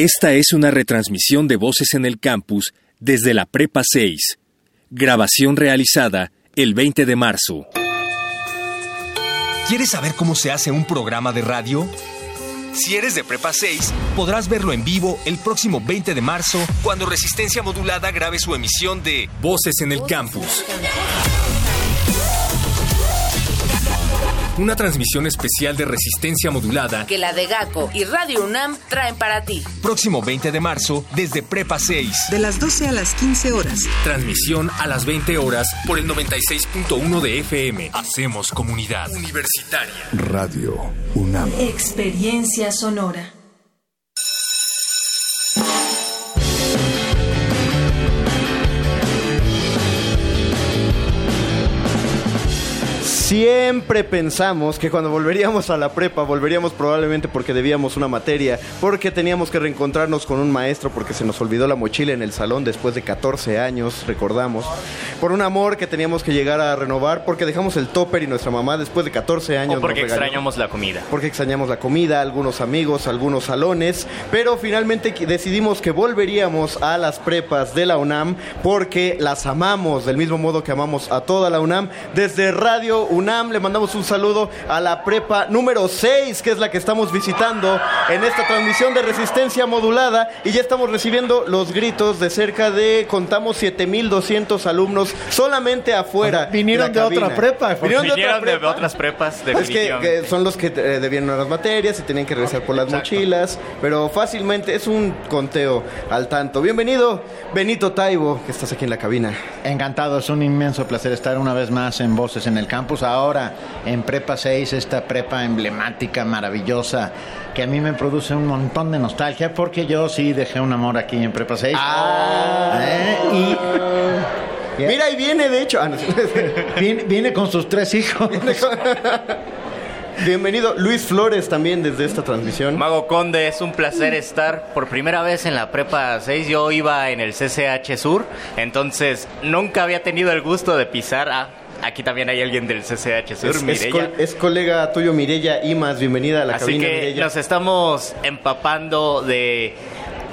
Esta es una retransmisión de Voces en el Campus desde la Prepa 6. Grabación realizada el 20 de marzo. ¿Quieres saber cómo se hace un programa de radio? Si eres de Prepa 6, podrás verlo en vivo el próximo 20 de marzo cuando Resistencia Modulada grabe su emisión de Voces en el Campus. Una transmisión especial de resistencia modulada que la de GACO y Radio UNAM traen para ti. Próximo 20 de marzo desde Prepa 6. De las 12 a las 15 horas. Transmisión a las 20 horas por el 96.1 de FM. Hacemos comunidad universitaria. Radio UNAM. Experiencia sonora. Siempre pensamos que cuando volveríamos a la prepa, volveríamos probablemente porque debíamos una materia, porque teníamos que reencontrarnos con un maestro, porque se nos olvidó la mochila en el salón después de 14 años, recordamos, por un amor que teníamos que llegar a renovar, porque dejamos el topper y nuestra mamá después de 14 años. O porque extrañamos la comida. Porque extrañamos la comida, algunos amigos, algunos salones, pero finalmente decidimos que volveríamos a las prepas de la UNAM porque las amamos del mismo modo que amamos a toda la UNAM desde Radio UNAM UNAM. Le mandamos un saludo a la prepa número 6, que es la que estamos visitando en esta transmisión de resistencia modulada. Y ya estamos recibiendo los gritos de cerca de, contamos, 7200 alumnos solamente afuera. Vinieron de, otra prepa. Vinieron, de, otras prepas. Es que, son los que eh, debían las materias y tenían que regresar por las mochilas. Pero fácilmente es un conteo al tanto. Bienvenido, Benito Taibo, que estás aquí en la cabina. Encantado, es un inmenso placer estar una vez más en Voces en el Campus ahora en Prepa 6, esta prepa emblemática, maravillosa, que a mí me produce un montón de nostalgia, porque yo sí dejé un amor aquí en Prepa 6. Ah. ¿Eh? Y... Mira, ahí viene, de hecho. Ah, viene, con sus tres hijos. Bienvenido Luis Flores también desde esta transmisión. Mago Conde, es un placer estar por primera vez en la Prepa 6. Yo iba en el CCH Sur, entonces nunca había tenido el gusto de pisar a Aquí también hay alguien del CCH Sur, es, Es, colega tuyo, Mirella Imas. Bienvenida a la Así que nos estamos empapando de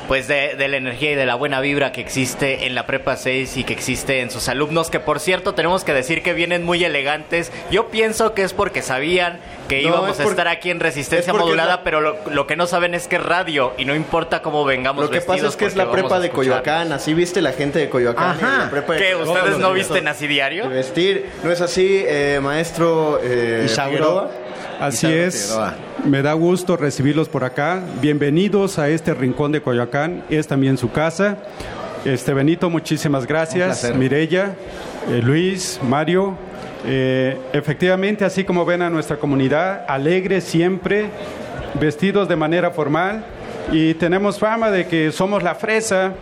pues de, la energía y de la buena vibra que existe en la Prepa 6 y que existe en sus alumnos, que por cierto tenemos que decir que vienen muy elegantes. Yo pienso que es porque sabían que íbamos a estar aquí en resistencia modulada, pero lo, que no saben es que es radio y no importa cómo vengamos Lo que pasa es que es la prepa de Coyoacán, así viste la gente de Coyoacán. Ajá. ¿Qué? ¿Ustedes no visten así diario? vestir, ¿no es así, eh, maestro eh, Así es. Me da gusto recibirlos por acá. Bienvenidos a este rincón de Coyoacán. Es también su casa. Este Benito, muchísimas gracias. Mirella, eh, Luis, Mario. Eh, efectivamente, así como ven a nuestra comunidad, alegre siempre, vestidos de manera formal y tenemos fama de que somos la fresa,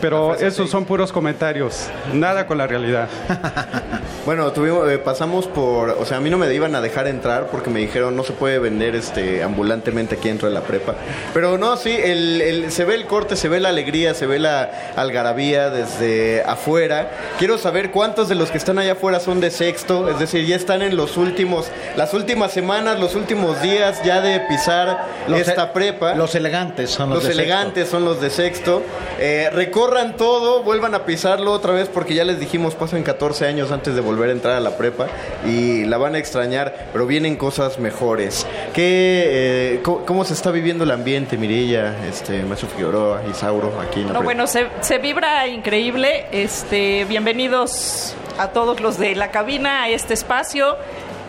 pero esos son puros comentarios, nada con la realidad. bueno, tuvimos, eh, pasamos por, o sea, a mí no me iban a dejar entrar porque me dijeron no se puede vender este ambulantemente aquí dentro de la prepa. Pero no, sí, el, se ve el corte, se ve la alegría, se ve la algarabía desde afuera. Quiero saber cuántos de los que están allá afuera son de sexto, es decir, ya están en los últimos, las últimas semanas, los últimos días ya de pisar esta e- prepa. Los elegantes son los, los elegantes son los de sexto. Eh, corran todo, vuelvan a pisarlo otra vez porque ya les dijimos pasan 14 años antes de volver a entrar a la prepa y la van a extrañar, pero vienen cosas mejores. ¿Qué, eh, cómo, se está viviendo el ambiente, Mirilla, este, Maestro Figueroa, Isauro, aquí en la no, Bueno, se, se vibra increíble. Este, bienvenidos a todos los de la cabina a este espacio.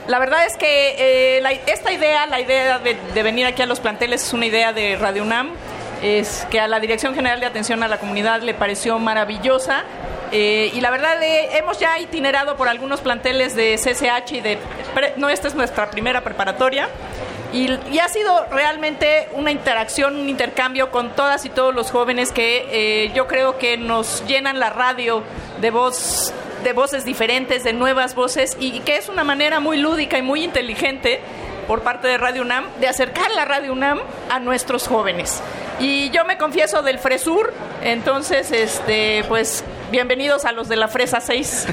La verdad es que eh, esta idea, la idea de, venir aquí a los planteles es una idea de Radio UNAM, es que a la Dirección General de Atención a la Comunidad le pareció maravillosa. Eh, y la verdad hemos ya itinerado por algunos planteles de CCH y de... no, esta es nuestra primera preparatoria. Y, ha sido realmente una interacción, un intercambio con todas y todos los jóvenes que eh, yo creo que nos llenan la radio de voz de voces diferentes, de nuevas voces, y que es una manera muy lúdica y muy inteligente por parte de Radio UNAM de acercar la Radio UNAM a nuestros jóvenes. Y yo me confieso del Fresur, entonces, este, pues Bienvenidos a los de la Fresa 6.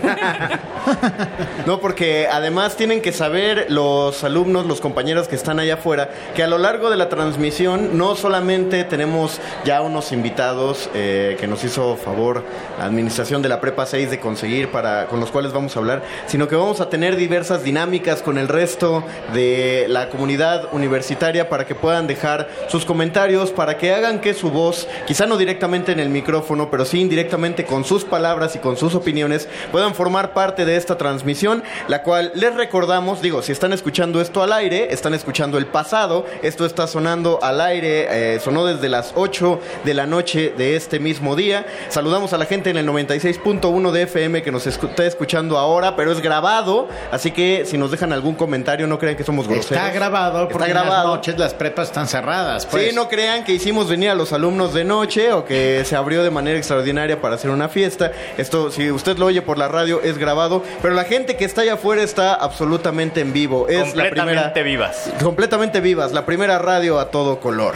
no, porque además tienen que saber los alumnos, los compañeros que están allá afuera, que a lo largo de la transmisión no solamente tenemos ya unos invitados eh, que nos hizo favor la administración de la Prepa 6 de conseguir para con los cuales vamos a hablar, sino que vamos a tener diversas dinámicas con el resto de la comunidad universitaria para que puedan dejar sus comentarios, para que hagan que su voz, quizá no directamente en el micrófono, pero sí indirectamente con sus palabras y con sus opiniones puedan formar parte de esta transmisión, la cual les recordamos, digo, si están escuchando esto al aire, están escuchando el pasado, esto está sonando al aire, eh, sonó desde las 8 de la noche de este mismo día. Saludamos a la gente en el 96.1 de FM que nos está escuchando ahora, pero es grabado, así que si nos dejan algún comentario no crean que somos groseros. Está grabado porque está grabado. las noches las prepas están cerradas. Pues. Sí, no crean que hicimos venir a los alumnos de noche o que se abrió de manera extraordinaria para hacer una fiesta. Esto, si usted lo oye por la radio, es grabado, pero la gente que está allá afuera está absolutamente en vivo. Es la primera, vivas. Completamente vivas, la primera radio a todo color.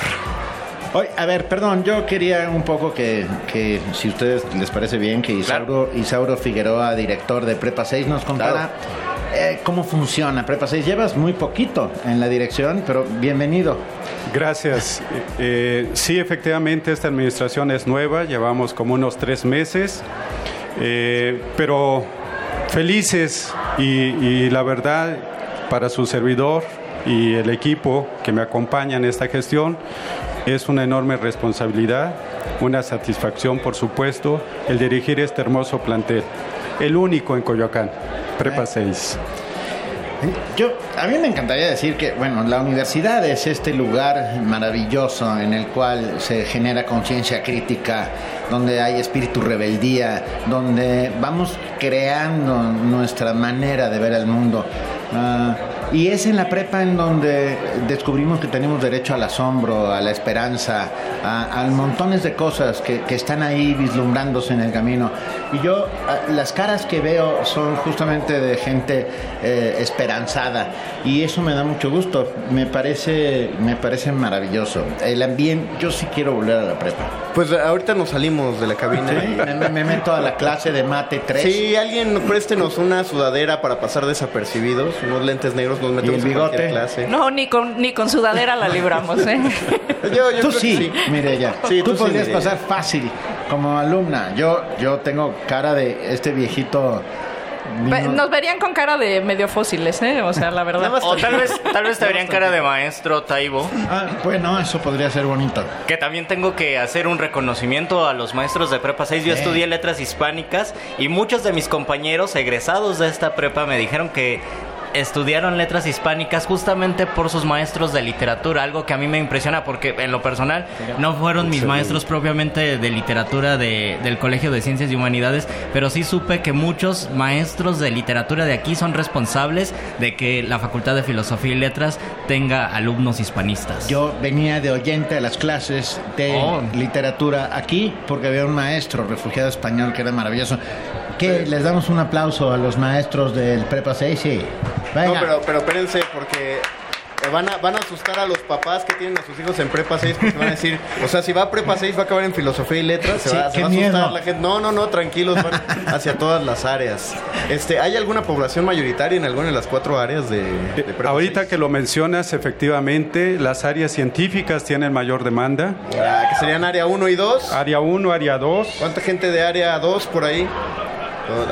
Oye, a ver, perdón, yo quería un poco que, que si a ustedes les parece bien, que Isauro, Isauro Figueroa, director de Prepa 6, nos contara eh, cómo funciona Prepa 6. Llevas muy poquito en la dirección, pero bienvenido. Gracias. Eh, sí, efectivamente, esta administración es nueva, llevamos como unos tres meses, eh, pero felices y, la verdad, para su servidor y el equipo que me acompaña en esta gestión, es una enorme responsabilidad, una satisfacción, por supuesto, el dirigir este hermoso plantel, el único en Coyoacán. Prepa 6. Yo, a mí me encantaría decir que, bueno, la universidad es este lugar maravilloso en el cual se genera conciencia crítica, donde hay espíritu rebeldía, donde vamos creando nuestra manera de ver el mundo. Ah, y es en la prepa en donde descubrimos que tenemos derecho al asombro, a la esperanza, a, a montones de cosas que, que, están ahí vislumbrándose en el camino. Y yo, las caras que veo son justamente de gente eh, esperanzada. Y eso me da mucho gusto. Me parece, me parece maravilloso. El ambiente, yo sí quiero volver a la prepa. Pues ahorita nos salimos de la cabina. me, meto a la clase de mate 3. Sí, alguien préstenos una sudadera para pasar desapercibidos, unos lentes negros nos metemos en cualquier clase. No, ni con, ni con sudadera la libramos, ¿eh? yo, yo tú sí, sí, mire ya. Sí, tú, podrías pasar fácil como alumna. Yo, yo tengo cara de este viejito nos verían con cara de medio fósiles, ¿eh? O sea, la verdad. o tal vez, tal vez te verían cara de maestro Taibo. Ah, bueno, eso podría ser bonito. Que también tengo que hacer un reconocimiento a los maestros de prepa 6. Yo estudié letras hispánicas y muchos de mis compañeros egresados de esta prepa me dijeron que estudiaron letras hispánicas justamente por sus maestros de literatura, algo que a mí me impresiona porque en lo personal no fueron mis maestros propiamente de literatura del Colegio de Ciencias y Humanidades, pero sí supe que muchos maestros de literatura de aquí son responsables de que la Facultad de Filosofía y Letras tenga alumnos hispanistas. Yo venía de oyente a las clases de oh. literatura aquí porque había un maestro refugiado español que era maravilloso. ¿Qué? ¿Les damos un aplauso a los maestros del Prepa 6? Sí. No, pero, pero espérense, porque van a, van a asustar a los papás que tienen a sus hijos en prepa 6 porque van a decir, o sea, si va a prepa 6 va a acabar en filosofía y letras, se, va, a asustar la gente. No, no, no, tranquilos, van hacia todas las áreas. Este, ¿Hay alguna población mayoritaria en alguna de las cuatro áreas de, de prepa Ahorita que lo mencionas, efectivamente, las áreas científicas tienen mayor demanda. Ah, que serían área 1 y 2. Área 1, área 2. ¿Cuánta gente de área 2 por ahí?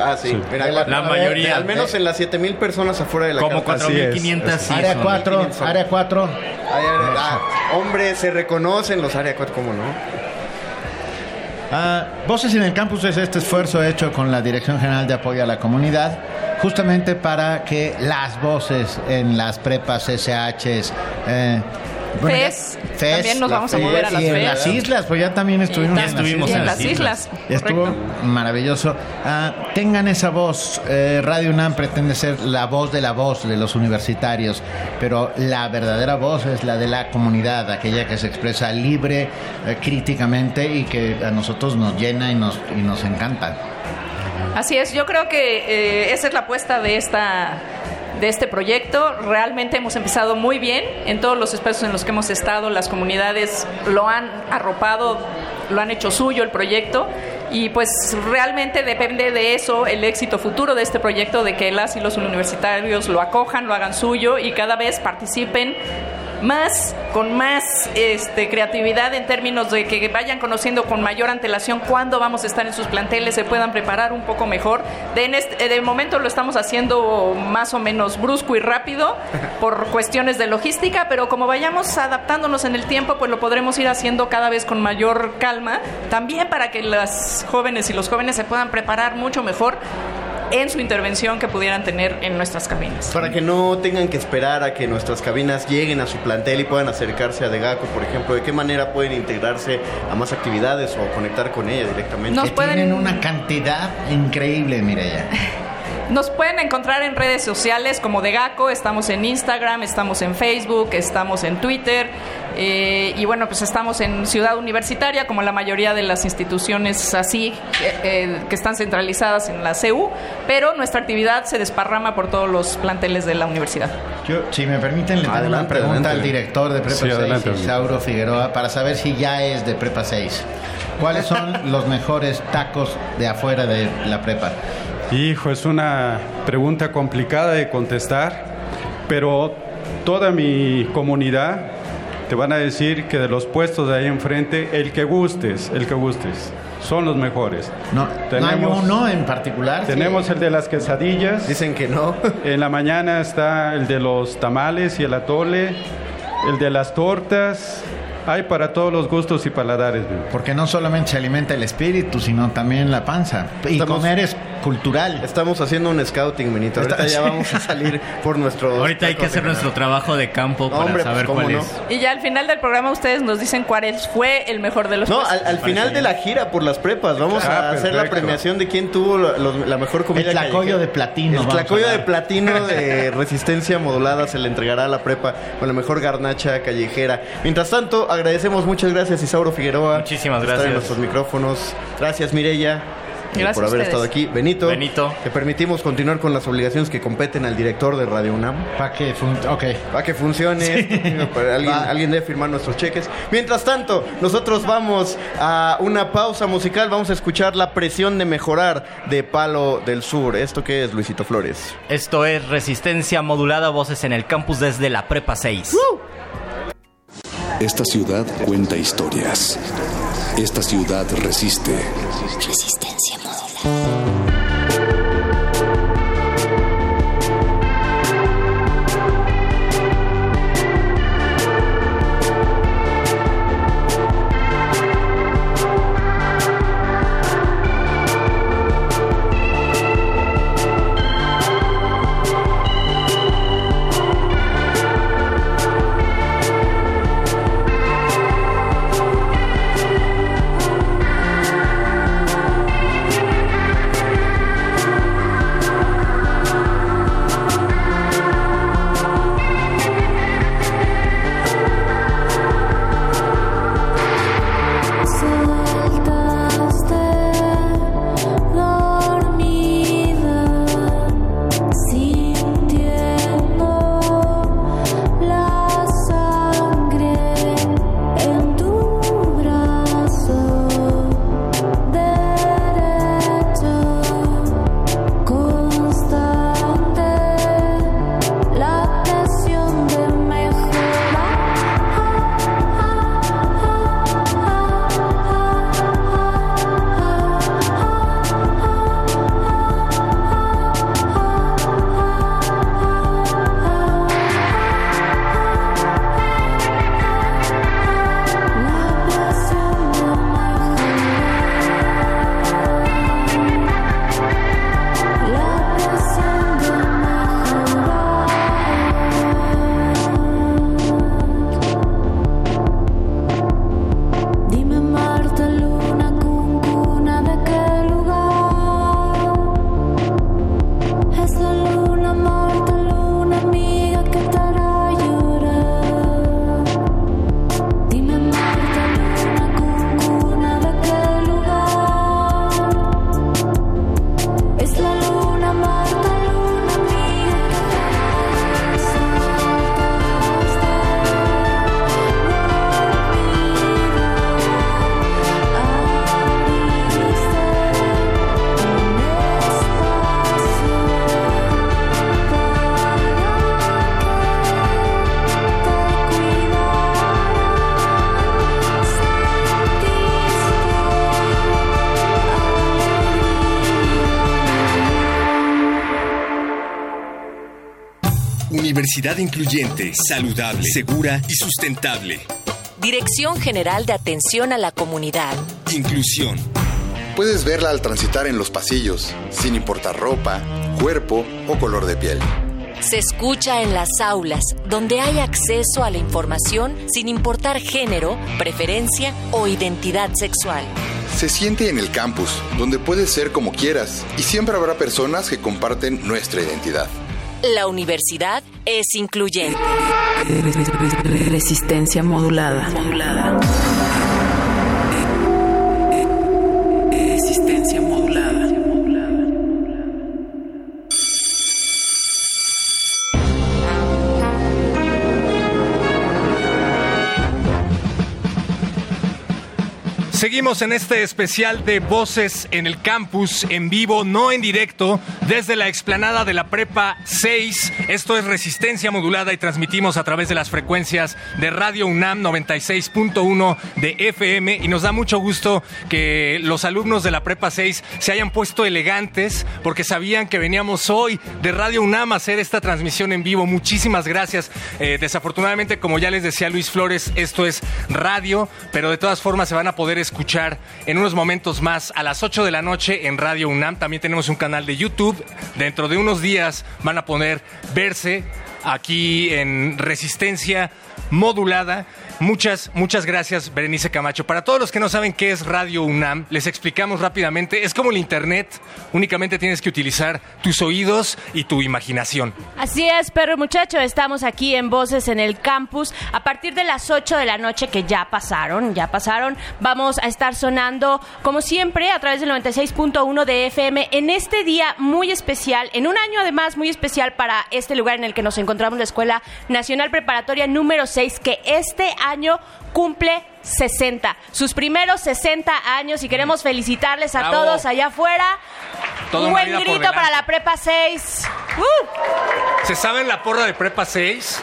Ah, sí. la, mayoría. al menos en las 7000 personas afuera de la Como 4500. área 4, área 4. Ah, hombre, se reconocen los área 4, ¿cómo no? Ah, Voces en el Campus es este esfuerzo hecho con la Dirección General de Apoyo a la Comunidad, justamente para que las voces en las prepas, SHs, eh, FES, también nos vamos a mover a las y en las islas, pues ya también estuvimos, en, las islas. Estuvo maravilloso. Ah, tengan esa voz. Eh, Radio UNAM pretende ser la voz de la voz de los universitarios, pero la verdadera voz es la de la comunidad, aquella que se expresa libre, eh, críticamente y que a nosotros nos llena y nos, y nos encanta. Así es, yo creo que eh, esa es la apuesta de esta de este proyecto. Realmente hemos empezado muy bien en todos los espacios en los que hemos estado. Las comunidades lo han arropado, lo han hecho suyo el proyecto y pues realmente depende de eso el éxito futuro de este proyecto, de que las y los universitarios lo acojan, lo hagan suyo y cada vez participen más, con más este, creatividad en términos de que vayan conociendo con mayor antelación cuándo vamos a estar en sus planteles, se puedan preparar un poco mejor. De, en este, de momento lo estamos haciendo más o menos brusco y rápido por cuestiones de logística, pero como vayamos adaptándonos en el tiempo, pues lo podremos ir haciendo cada vez con mayor calma, también para que las jóvenes y los jóvenes se puedan preparar mucho mejor en su intervención que pudieran tener en nuestras cabinas. Para que no tengan que esperar a que nuestras cabinas lleguen a su plantel y puedan acercarse a Degaco, por ejemplo, ¿de qué manera pueden integrarse a más actividades o conectar con ella directamente? Nos pueden... Tienen una cantidad increíble, Mireya. Nos pueden encontrar en redes sociales como Degaco, estamos en Instagram, estamos en Facebook, estamos en Twitter eh, y bueno, pues estamos en Ciudad Universitaria como la mayoría de las instituciones así eh, eh, que están centralizadas en la CEU, pero nuestra actividad se desparrama por todos los planteles de la universidad. Yo, si me permiten, le tengo una pregunta al director de Prepa 6, Sauro Figueroa, para saber si ya es de Prepa 6. ¿Cuáles son los mejores tacos de afuera de la prepa? Hijo, es una pregunta complicada de contestar, pero toda mi comunidad te van a decir que de los puestos de ahí enfrente, el que gustes, el que gustes, son los mejores. No, tenemos, hay uno en particular. Tenemos el de las quesadillas. Dicen que no. en la mañana está el de los tamales y el atole, el de las tortas, hay para todos los gustos y paladares. Porque no solamente se alimenta el espíritu, sino también la panza. Y comer es cultural. Estamos haciendo un scouting, Benito. Ahorita ya vamos a salir por nuestro... Ahorita hay que hacer nuestro trabajo de campo para pues, saber cuál es. Y ya al final del programa ustedes nos dicen cuál fue el mejor de los No, al, final de la gira por las prepas vamos a ah, hacer la premiación de quién tuvo la mejor comida El tlacoyo de platino. El tlacoyo de platino de resistencia modulada se le entregará a la prepa con la mejor garnacha callejera. Mientras tanto, agradecemos, muchas gracias Isauro Figueroa. Muchísimas gracias. en nuestros micrófonos. Gracias Mireya. Gracias por haber estado aquí. Benito, Benito. Te permitimos continuar con las obligaciones que competen al director de Radio UNAM. Para que, okay. que funcione. alguien, alguien debe firmar nuestros cheques. Mientras tanto, nosotros vamos a una pausa musical. Vamos a escuchar La presión de mejorar de Palo del Sur. ¿Esto qué es, Luisito Flores? Esto es Resistencia Modulada, voces en el campus desde la Prepa 6. Esta ciudad cuenta historias. Esta ciudad resiste. Resistencia modular. Universidad incluyente, saludable, segura y sustentable. Dirección General de Atención a la Comunidad. Inclusión. Puedes verla al transitar en los pasillos, sin importar ropa, cuerpo o color de piel. Se escucha en las aulas, donde hay acceso a la información sin importar género, preferencia o identidad sexual. Se siente en el campus, donde puedes ser como quieras y siempre habrá personas que comparten nuestra identidad. La universidad es incluyente. Resistencia modulada. Seguimos en este especial de Voces en el Campus, en vivo, no en directo, desde la explanada de la Prepa 6. Esto es Resistencia Modulada y transmitimos a través de las frecuencias de Radio UNAM 96.1 de FM. Y nos da mucho gusto que los alumnos de la Prepa 6 se hayan puesto elegantes porque sabían que veníamos hoy de Radio UNAM a hacer esta transmisión en vivo. Muchísimas gracias. Eh, desafortunadamente, como ya les decía Luis Flores, esto es radio, pero de todas formas se van a poder escuchar en unos momentos más a las 8 de la noche en Radio UNAM. También tenemos un canal de YouTube. Dentro de unos días van a poder verse aquí en Resistencia Modulada. Muchas, muchas gracias, Berenice Camacho. Para todos los que no saben qué es Radio UNAM, les explicamos rápidamente. Es como el Internet, únicamente tienes que utilizar tus oídos y tu imaginación. Así es, perro muchacho, estamos aquí en Voces en el Campus. A partir de las 8 de la noche, que ya pasaron, ya pasaron, vamos a estar sonando, como siempre, a través del 96.1 de FM, en este día muy especial, en un año además muy especial para este lugar en el que nos encontramos, la Escuela Nacional Preparatoria número 6, que este año cumple 60, sus primeros 60 años y queremos felicitarles a Bravo. todos allá afuera. Toda Un buen grito para la Prepa 6. ¡Uh! ¿Se saben la porra de Prepa 6?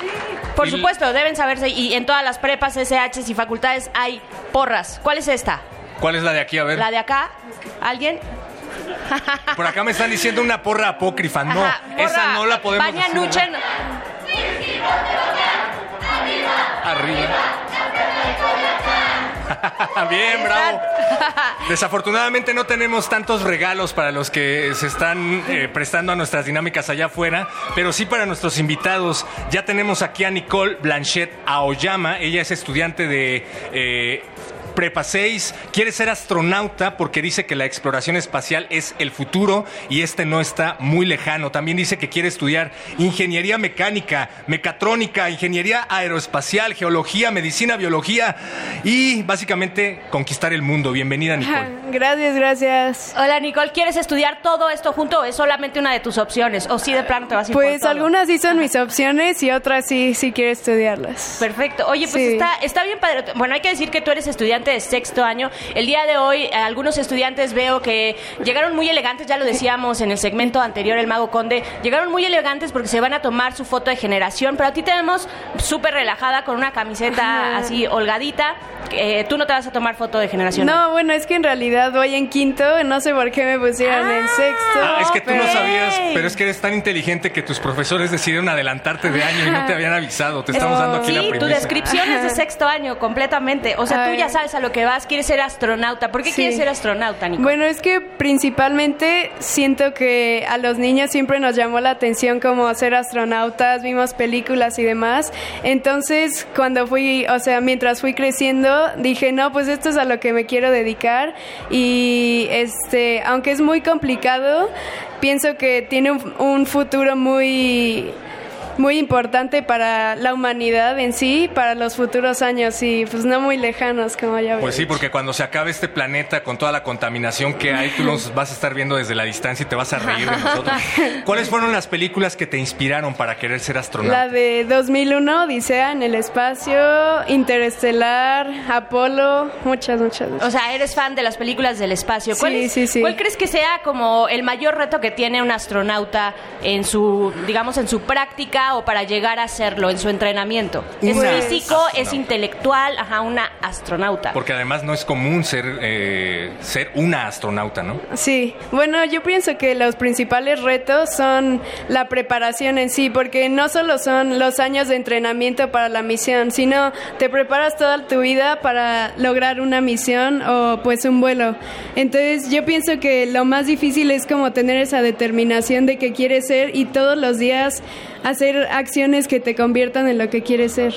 Por Y- supuesto, deben saberse y en todas las prepas, SHs y facultades hay porras. ¿Cuál es esta? ¿Cuál es la de aquí? A ver. ¿La de acá? ¿Alguien? Por acá me están diciendo una porra apócrifa. No, Ajá, esa no la podemos Baña decir. Nuchen. Arriba. Bien, bravo. Desafortunadamente no tenemos tantos regalos para los que se están eh, prestando a nuestras dinámicas allá afuera, pero sí para nuestros invitados. Ya tenemos aquí a Nicole Blanchet Aoyama. Ella es estudiante de eh, Prepa 6. Quiere ser astronauta porque dice que la exploración espacial es el futuro y este no está muy lejano. También dice que quiere estudiar ingeniería mecánica, mecatrónica, ingeniería aeroespacial, geología, medicina, biología y básicamente conquistar el mundo. Bienvenida, Nicole. Gracias, gracias. Hola, Nicole. ¿Quieres estudiar todo esto junto o es solamente una de tus opciones? ¿O sí de plano te vas a ir por Pues todo? algunas sí son mis opciones y otras sí, sí quiero estudiarlas. Perfecto. Oye, pues Sí. está, está bien padre. Bueno, hay que decir que tú eres estudiante de sexto año. El día de hoy, eh, algunos estudiantes veo que llegaron muy elegantes, ya lo decíamos en el segmento anterior, el Mago Conde, llegaron muy elegantes porque se van a tomar su foto de generación, pero a ti te vemos súper relajada con una camiseta Ajá. así holgadita. Eh, tú no te vas a tomar foto de generación. No, bueno, es que en realidad voy en quinto, no sé por qué me pusieron en sexto. Ah, es que tú no sabías, pero es que eres tan inteligente que tus profesores decidieron adelantarte de año y no te habían avisado. Te estamos dando aquí la Sí, tu descripción es de sexto año, completamente. O sea, tú ya sabes a lo que vas, quieres ser astronauta. ¿Por qué Sí. quieres ser astronauta, Nico? Bueno, es que principalmente siento que a los niños siempre nos llamó la atención como ser astronautas, vimos películas y demás. Entonces, cuando fui, o sea, mientras fui creciendo, dije, no, pues esto es a lo que me quiero dedicar. Y este, aunque es muy complicado, pienso que tiene un, un futuro muy muy importante para la humanidad en sí, para los futuros años y pues no muy lejanos como ya ves. Pues sí, porque cuando se acabe este planeta con toda la contaminación que hay, tú nos vas a estar viendo desde la distancia y te vas a reír de nosotros. ¿Cuáles fueron las películas que te inspiraron para querer ser astronauta? La de 2001, Odisea en el espacio, Interestelar, Apolo, muchas, muchas. O sea, eres fan de las películas del espacio. ¿Cuál, Sí, es- sí, sí. ¿Cuál crees que sea como el mayor reto que tiene un astronauta en su, digamos, en su práctica o para llegar a serlo en su entrenamiento? ¿Es físico, es intelectual? Ajá, una astronauta. Porque además no es común ser, eh, ser una astronauta, ¿no? Sí, bueno, yo pienso que los principales retos son la preparación en sí, porque no solo son los años de entrenamiento para la misión, sino te preparas toda tu vida para lograr una misión o pues un vuelo. Entonces yo pienso que lo más difícil es como tener esa determinación de que quieres ser y todos los días hacer acciones que te conviertan en lo que quieres ser.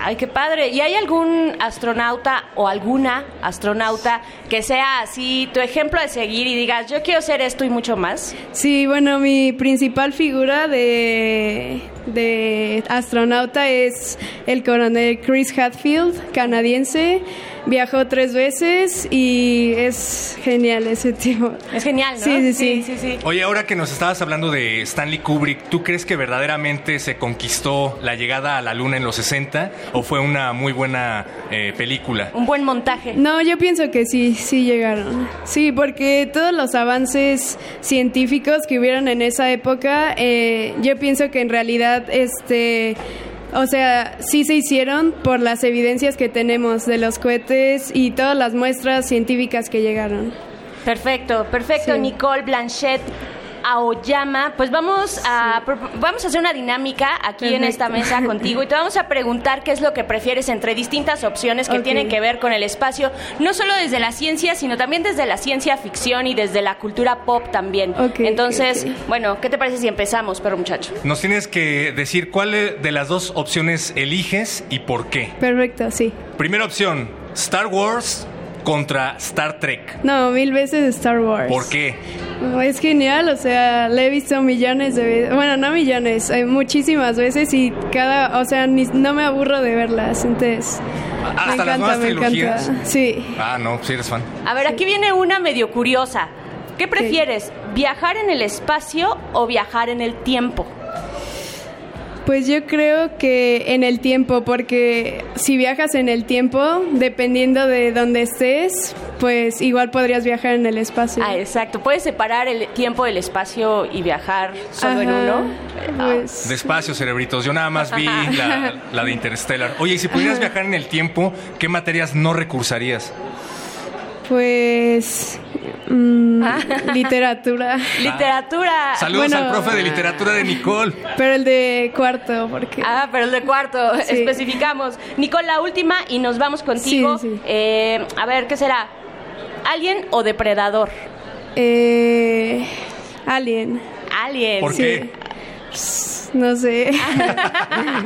Ay, qué padre. ¿Y hay algún astronauta o alguna astronauta que sea así tu ejemplo de seguir y digas, yo quiero ser esto y mucho más? Sí, bueno, mi principal figura de, de astronauta es el coronel Chris Hadfield, canadiense viajó tres veces y es genial ese tipo. Es genial, ¿no? Sí sí, sí, Oye, ahora que nos estabas hablando de Stanley Kubrick, ¿tú crees que verdaderamente se conquistó la llegada a la luna en los 60 o fue una muy buena eh, película? Un buen montaje. No, yo pienso que sí, sí llegaron. Sí, porque todos los avances científicos que hubieron en esa época, eh, yo pienso que en realidad este o sea, sí se hicieron por las evidencias que tenemos de los cohetes y todas las muestras científicas que llegaron. Perfecto, perfecto, Nicole Blanchet. Aoyama, pues vamos a vamos a hacer una dinámica aquí en esta mesa contigo y te vamos a preguntar qué es lo que prefieres entre distintas opciones que tienen que ver con el espacio, no solo desde la ciencia, sino también desde la ciencia ficción y desde la cultura pop también. Entonces, bueno, ¿qué te parece si empezamos, perro muchacho? Nos tienes que decir cuál de las dos opciones eliges y por qué. Perfecto, sí. Primera opción, Star Wars contra Star Trek. No, mil veces Star Wars. ¿Por qué? Es genial, o sea, la he visto millones de veces, bueno, no millones, hay muchísimas veces y cada, o sea, no me aburro de verlas, entonces... Hasta las nuevas trilogías. Sí. Ah, no, sí eres fan. A ver, aquí viene una medio curiosa. ¿Qué prefieres, viajar en el espacio o viajar en el tiempo? Pues yo creo que en el tiempo, porque si viajas en el tiempo, dependiendo de dónde estés, pues igual podrías viajar en el espacio. Ah, exacto. Puedes separar el tiempo del espacio y viajar solo en uno. Pues... Despacio, cerebritos. Yo nada más vi la, de Interstellar. Oye, y si pudieras viajar en el tiempo, ¿qué materias no recursarías? Pues mm, literatura. literatura. Saludos al profe de literatura de Nicole. Pero el de cuarto, porque. Ah, pero el de cuarto, especificamos. Nicole, la última y nos vamos contigo. Eh, a ver, ¿qué será? ¿Alien o depredador? Eh, alien. Alien. ¿Por qué? No sé.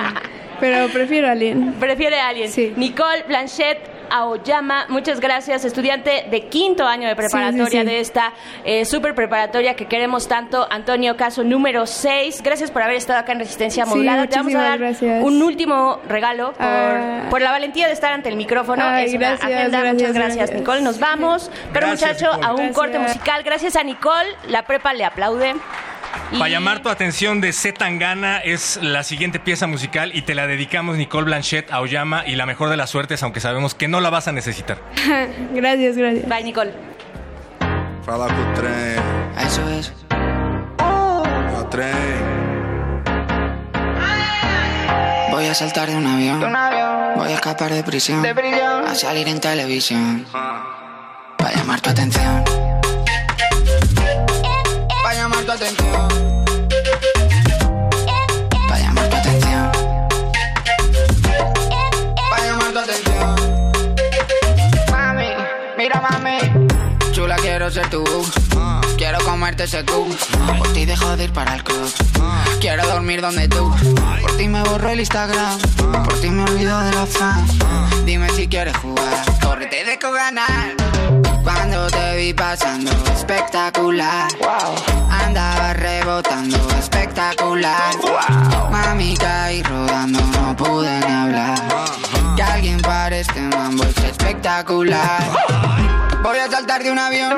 pero prefiero alien. Prefiere alien. Sí. Nicole Blanchett Aoyama. Muchas gracias, estudiante de quinto año de preparatoria de esta eh, super preparatoria que queremos tanto. Antonio Caso número 6. Gracias por haber estado acá en Resistencia Modulada. Te vamos a dar un último regalo ah. por, la valentía de estar ante el micrófono. gracias, Muchas gracias, Nicole. Nos vamos. Pero muchacho, a un corte musical. Gracias a Nicole. La prepa le aplaude. Para llamar tu atención de Z Tangana es la siguiente pieza musical y te la dedicamos Nicole Blanchett a Oyama y la mejor de las suertes, aunque sabemos que no la vas a necesitar. gracias, gracias. Bye, Nicole. Fala con tren. Eso es. Yo tren. Voy a saltar de un avión. De un avión. Voy a escapar de prisión. De prisión. A salir en televisión. Para llamar tu atención atención. Llamar tu atención. Para llamar atención. Mami, mira mami. Chula, quiero ser tú. Quiero comerte ese tú. Por ti dejo de ir para el club. Quiero dormir donde tú. Por ti me borro el Instagram. Por ti me olvido de los fans. Dime si quieres jugar. Córrete de ganar. Cuando te vi pasando, espectacular. Wow. Andaba rebotando, espectacular. Wow. Mami caí rodando, no pude ni hablar. Que alguien pare este mambo es espectacular. Voy a saltar de un avión.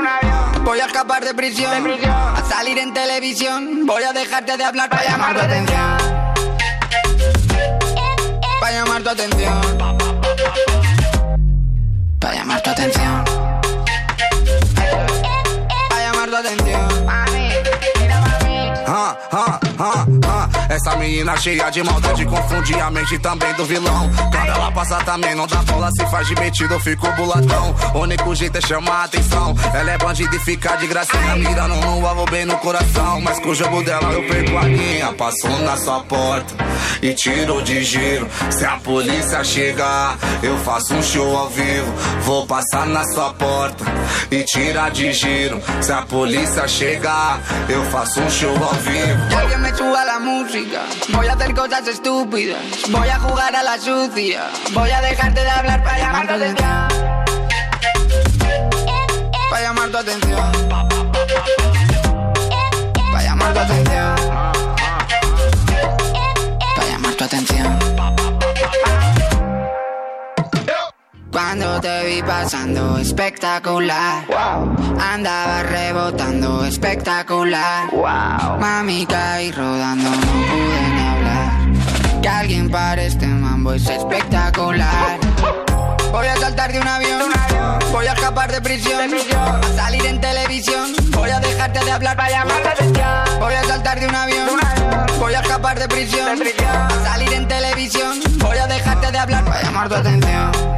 Voy a escapar de prisión. A salir en televisión. Voy a dejarte de hablar para llamar tu atención. Para llamar tu atención. Para llamar tu atención. Para llamar tu atención. Ah, ah, ah, ah. Essa menina cheia de maldade confunde a mente também do vilão. Quando ela passa também não dá bola, se faz de metido, eu fico buladão. O único jeito é chamar a atenção. Ela é bandida e fica de gracinha, mirando no alvo bem no coração. Mas com o jogo dela eu perco a linha. Passou na sua porta e tirou de giro. Se a polícia chegar, eu faço um show ao vivo. Vou passar na sua porta y tira de giro. Si la policía llega, yo faço un show al vivo. Voy a hacer cosas estúpidas. Voy a jugar a la sucia. Voy a dejarte de hablar para llamar tu atención. Para llamar tu atención. Para llamar tu atención. Para llamar tu atención. Cuando te vi pasando espectacular, andaba rebotando espectacular. Mami caí rodando, no pude ni hablar. Que alguien pare este mambo es espectacular. Voy a saltar de un avión, voy a escapar de prisión, a salir en televisión. Voy a dejarte de hablar para llamar la atención. Voy a saltar de un avión, voy a escapar de prisión, a salir en televisión. Voy a dejarte de hablar para llamar tu atención.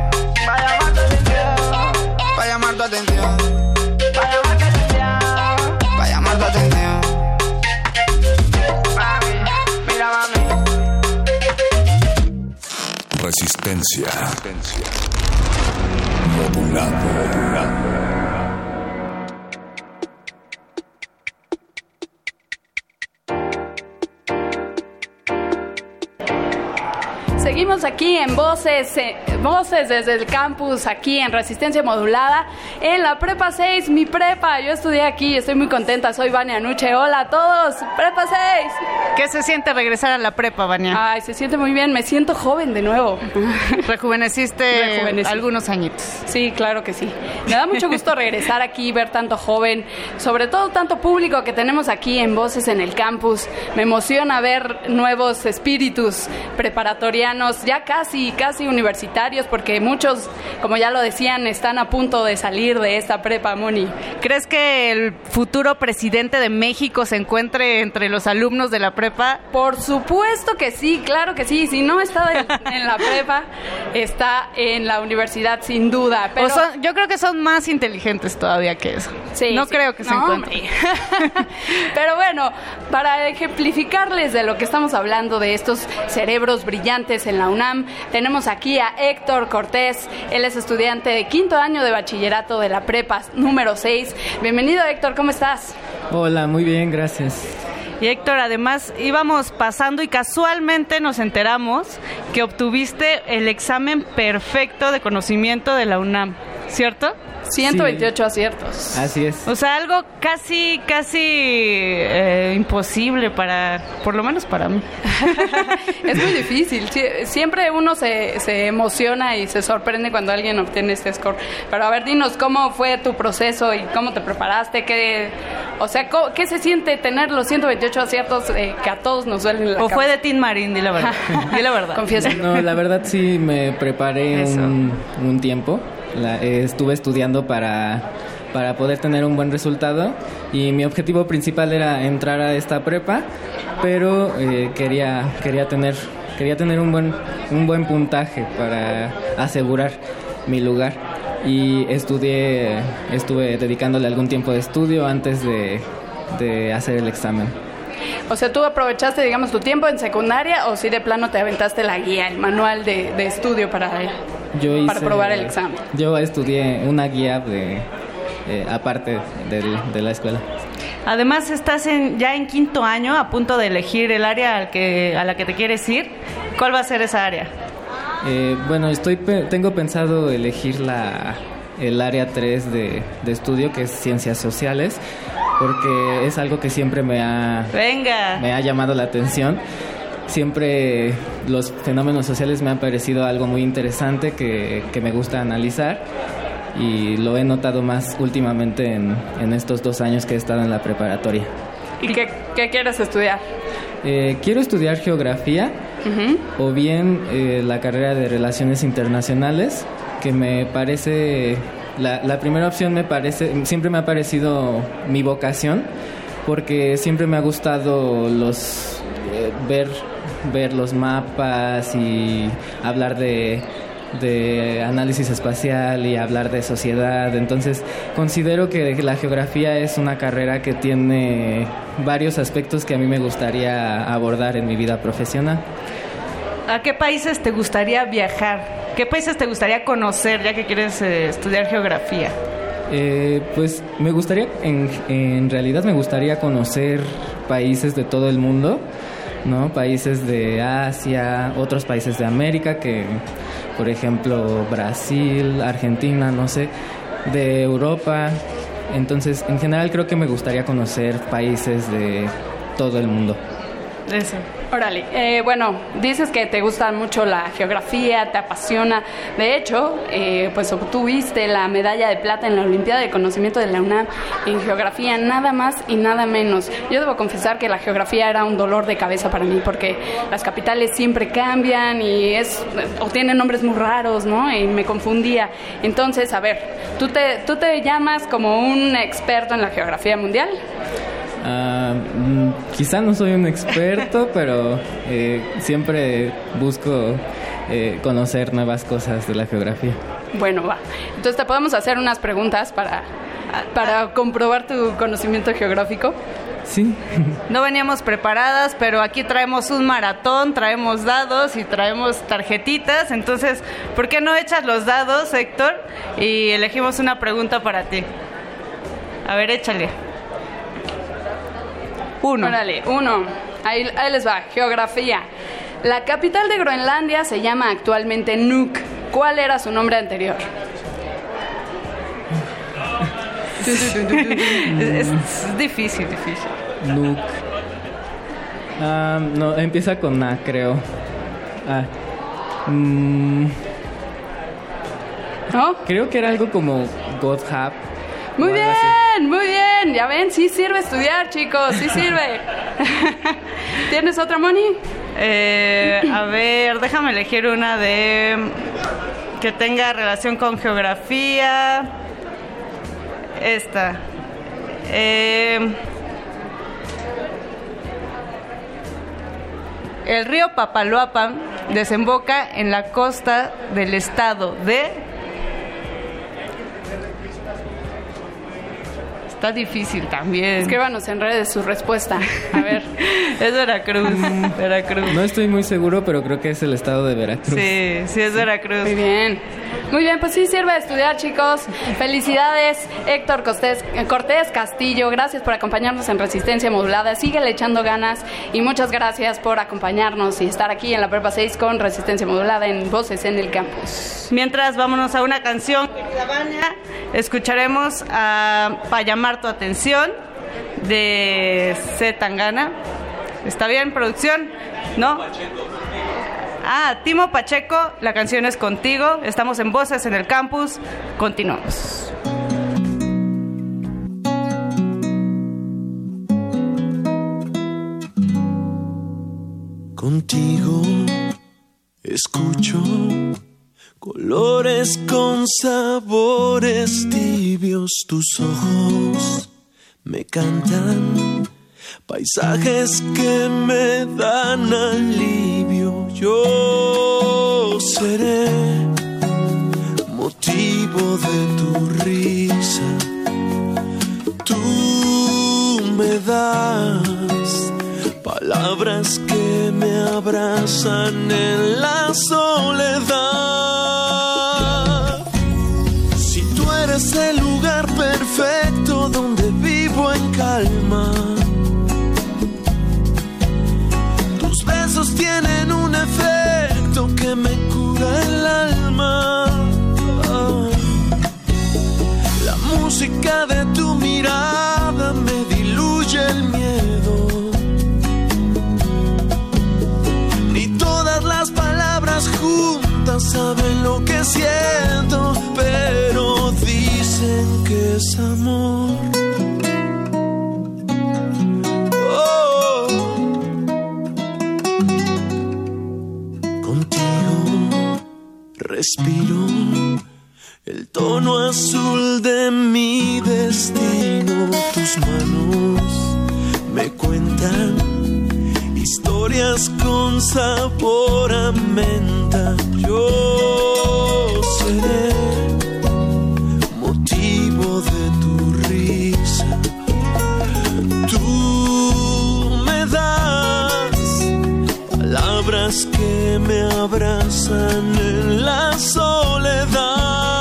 Seguimos aquí en Voces, Voces desde el campus, aquí en Resistencia Modulada, en la Prepa 6, mi prepa. Yo estudié aquí, estoy muy contenta, soy Vania Nuche. Hola a todos, Prepa 6. ¿Qué se siente regresar a la prepa, Vania? Ay, se siente muy bien, me siento joven de nuevo. Rejuveneciste algunos añitos. Sí, claro que sí. Me da mucho gusto regresar aquí, ver tanto joven, sobre todo tanto público que tenemos aquí en Voces en el campus. Me emociona ver nuevos espíritus preparatorianos ya casi, casi universitarios, porque muchos, como ya lo decían, están a punto de salir de esta prepa, Moni. ¿Crees que el futuro presidente de México se encuentre entre los alumnos de la prepa? Por supuesto que sí, claro que sí. Si no está en, la prepa, está en la universidad, sin duda. Pero... yo creo que son más inteligentes todavía que eso. Sí, no creo que se encuentren. pero bueno, para ejemplificarles de lo que estamos hablando, de estos cerebros brillantes en la UNAM. Tenemos aquí a Héctor Cortés, él es estudiante de quinto año de bachillerato de la prepa número 6. Bienvenido Héctor, ¿cómo estás? Hola, muy bien, gracias. Y Héctor, además íbamos pasando y casualmente nos enteramos que obtuviste el examen perfecto de conocimiento de la UNAM, ¿cierto? 128 aciertos. Así es. O sea, algo casi, casi eh, imposible para, por lo menos para mí. es muy difícil. Siempre uno se, se emociona y se sorprende cuando alguien obtiene este score. Pero a ver, dinos cómo fue tu proceso y cómo te preparaste, qué, o sea, ¿qué se siente tener los 128 aciertos eh, que a todos nos duelen la ¿O fue de Tim Marín? Di la verdad. di la verdad. Confiesa. No, la verdad sí me preparé un, un tiempo estuve estudiando para, para poder tener un buen resultado y mi objetivo principal era entrar a esta prepa, pero eh, quería, quería, tener, quería tener un buen, un buen puntaje para asegurar mi lugar y estudié, estuve dedicándole algún tiempo de estudio antes de, de hacer el examen. O sea, ¿tú aprovechaste, digamos, tu tiempo en secundaria o si de plano te aventaste la guía, el manual de, de estudio para para probar el examen. Yo estudié una guía de eh, aparte de, la escuela. Además estás en, ya en quinto año a punto de elegir el área al que, a la que te quieres ir. ¿Cuál va a ser esa área? Eh, bueno, estoy tengo pensado elegir la, el área 3 de, de, estudio, que es ciencias sociales, porque es algo que siempre me ha, Venga. Me ha llamado la atención siempre los fenómenos sociales me han parecido algo muy interesante que, me gusta analizar y lo he notado más últimamente en, estos dos años que he estado en la preparatoria. ¿Y qué, quieres estudiar? Eh, quiero estudiar geografía o bien eh, la carrera de relaciones internacionales, que me parece, la, la primera opción me parece, siempre me ha parecido mi vocación, porque siempre me ha gustado los ver, ver los mapas y hablar de, de análisis espacial y hablar de sociedad. Entonces, considero que la geografía es una carrera que tiene varios aspectos que a mí me gustaría abordar en mi vida profesional. ¿A qué países te gustaría viajar? ¿Qué países te gustaría conocer ya que quieres eh, estudiar geografía? Eh, pues me gustaría, en, en realidad me gustaría conocer países de todo el mundo, ¿no? Países de Asia, otros países de América, que por ejemplo Brasil, Argentina, no sé, de Europa. Entonces, en general creo que me gustaría conocer países de todo el mundo. Eso. Órale, eh, bueno, dices que te gusta mucho la geografía, te apasiona. De hecho, eh, pues obtuviste la medalla de plata en la Olimpiada de Conocimiento de la UNAM en geografía, nada más y nada menos. Yo debo confesar que la geografía era un dolor de cabeza para mí porque las capitales siempre cambian y es o tienen nombres muy raros, ¿no? Y me confundía. Entonces, a ver, ¿tú te, tú te llamas como un experto en la geografía mundial? Uh, quizá no soy un experto, pero eh, siempre busco eh, conocer nuevas cosas de la geografía. Bueno, va. Entonces te podemos hacer unas preguntas para, para comprobar tu conocimiento geográfico. Sí. No veníamos preparadas, pero aquí traemos un maratón, traemos dados y traemos tarjetitas. Entonces, ¿por qué no echas los dados, Héctor? Y elegimos una pregunta para ti. A ver, échale. Uno. Órale, uno. Ahí, ahí les va. Geografía. La capital de Groenlandia se llama actualmente Nuuk. ¿Cuál era su nombre anterior? es, es, difícil, difícil. Nuuk. Ah, no, empieza con A, creo. Ah. Mm. ¿No? Creo que era algo como Godhab. Muy bien, Ya ven, sí sirve estudiar, chicos, sí sirve. ¿Tienes otra, Moni? Eh, a ver, déjame elegir una de que tenga relación con geografía. Esta. Eh, el río Papaloapan desemboca en la costa del estado de Está difícil también. Escríbanos en redes su respuesta. A ver. es Veracruz. Veracruz. No estoy muy seguro, pero creo que es el estado de Veracruz. Sí, sí es Veracruz. Muy bien. Muy bien, pues sí sirve de estudiar, chicos. Felicidades, Héctor Cortés, Cortés Castillo. Gracias por acompañarnos en Resistencia Modulada. Síguele echando ganas y muchas gracias por acompañarnos y estar aquí en la Prepa 6 con Resistencia Modulada en Voces en el Campus. Mientras vámonos a una canción, escucharemos a Para tu atención de C. Tangana. ¿Está bien, producción? ¿No? Ah, Timo Pacheco, la canción es contigo. Estamos en Voces en el Campus. Continuamos. Contigo escucho colores con sabores tibios, tus ojos me cantan paisajes que me dan alivio. Yo seré motivo de tu risa. Tú me das palabras que me abrazan en la soledad. Si tú eres el lugar perfecto donde vivo en calma tienen un efecto que me cura el alma. La música de tu mirada me diluye el miedo. Saben lo que siento, pero dicen que es amor. respiro el tono azul de mi destino. Tus manos me cuentan historias con sabor a menta. Yo seré motivo de tu risa. Tú me das palabras que me abrazan en la soledad.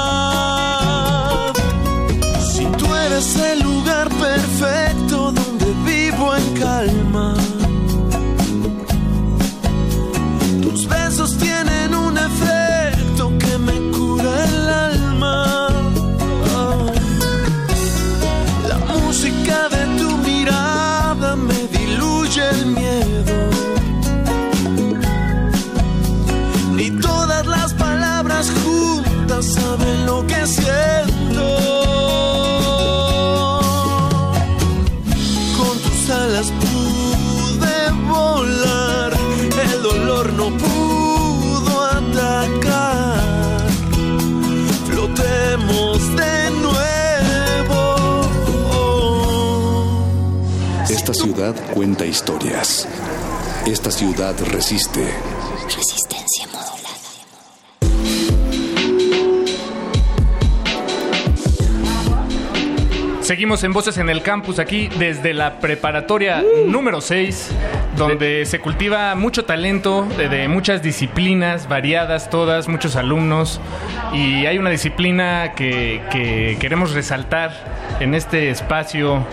Ciudad cuenta historias. Esta ciudad resiste. Resistencia modulada. Seguimos en Voces en el Campus aquí desde la preparatoria número 6, donde se cultiva mucho talento de, de muchas disciplinas variadas, todas, muchos alumnos. Y hay una disciplina que, que queremos resaltar en este espacio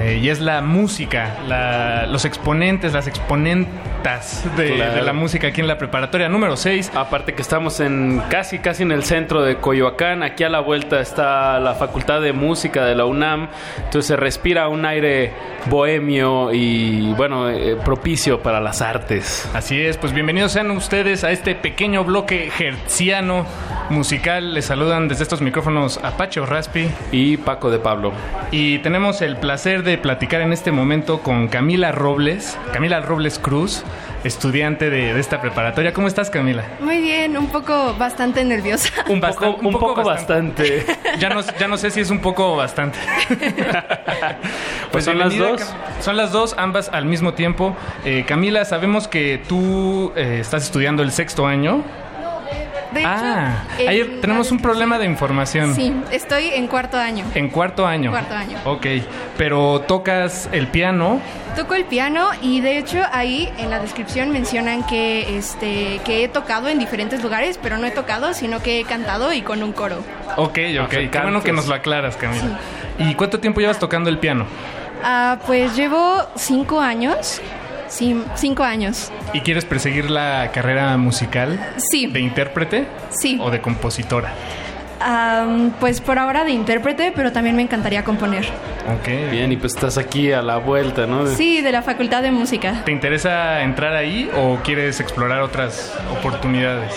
eh, y es la música, la- los exponentes, las exponentas de, Claro. de la música aquí en la preparatoria número 6. Aparte que estamos en casi casi en el centro de Coyoacán, aquí a la vuelta está la Facultad de Música de la UNAM, entonces se respira un aire bohemio y bueno, eh, propicio para las artes. Así es, pues bienvenidos sean ustedes a este pequeño bloque hertziano musical. Les saludan desde estos micrófonos Apache Raspi y Paco de Pablo. Y tenemos el placer de platicar en este momento con Camila Robles, Camila Robles Cruz, estudiante de, de esta preparatoria. ¿Cómo estás, Camila? Muy bien, un poco bastante nerviosa. Un poco, un poco bastante. Ya no, ya no sé si es un poco o bastante. Pues son las dos. Son las dos, ambas al mismo tiempo. Eh, Camila, sabemos que tú eh, estás estudiando el sexto año. De hecho, ah, ayer la tenemos un problema de información. Sí, estoy en cuarto año. En cuarto año. Cuarto año. Ok, pero tocas el piano. Toco el piano y de hecho ahí en la descripción mencionan que este que he tocado en diferentes lugares, pero no he tocado, sino que he cantado y con un coro. Ok, ok. Qué bueno que nos lo aclaras, Camila. ¿Y cuánto tiempo llevas tocando el piano? Ah, pues llevo cinco años. Sí, cinco años. ¿Y quieres perseguir la carrera musical? Sí. ¿De intérprete? Sí. ¿O de compositora? Pues por ahora de intérprete, pero también me encantaría componer. Ok. Bien, y pues estás aquí a la vuelta, ¿no? Sí, de la Facultad de Música. ¿Te interesa entrar ahí o quieres explorar otras oportunidades?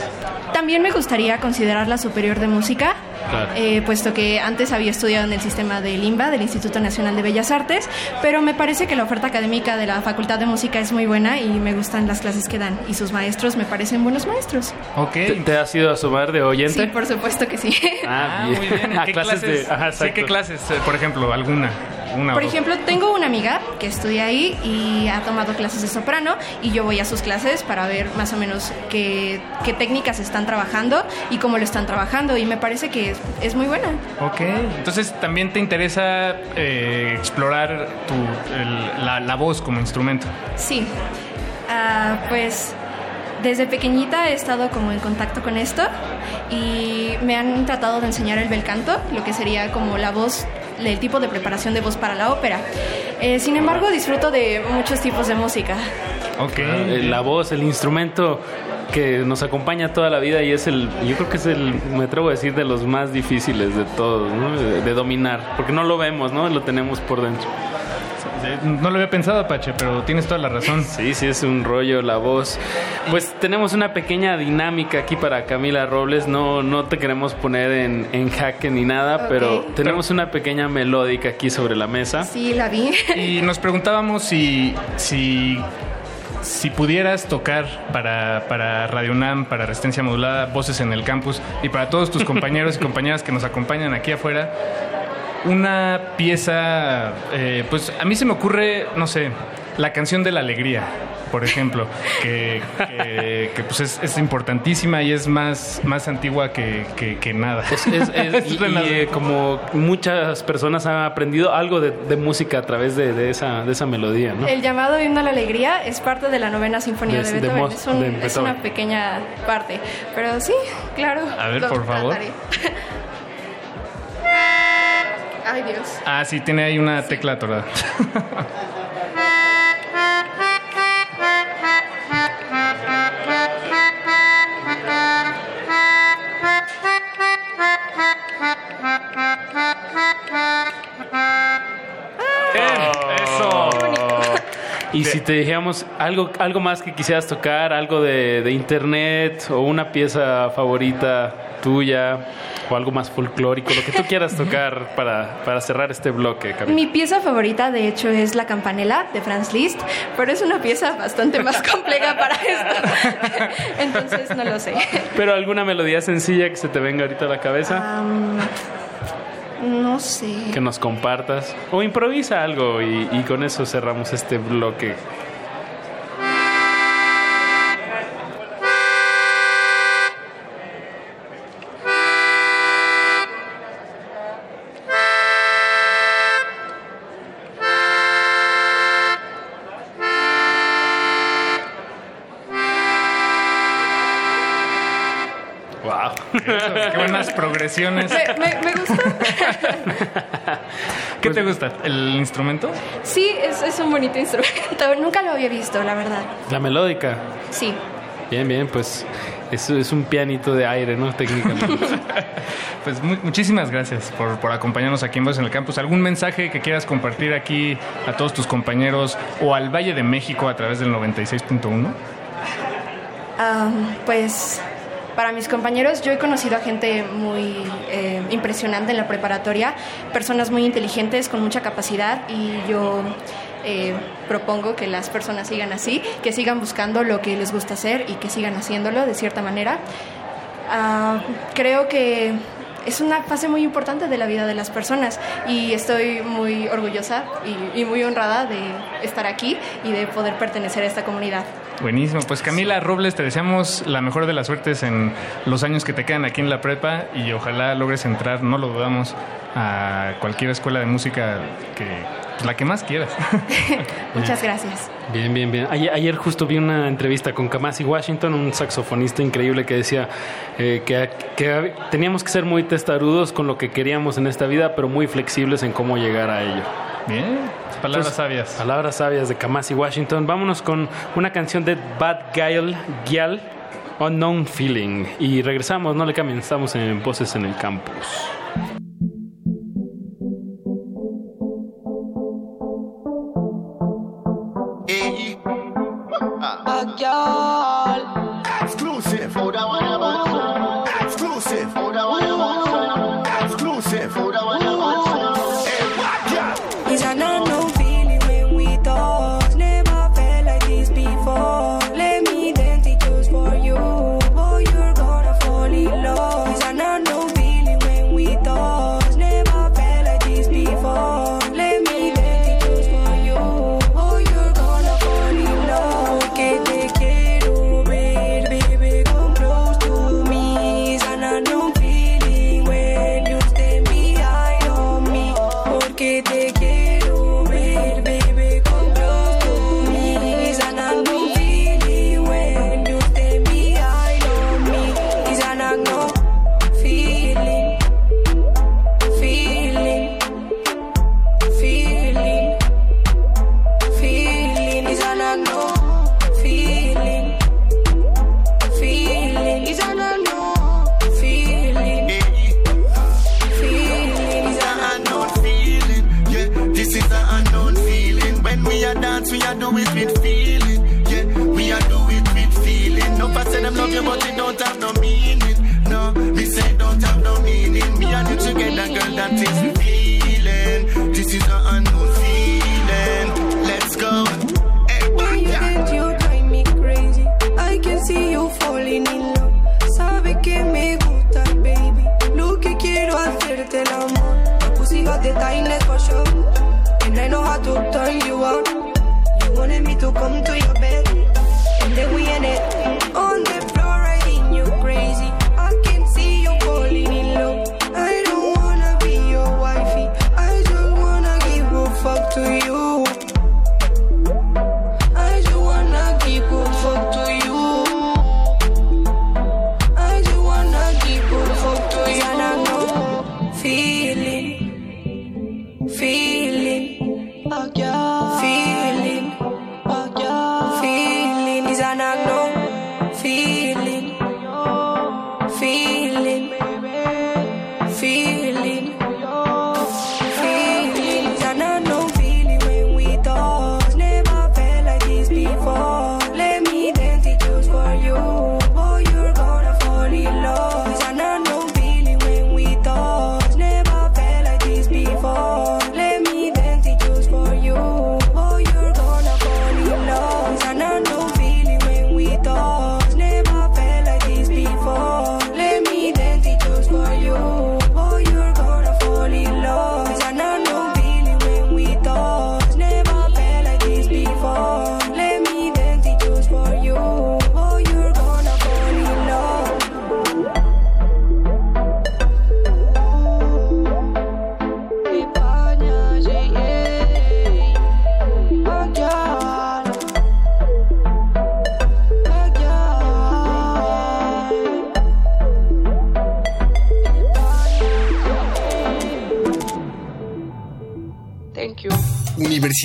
También me gustaría considerar la superior de música, Claro. eh, puesto que antes había estudiado en el sistema del INBA, del Instituto Nacional de Bellas Artes, pero me parece que la oferta académica de la Facultad de Música es muy buena y me gustan las clases que dan y sus maestros me parecen buenos maestros. Ok. ¿Te, te has ido a sumar de oyente? Sí, por supuesto que sí. Ah, Ah, bien. muy bien. A ¿Qué clases clases, de- ajá, sí, ¿qué clases, eh, por ejemplo, alguna? Una Por ejemplo, tengo una amiga que estudia ahí y ha tomado clases de soprano y yo voy a sus clases para ver más o menos qué, qué técnicas están trabajando y cómo lo están trabajando y me parece que es, es muy buena. Ok, entonces también te interesa eh, explorar tu, el- la, la voz como instrumento. Sí, Ah, pues desde pequeñita he estado como en contacto con esto y me han tratado de enseñar el bel canto, lo que sería como la voz, el tipo de preparación de voz para la ópera. Eh, sin embargo, disfruto de muchos tipos de música. Ok. Eh, La voz, el instrumento que nos acompaña toda la vida y es el, yo creo que es el, me atrevo a decir, de los más difíciles de todos, ¿no? de, de dominar, porque no lo vemos, ¿no? Lo tenemos por dentro. No lo había pensado, Apache, pero tienes toda la razón. Sí, sí, es un rollo la voz. Pues tenemos una pequeña dinámica aquí para Camila Robles. No, no te queremos poner en, en jaque ni nada, pero tenemos una pequeña melódica aquí sobre la mesa. Sí, la vi. Y nos preguntábamos si, si, si pudieras tocar para, para Radio UNAM, para Resistencia Modulada, Voces en el Campus y para todos tus compañeros y compañeras que nos acompañan aquí afuera, una pieza, eh, pues a mí se me ocurre, no sé, la canción de la alegría, por ejemplo, que, que- que, pues es, es importantísima y es más, más antigua que, que- que nada. Es- es- es- y, y, eh, como muchas personas han aprendido algo de, de música a través de, de esa, de esa melodía, ¿no? El llamado himno a la alegría es parte de la novena sinfonía De- de, de Beethoven. Es, un- de es Beethoven. una pequeña parte. Pero sí, claro. A ver, lo por favor. Ay, Dios. Ah, sí, tiene ahí una tecla atorada. Eso. Y si te dijéramos algo, algo más que quisieras tocar, algo de, de internet o una pieza favorita tuya o algo más folclórico, lo que tú quieras tocar para, para cerrar este bloque, Camila. Mi pieza favorita, de hecho, es La Campanela de Franz Liszt, pero es una pieza bastante más compleja para esto. Entonces, no lo sé. Pero alguna melodía sencilla que se te venga ahorita a la cabeza, no sé. que nos compartas. O improvisa algo y, y con eso cerramos este bloque. Progresiones. Me, me- me gusta. ¿Qué te gusta? ¿El instrumento? Sí, es, es un bonito instrumento. Nunca lo había visto, la verdad. La melódica. Sí. Bien, bien, pues eso es un pianito de aire, ¿no? Técnicamente. Pues mu- muchísimas gracias por, por acompañarnos aquí en Voz en el Campus. ¿Algún mensaje que quieras compartir aquí a todos tus compañeros o al Valle de México a través del 96.1? Am, pues para mis compañeros yo he conocido a gente muy eh, impresionante en la preparatoria, personas muy inteligentes con mucha capacidad y yo eh, propongo que las personas sigan así, que sigan buscando lo que les gusta hacer y que sigan haciéndolo de cierta manera. Ah, creo que es una fase muy importante de la vida de las personas y estoy muy orgullosa y, y muy honrada de estar aquí y de poder pertenecer a esta comunidad. Buenísimo. Pues Camila Robles, te deseamos la mejor de las suertes en los años que te quedan aquí en la prepa y ojalá logres entrar, no lo dudamos, a cualquier escuela de música que la que más quieras. Muchas gracias. Bien, bien, bien. Ayer, ayer justo vi una entrevista con Kamasi Washington, un saxofonista increíble que decía eh, que, que teníamos que ser muy testarudos con lo que queríamos en esta vida, pero muy flexibles en cómo llegar a ello. Bien, palabras sabias. Palabras sabias de Kamasi Washington. Vámonos con una canción de Bad Guile, Gyal, Unknown Feeling. Y regresamos, no le cambien, estamos en Voces en el Campus. backyard.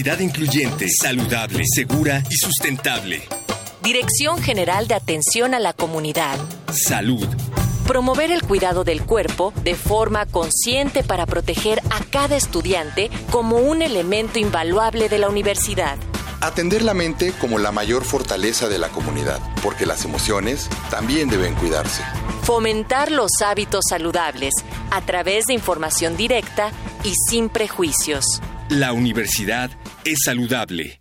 Universidad incluyente, saludable, segura y sustentable. Dirección General de Atención a la Comunidad. Salud. Promover el cuidado del cuerpo de forma consciente para proteger a cada estudiante como un elemento invaluable de la universidad. Atender la mente como la mayor fortaleza de la comunidad, porque las emociones también deben cuidarse. Fomentar los hábitos saludables a través de información directa y sin prejuicios. La universidad es saludable.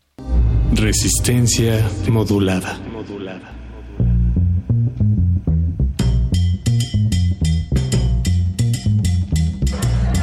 Resistencia modulada.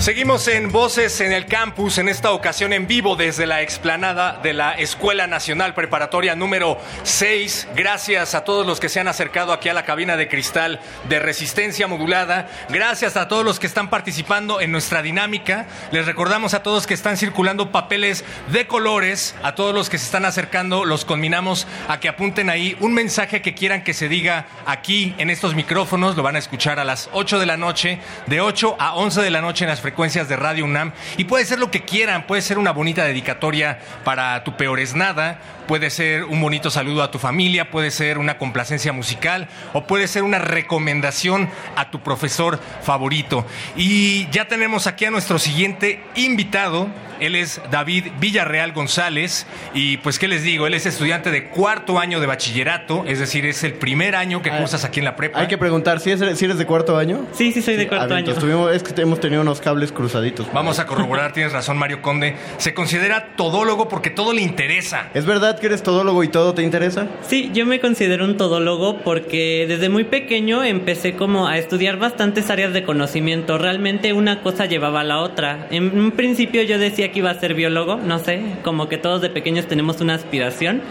Seguimos en Voces en el Campus, en esta ocasión en vivo desde la explanada de la Escuela Nacional Preparatoria número 6. Gracias a todos los que se han acercado aquí a la cabina de cristal de resistencia modulada. Gracias a todos los que están participando en nuestra dinámica. Les recordamos a todos que están circulando papeles de colores. A todos los que se están acercando, los conminamos a que apunten ahí un mensaje que quieran que se diga aquí en estos micrófonos. Lo van a escuchar a las 8 de la noche, de 8 a 11 de la noche en las frecuencias de Radio UNAM y puede ser lo que quieran, puede ser una bonita dedicatoria para tu peor es nada, puede ser un bonito saludo a tu familia, puede ser una complacencia musical o puede ser una recomendación a tu profesor favorito. Y ya tenemos aquí a nuestro siguiente invitado. Él es David Villarreal González y pues qué les digo, él es estudiante de cuarto año de bachillerato, es decir, es el primer año que cursas aquí en la prepa. Hay que preguntar, ¿si eres, si eres de cuarto año? Sí, sí, soy de cuarto A ver, año. entonces tuvimos- es que hemos tenido unos cables cruzaditos. Vamos a corroborar, tienes razón Mario Conde. Se considera todólogo porque todo le interesa. ¿Es verdad que eres todólogo y todo te interesa? Sí, yo me considero un todólogo porque desde muy pequeño empecé como a estudiar bastantes áreas de conocimiento. Realmente una cosa llevaba a la otra. En un principio yo decía que iba a ser biólogo, no sé, como que todos de pequeños tenemos una aspiración.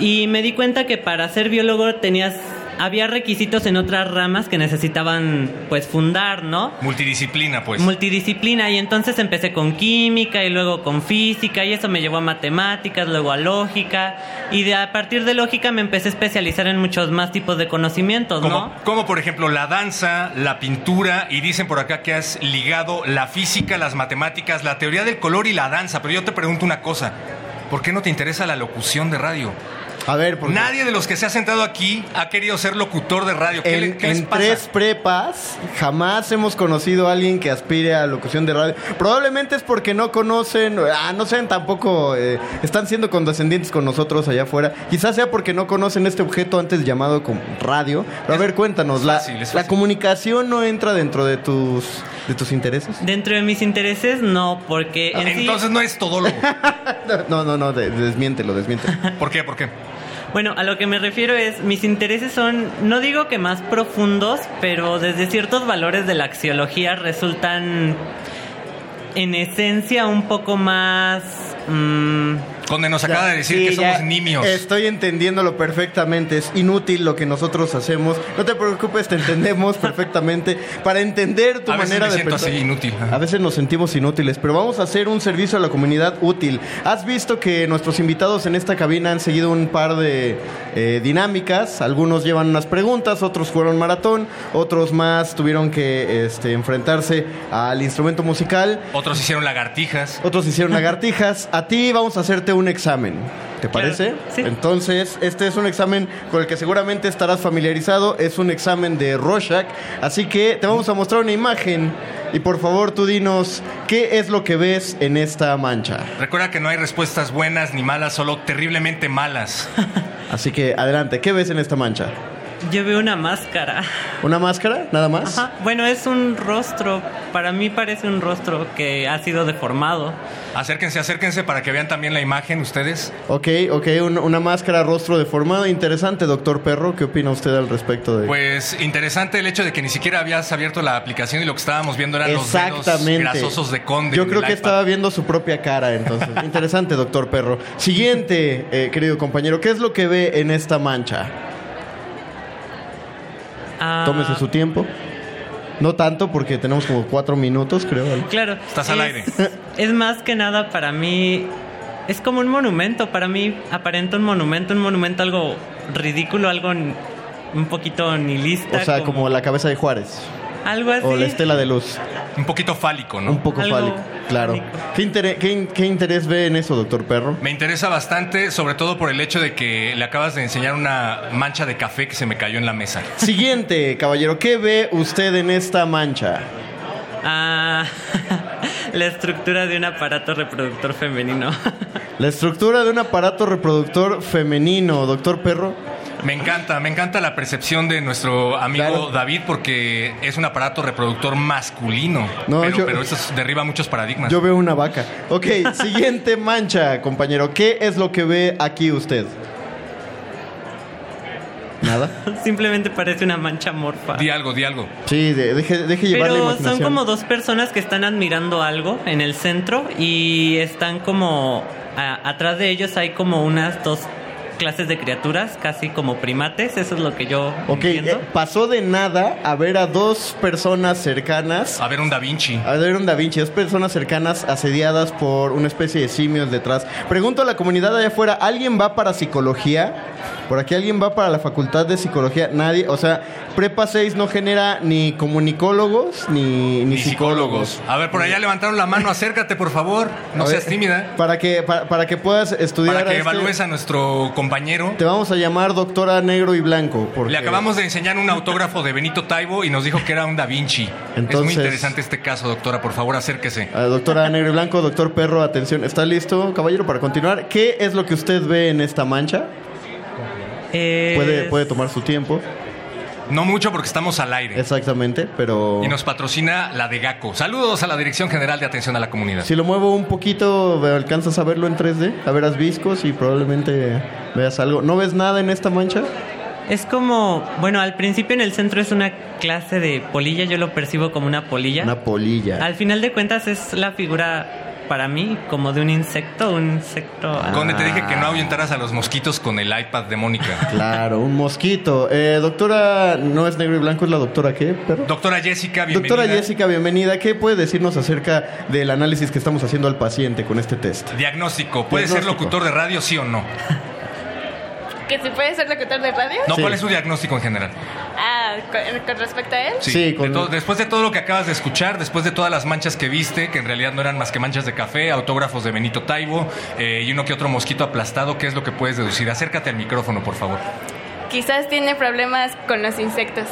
Y me di cuenta que para ser biólogo tenías había requisitos en otras ramas que necesitaban pues fundar, ¿no? Multidisciplina, pues. Multidisciplina y entonces empecé con química y luego con física y eso me llevó a matemáticas, luego a lógica y de a partir de lógica me empecé a especializar en muchos más tipos de conocimientos, como, ¿no? como por ejemplo la danza, la pintura y dicen por acá que has ligado la física, las matemáticas, la teoría del color y la danza. Pero yo te pregunto una cosa, ¿por qué no te interesa la locución de radio? A ver, porque Nadie de los que se ha sentado aquí ha querido ser locutor de radio. ¿Qué, le- en, qué les en pasa? tres prepas jamás hemos conocido a alguien que aspire a locución de radio. Probablemente es porque no conocen, ah, no sean tampoco, eh, están siendo condescendientes con nosotros allá afuera. Quizás sea porque no conocen este objeto antes llamado como radio. Pero a ver, cuéntanos, la, la comunicación no entra dentro de tus, de tus intereses. Dentro de mis intereses no, porque en sí- Entonces no es todólogo. No, no, no, de- desmiéntelo, desmiéntelo. ¿Por qué? ¿Por qué? Bueno, a lo que me refiero es, mis intereses son, no digo que más profundos, pero desde ciertos valores de la axiología resultan en esencia un poco más... mm, Donde nos acaba Ya, de decir sí, que somos nimios. Estoy entendiéndolo perfectamente. Es inútil lo que nosotros hacemos. No te preocupes, te entendemos perfectamente. Para entender tu A veces manera me de siento pensar. así, inútil. A veces nos sentimos inútiles, pero vamos a hacer un servicio a la comunidad útil. Has visto que nuestros invitados en esta cabina han seguido un par de eh, dinámicas. Algunos llevan unas preguntas, otros fueron maratón, otros más tuvieron que este, enfrentarse al instrumento musical. Otros hicieron lagartijas. Otros hicieron lagartijas. A ti vamos a hacerte un examen. ¿Te Claro, parece? Entonces, este es un examen con el que seguramente estarás familiarizado. Es un examen de Rorschach. Así que te vamos a mostrar una imagen. Y por favor, tú dinos, ¿qué es lo que ves en esta mancha? Recuerda que no hay respuestas buenas ni malas, solo terriblemente malas. Así que, adelante, ¿qué ves en esta mancha? Yo veo una máscara. ¿Una máscara? ¿Nada más? Ajá. Bueno, es un rostro. Para mí parece un rostro que ha sido deformado. Acérquense, acérquense para que vean también la imagen ustedes. Ok, ok, un- una máscara, rostro deformado. Interesante, doctor Perro. ¿Qué opina usted al respecto de...? Pues interesante el hecho de que ni siquiera habías abierto la aplicación y lo que estábamos viendo eran los dedos grasosos de Conde. Yo creo que iPad. estaba viendo su propia cara, entonces. Interesante, doctor Perro. Siguiente, eh, querido compañero, ¿qué es lo que ve en esta mancha? Ah, Tómese su tiempo. No tanto, porque tenemos como cuatro minutos, creo. Claro. Estás al es- aire. Es más que nada para mí. Es como un monumento. Para mí aparenta un monumento, un monumento algo ridículo, algo un poquito nihilista. O sea, como la cabeza de Juárez. Algo así. O la estela de luz. Un poquito fálico, ¿no? Un poco Algo fálico, claro. ¿Qué, intere- qué in- qué interés ve en eso, doctor Perro? Me interesa bastante, sobre todo por el hecho de que le acabas de enseñar una mancha de café que se me cayó en la mesa. Siguiente, caballero, ¿qué ve usted en esta mancha? Ah, la estructura de un aparato reproductor femenino. La estructura de un aparato reproductor femenino, doctor Perro. Me encanta, me encanta la percepción de nuestro amigo Claro. David porque es un aparato reproductor masculino. No, pero, yo- pero eso derriba muchos paradigmas. Yo veo una vaca. Ok, siguiente mancha, compañero. ¿Qué es lo que ve aquí usted? ¿Nada? Simplemente parece una mancha morfa. Di algo, di algo. Sí, de- deje, deje llevar la Pero imaginación. son como dos personas que están admirando algo en el centro y están como a- atrás de ellos hay como unas dos clases de criaturas, casi como primates, eso es lo que yo Ok, entiendo. eh, pasó de nada a ver a dos personas cercanas. A ver un Da Vinci. A ver un Da Vinci, dos personas cercanas asediadas por una especie de simios detrás. Pregunto a la comunidad allá afuera, ¿alguien va para psicología? Por aquí alguien va para la facultad de psicología. Nadie, o sea, Prepa 6 no genera ni comunicólogos ni, ni psicólogos. A ver, por allá levantaron la mano, acércate, por favor. No A seas ver, tímida. Para que, para, para que puedas estudiar. Para que a este- evalúes a nuestro compañero. Te vamos a llamar doctora negro y blanco. Porque Le acabamos de enseñar un autógrafo de Benito Taibo y nos dijo que era un Da Vinci. es Entonces- muy interesante este caso, doctora. Por favor, acérquese. Ah, doctora negro y blanco, doctor perro, atención. ¿Está listo, caballero, para continuar? ¿Qué es lo que usted ve en esta mancha? Puede, puede tomar su tiempo. No mucho porque estamos al aire. Exactamente, pero... Y nos patrocina la de GACO. Saludos a la Dirección General de Atención a la Comunidad. Si lo muevo un poquito, ¿alcanzas a verlo en 3D? A verás viscos y probablemente veas algo. ¿No ves nada en esta mancha? Es como, bueno, al principio en el centro es una clase de polilla, yo lo percibo como una polilla. Una polilla. Al final de cuentas es la figura para mí como de un insecto, un insecto. Conde, te dije que no ahuyentaras a los mosquitos con el iPad de Mónica. Claro, un mosquito. Eh, doctora, no es negro y blanco, es la doctora qué, pero... Doctora Jessica, bienvenida. Doctora Jessica, bienvenida. ¿Qué puede decirnos acerca del análisis que estamos haciendo al paciente con este test? Diagnóstico. ¿Puede ser locutor de radio, sí o no? ¿Que si puede ser locutor de radio? No, ¿cuál es su diagnóstico en general? Ah, con, con respecto a él. Sí, de todo- después de todo lo que acabas de escuchar, después de todas las manchas que viste, que en realidad no eran más que manchas de café, autógrafos de Benito Taibo eh, y uno que otro mosquito aplastado, ¿qué es lo que puedes deducir? Acércate al micrófono, por favor. Quizás tiene problemas con los insectos.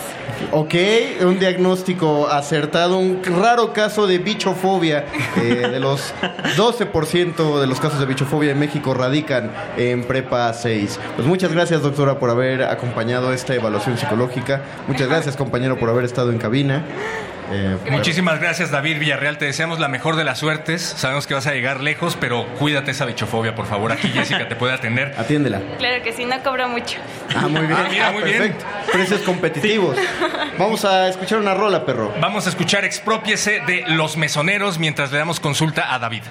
Ok, un diagnóstico acertado, un raro caso de bichofobia. Eh, de los 12% de los casos de bichofobia en México radican en Prepa 6. Pues muchas gracias, doctora, por haber acompañado esta evaluación psicológica. Muchas gracias, compañero, por haber estado en cabina. Eh, Muchísimas gracias, David Villarreal. Te deseamos la mejor de las suertes. Sabemos que vas a llegar lejos, pero cuídate esa bichofobia, por favor. Aquí Jessica te puede atender. Atiéndela. Claro que sí, no cobro mucho. Ah, muy bien. Ah, mira, muy bien. perfecto. Precios competitivos. Vamos a escuchar una rola, perro. Vamos a escuchar Expropiese de Los Mesoneros mientras le damos consulta a David.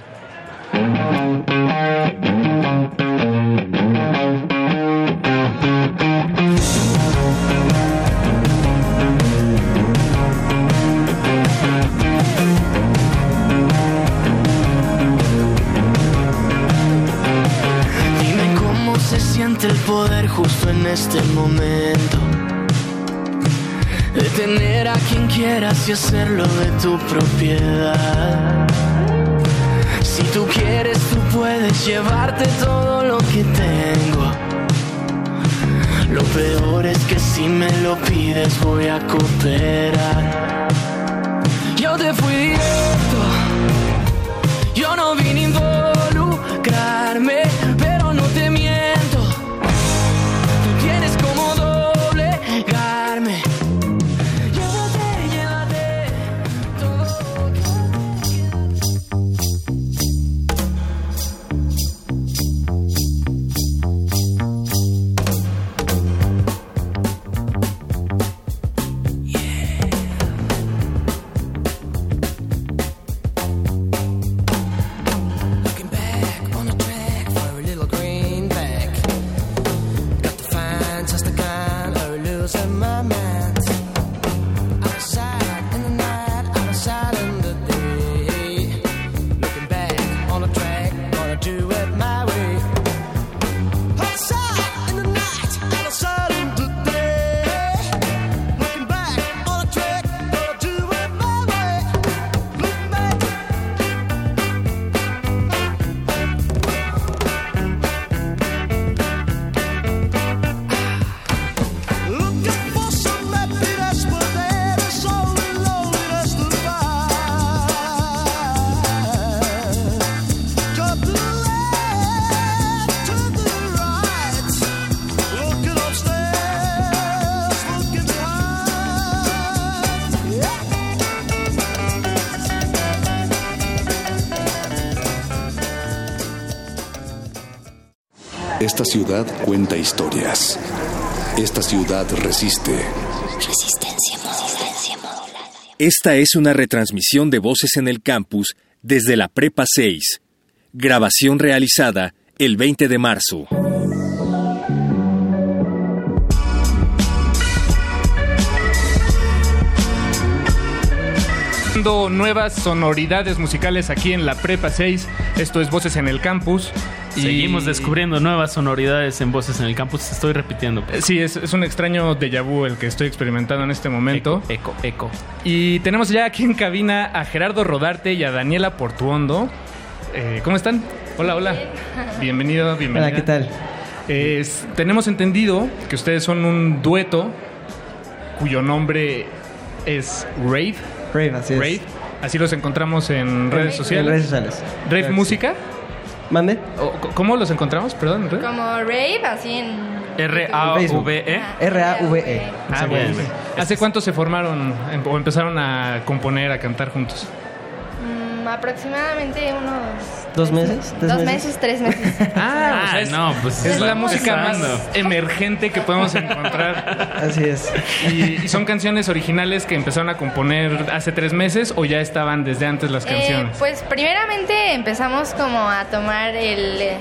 Siente el poder justo en este momento. De tener a quien quieras y hacerlo de tu propiedad. Si tú quieres, tú puedes llevarte todo lo que tengo. Lo peor es que si me lo pides, voy a cooperar. Yo te fui directo. Yo no vine a involucrarme, Esta ciudad cuenta historias. Esta ciudad resiste. Resistencia Esta es una retransmisión de Voces en el Campus desde la Prepa 6. Grabación realizada el 20 de marzo. Haciendo nuevas sonoridades musicales aquí en la Prepa 6. Esto es Voces en el Campus. Y- Seguimos descubriendo nuevas sonoridades en voces en el campus. Estoy repitiendo. Eh, Sí, es, es un extraño déjà vu el que estoy experimentando en este momento. Eco, eco. Y tenemos ya aquí en cabina a Gerardo Rodarte y a Daniela Portuondo. Eh, ¿Cómo están? Hola, hola. Bienvenido, bienvenida. Hola, ¿qué tal? Es- tenemos entendido que ustedes son un dueto cuyo nombre es Raid. Rave, así es. Raid. Así los encontramos en redes sociales. En redes sociales. ¿Rave. Música? ¿Mande? ¿O c- ¿Cómo los encontramos? Perdón. Como rave, así en... R-A-V-E. R-A-V-E. Ah, bien. ¿Hace cuánto se formaron o empezaron a componer, a cantar juntos? Aproximadamente unos... ¿Dos meses? ¿Tres Dos meses, tres meses. Ah, o sea, es, no, pues es la música más emergente que podemos encontrar. Así es. Y, y son canciones originales que empezaron a componer hace tres meses o ya estaban desde antes las Eh, canciones. pues primeramente empezamos como a tomar el, eh,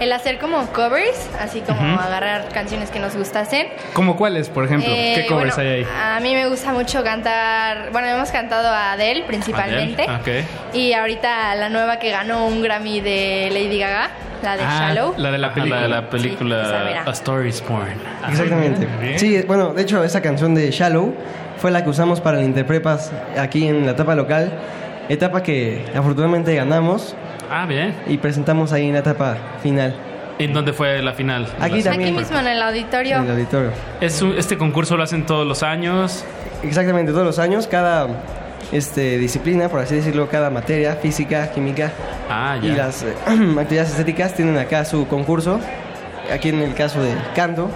el hacer como covers, así como agarrar canciones que nos gustasen. ¿Cómo cuáles, por ejemplo? Eh, ¿Qué covers bueno, hay ahí? A mí me gusta mucho cantar, bueno, hemos cantado a Adele principalmente. Adele, Y ahorita la nueva que ganó un Grammy de Lady Gaga, la de Ah, Shallow. La de la película. Sí, la esa película. A Story is Born. Exactamente. Sí, bueno, de hecho, esa canción de Shallow fue la que usamos para el Interprepas aquí en la etapa local. Etapa que afortunadamente ganamos. Ah, bien. Y presentamos ahí en la etapa final. ¿En dónde fue la final? Aquí también. Aquí mismo en el auditorio. En el auditorio. Es un- este concurso lo hacen todos los años. Exactamente, todos los años, cada este, disciplina, por así decirlo, cada materia, física, química Ah, y ya. las eh, actividades estéticas tienen acá su concurso. Aquí en el caso de canto,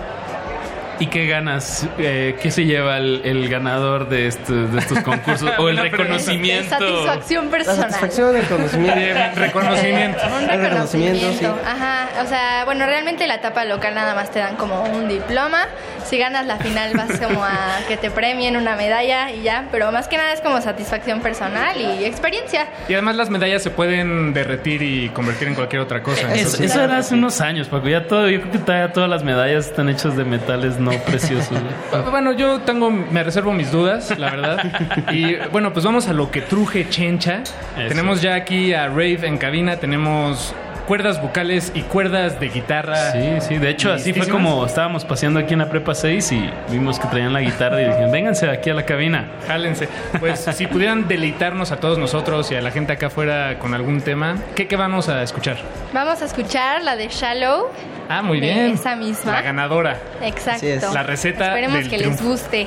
¿Y qué ganas? Eh, ¿Qué se lleva el, el ganador de, estos- de estos concursos? ¿O el reconocimiento? Satisfacción La personal. satisfacción, el conocimiento. Reconocimiento. Un El reconocimiento, sí. reconocimiento. Ajá. O sea, bueno, realmente la etapa local nada más te dan como un diploma. Si ganas la final vas como a que te premien una medalla y ya. Pero más que nada es como satisfacción personal y experiencia. Y además las medallas se pueden derretir y convertir en cualquier otra cosa. Es- eso era hace unos años, Paco. Ya todo, yo creo que todavía todas las medallas están hechas de metales no preciosos. Bueno, yo tengo, me reservo mis dudas, la verdad. Y bueno, pues vamos a lo que truje chencha. Tenemos ya aquí a Rave en cabina, tenemos cuerdas vocales y cuerdas de guitarra. Sí, sí. De hecho, así fue como estábamos paseando aquí en la prepa 6 y vimos que traían la guitarra y dijeron, vénganse aquí a la cabina. Jálense. Pues si pudieran deleitarnos a todos nosotros y a la gente acá afuera con algún tema, ¿qué, qué vamos a escuchar? Vamos a escuchar la de Shallow. Ah, muy bien. Esa misma. La ganadora. Exacto. La receta Esperemos del que triunfo. les guste.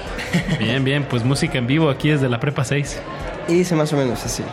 Bien, bien. Pues música en vivo aquí desde la prepa 6. Y dice más o menos así.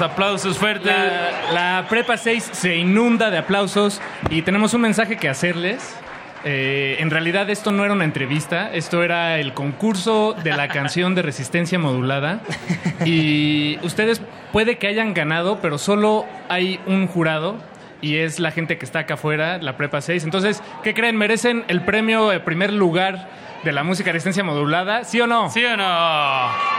Aplausos, aplausos fuertes. La, la Prepa 6 se inunda de aplausos y tenemos un mensaje que hacerles. Eh, en realidad esto no era una entrevista, esto era el concurso de la canción de resistencia modulada y ustedes puede que hayan ganado, pero solo hay un jurado y es la gente que está acá afuera, la Prepa 6. Entonces, ¿qué creen? ¿Merecen el premio de primer lugar de la música de resistencia modulada? ¿Sí o no? ¿Sí o no?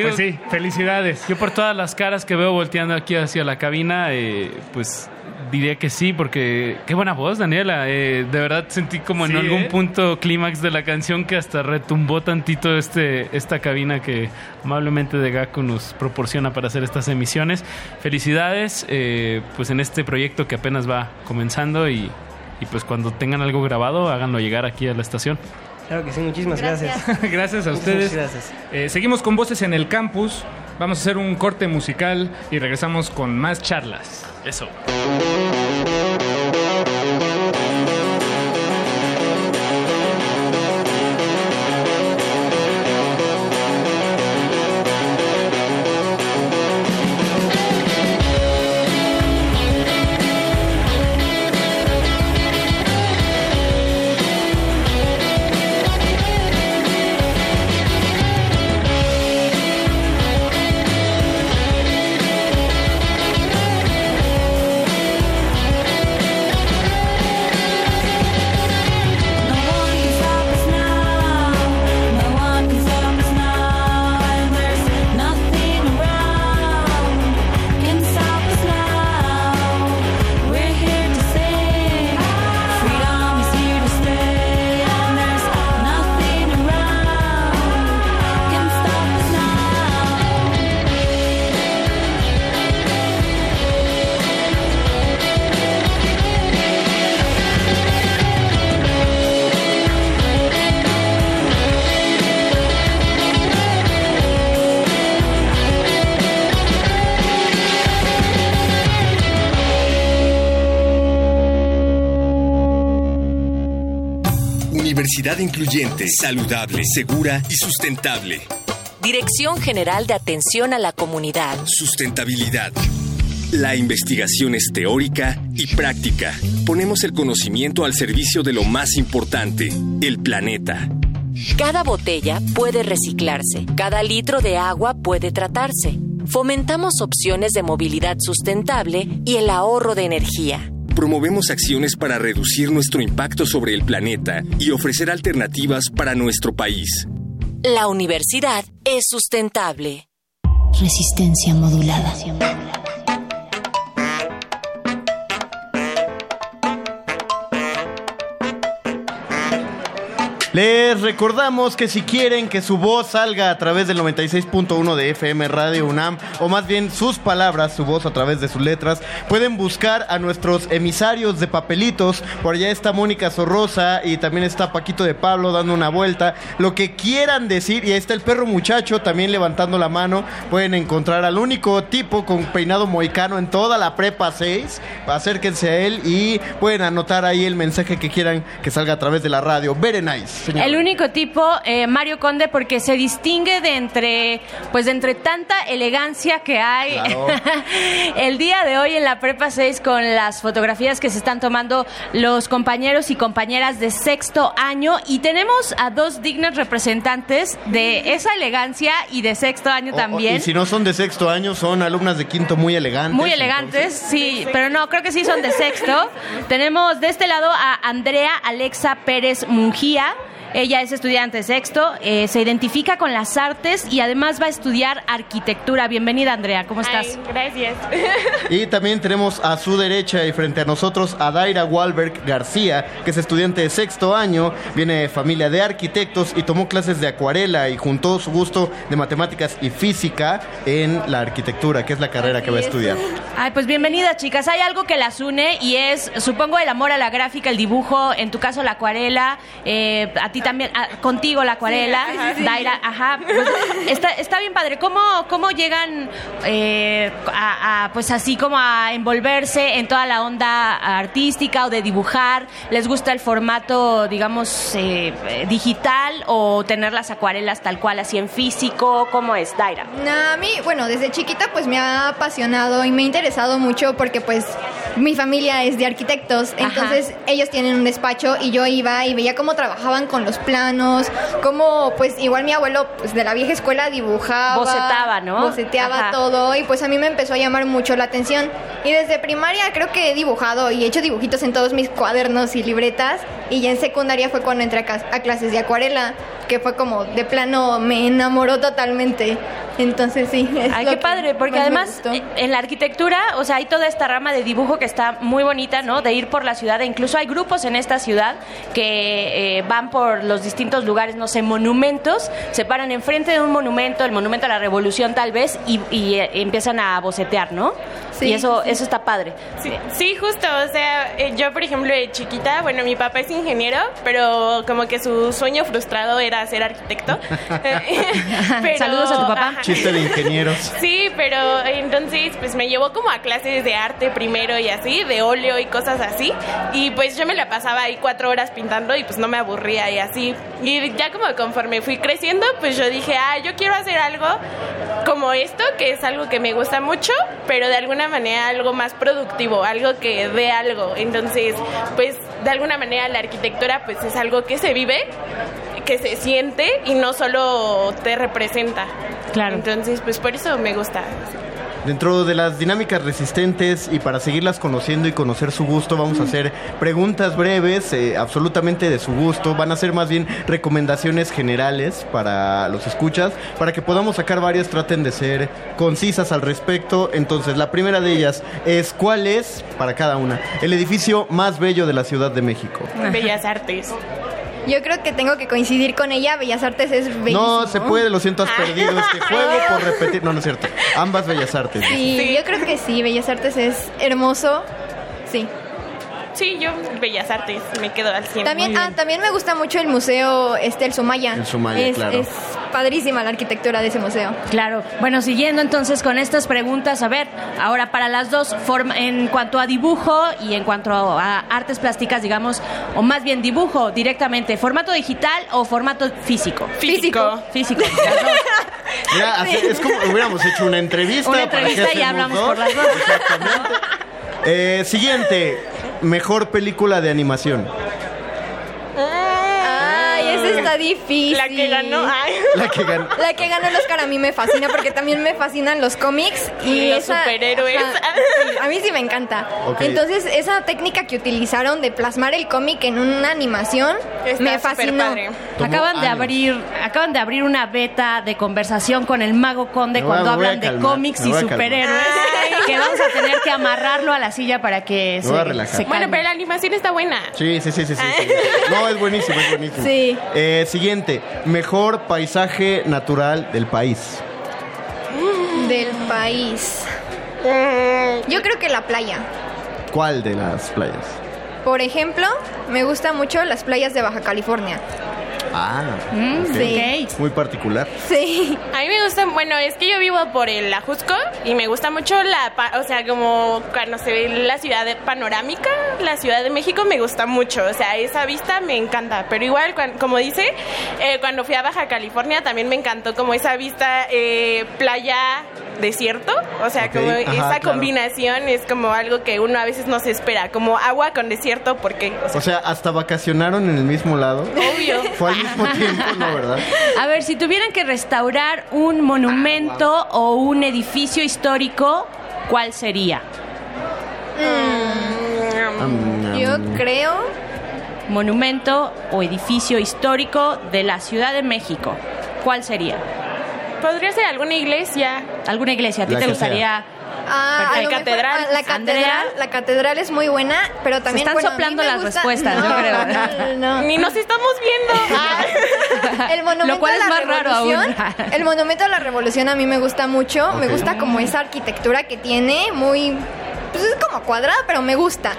Pues sí, felicidades. Yo por todas las caras que veo volteando aquí hacia la cabina, eh, pues diría que sí, porque qué buena voz, Daniela. Eh, de verdad sentí como en algún ¿eh? punto clímax de la canción que hasta retumbó tantito este, esta cabina que amablemente de Gaku nos proporciona para hacer estas emisiones. Felicidades, eh, pues en este proyecto que apenas va comenzando y, y pues cuando tengan algo grabado, háganlo llegar aquí a la estación. Claro que sí, muchísimas gracias. Gracias a Muchas ustedes. gracias. Eh, seguimos con Voces en el Campus. Vamos a hacer un corte musical y regresamos con más charlas. Eso. Incluyente, saludable, segura y sustentable. Dirección General de Atención a la Comunidad. Sustentabilidad. La investigación es teórica y práctica. Ponemos el conocimiento al servicio de lo más importante, el planeta. Cada botella puede reciclarse, cada litro de agua puede tratarse. Fomentamos opciones de movilidad sustentable y el ahorro de energía. Promovemos acciones para reducir nuestro impacto sobre el planeta y ofrecer alternativas para nuestro país. La universidad es sustentable. Resistencia modulada. Les recordamos que si quieren que su voz salga a través del 96.1 de FM Radio UNAM, o más bien sus palabras, su voz a través de sus letras, pueden buscar a nuestros emisarios de papelitos. Por allá está Mónica Sorrosa y también está Paquito de Pablo dando una vuelta. Lo que quieran decir, y ahí está el perro muchacho también levantando la mano. Pueden encontrar al único tipo con peinado moicano en toda la prepa 6. Acérquense a él y pueden anotar ahí el mensaje que quieran que salga a través de la radio. Very nice. Señor. El único tipo, eh, Mario Conde, porque se distingue de entre, pues de entre tanta elegancia que hay Claro. el día de hoy en la Prepa 6 con las fotografías que se están tomando los compañeros y compañeras de sexto año y tenemos a dos dignas representantes de esa elegancia y de sexto año O- o- también. y si no son de sexto año, son alumnas de quinto muy elegantes. Muy elegantes, sí, pero no, creo que sí son de sexto. Tenemos de este lado a Andrea Alexa Pérez Mungía. Ella es estudiante de sexto, eh, se identifica con las artes y además va a estudiar arquitectura. Bienvenida, Andrea, ¿cómo estás? gracias. Y también tenemos a su derecha y frente a nosotros a Daira Walberg García, que es estudiante de sexto año, viene de familia de arquitectos y tomó clases de acuarela y juntó su gusto de matemáticas y física en la arquitectura, que es la carrera que va a estudiar. Ay, pues bienvenida, chicas. Hay algo que las une y es, supongo, el amor a la gráfica, el dibujo, en tu caso la acuarela, eh, a ti también, a- contigo la acuarela, Sí, ajá, sí. Daira, ajá. Pues, está, está bien padre. ¿Cómo, cómo llegan, eh, a, a, pues así como a envolverse en toda la onda artística o de dibujar? ¿Les gusta el formato, digamos, eh, eh, digital o tener las acuarelas tal cual, así en físico? ¿Cómo es, Daira? A mí, bueno, desde chiquita pues me ha apasionado y me ha interesado mucho porque pues mi familia es de arquitectos, entonces ellos tienen un despacho y yo iba y veía cómo trabajaban con los planos, cómo pues igual mi abuelo pues de la vieja escuela dibujaba, Bocetaba, ¿no? Boceteaba Ajá. todo y pues a mí me empezó a llamar mucho la atención y desde primaria creo que he dibujado y he hecho dibujitos en todos mis cuadernos y libretas y ya en secundaria fue cuando entré a, clases de acuarela, que fue como de plano me enamoró totalmente. Entonces sí. es Ay, qué que padre, porque además eh, en la arquitectura, o sea, hay toda esta rama de dibujo que está muy bonita, ¿no? De ir por la ciudad, e incluso hay grupos en esta ciudad que eh, van por los distintos lugares, no sé, monumentos, se paran enfrente de un monumento, el monumento a la revolución tal vez, y, y, eh, empiezan a bocetear, ¿no? Sí, y eso, sí, eso está padre. Sí, sí, justo, o sea, eh, yo por ejemplo de chiquita, bueno, mi papá es ingeniero, pero como que su sueño frustrado era ser arquitecto. Pero- Saludos a tu papá. Ajá. Chiste de ingenieros. Sí, pero entonces pues me llevó como a clases de arte primero y así, de óleo y cosas así. Y pues yo me la pasaba ahí cuatro horas pintando y pues no me aburría y así. Y ya como conforme fui creciendo, pues yo dije, ah, yo quiero hacer algo como esto, que es algo que me gusta mucho, pero de alguna manera algo más productivo, algo que dé algo. Entonces, pues de alguna manera la arquitectura pues es algo que se vive que se siente y no solo te representa. Claro. Entonces, pues por eso me gusta. Dentro de las dinámicas resistentes y para seguirlas conociendo y conocer su gusto, vamos a hacer preguntas breves, eh, absolutamente de su gusto. Van a ser más bien recomendaciones generales para los escuchas, para que podamos sacar varias, traten de ser concisas al respecto. Entonces, la primera de ellas es ¿cuál es, para cada una, el edificio más bello de la Ciudad de México? Bellas Artes. Yo creo que tengo que coincidir con ella. Bellas Artes es bellísimo. No se puede, lo siento, has perdido este juego por repetir. No, no es cierto. Ambas bellas artes. Sí, yo creo que sí. Bellas Artes es hermoso. Sí. Sí, yo Bellas Artes me quedo al 100. También, ah, también me gusta mucho el museo, este, el Sumaya. El Sumaya, es, claro. Es padrísima la arquitectura de ese museo. Claro. Bueno, siguiendo entonces con estas preguntas, a ver, ahora para las dos, forma- en cuanto a dibujo y en cuanto a artes plásticas, digamos, o más bien dibujo directamente, ¿formato digital o formato físico? Físico. Físico. Mira, hace- es como hubiéramos hecho una entrevista. Una ¿para qué entrevista y hablamos dos? por las dos. Eh, siguiente, mejor película de animación. Está difícil. La que ganó. Ay. La que ganó. La que ganó el Oscar a mí me fascina porque también me fascinan los cómics y, Y los esa- superhéroes. Ajá, a mí sí me encanta. Entonces, esa técnica que utilizaron de plasmar el cómic en una animación Está me fascinó. Acaban de abrir, acaban de abrir una beta de conversación con el Mago Conde cuando hablan de cómics y superhéroes. Que vamos a tener que amarrarlo a la silla para que Me voy a se, relajar. se Bueno, calme. pero la animación está buena. Sí, sí, sí, sí, sí, sí. No, es buenísimo, es buenísimo. Sí. Eh, siguiente, mejor paisaje natural del país. Del país. Yo creo que la playa. ¿Cuál de las playas? Por ejemplo, me gustan mucho las playas de Baja California. Ah, Mm, sí. Muy particular. Sí. A mí me gusta, bueno, es que yo vivo por el Ajusco y me gusta mucho la, pa- o sea, como cuando se ve la ciudad de panorámica, la Ciudad de México me gusta mucho, o sea, esa vista me encanta, pero igual, como dice, eh, cuando fui a Baja California también me encantó como esa vista eh, playa desierto, o sea, como ajá, esa claro. combinación es como algo que uno a veces no se espera, como agua con desierto, porque, o sea, O sea, hasta vacacionaron en el mismo lado. obvio. Fue mismo tiempo, ¿no, verdad? A ver, si tuvieran que restaurar un monumento o un edificio histórico, ¿cuál sería? Mm, Yo creo. Monumento o edificio histórico de la Ciudad de México. ¿Cuál sería? Podría ser alguna iglesia. ¿Alguna iglesia? ¿A ti La te gustaría? Ah, Perfecto. a lo mejor- Catedral. la Andrea. catedral, la catedral es muy buena, pero también están bueno, a mí soplando las gusta- respuestas, yo No, creo. no, no. Ni nos estamos viendo. Ah. El monumento Lo cual a la es más raro aún. revolución, el monumento a la revolución a mí me gusta mucho, me gusta como esa arquitectura que tiene, muy pues es como cuadrada, pero me gusta.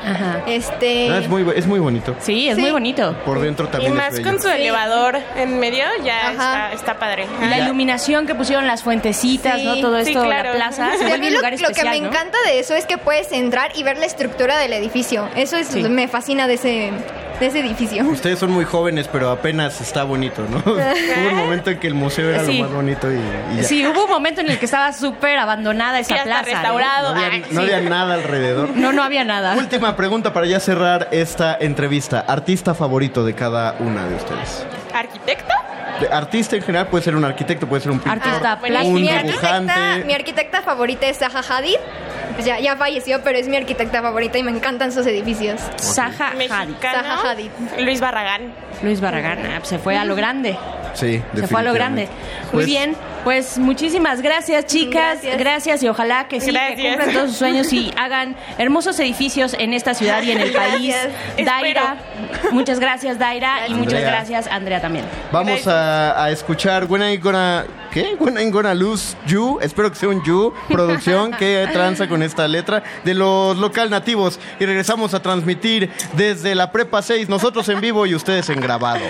Este No, es, muy, es muy bonito. Sí, es Sí. muy bonito. Por dentro Y también más es bello. con su elevador en medio, ya Ajá. está, está padre. La iluminación que pusieron las fuentecitas, Sí. ¿no? Todo Sí, esto, claro. la plaza, se Y a vuelve mí un lo, lugar lo que especial, me ¿no? encanta de eso es que puedes entrar y ver la estructura del edificio. Eso es, Sí. me fascina de ese, de ese edificio. Ustedes son muy jóvenes, pero apenas está bonito, ¿no? Hubo un momento en que el museo era Sí. lo más bonito y, y ya. Sí, hubo un momento en el que estaba súper abandonada esa Sí, hasta plaza. ¿eh? restaurado. No había, Ay, no sí. había nada alrededor. No, no había nada. Última pregunta para ya cerrar esta entrevista. ¿Artista favorito de cada una de ustedes? ¿Arquitecto? De- artista en general puede ser un arquitecto, puede ser un pintor, Artista un mi, arquitecta, mi arquitecta favorita es Zaha Hadid. Pues ya, ya falleció, pero es mi arquitecta favorita y me encantan sus edificios. Saja Hadid. Zaha Hadid. Luis Barragán. Luis Barragán, ah, pues se fue a lo grande. Sí, Se fue a lo grande. Muy Pues, bien, pues muchísimas gracias, chicas. Gracias, Gracias. y ojalá que sí, que Gracias. cumplan todos sus sueños y hagan hermosos edificios en esta ciudad y en el país. Gracias. Daira, muchas gracias, Daira, y muchas Andrea. gracias, Andrea también. Vamos a, a escuchar When I Gonna... ¿Qué? When I Gonna Lose You. Espero que sea un You. Producción que tranza con esta letra de los local nativos. Y regresamos a transmitir desde la Prepa 6. Nosotros en vivo y ustedes en grabado.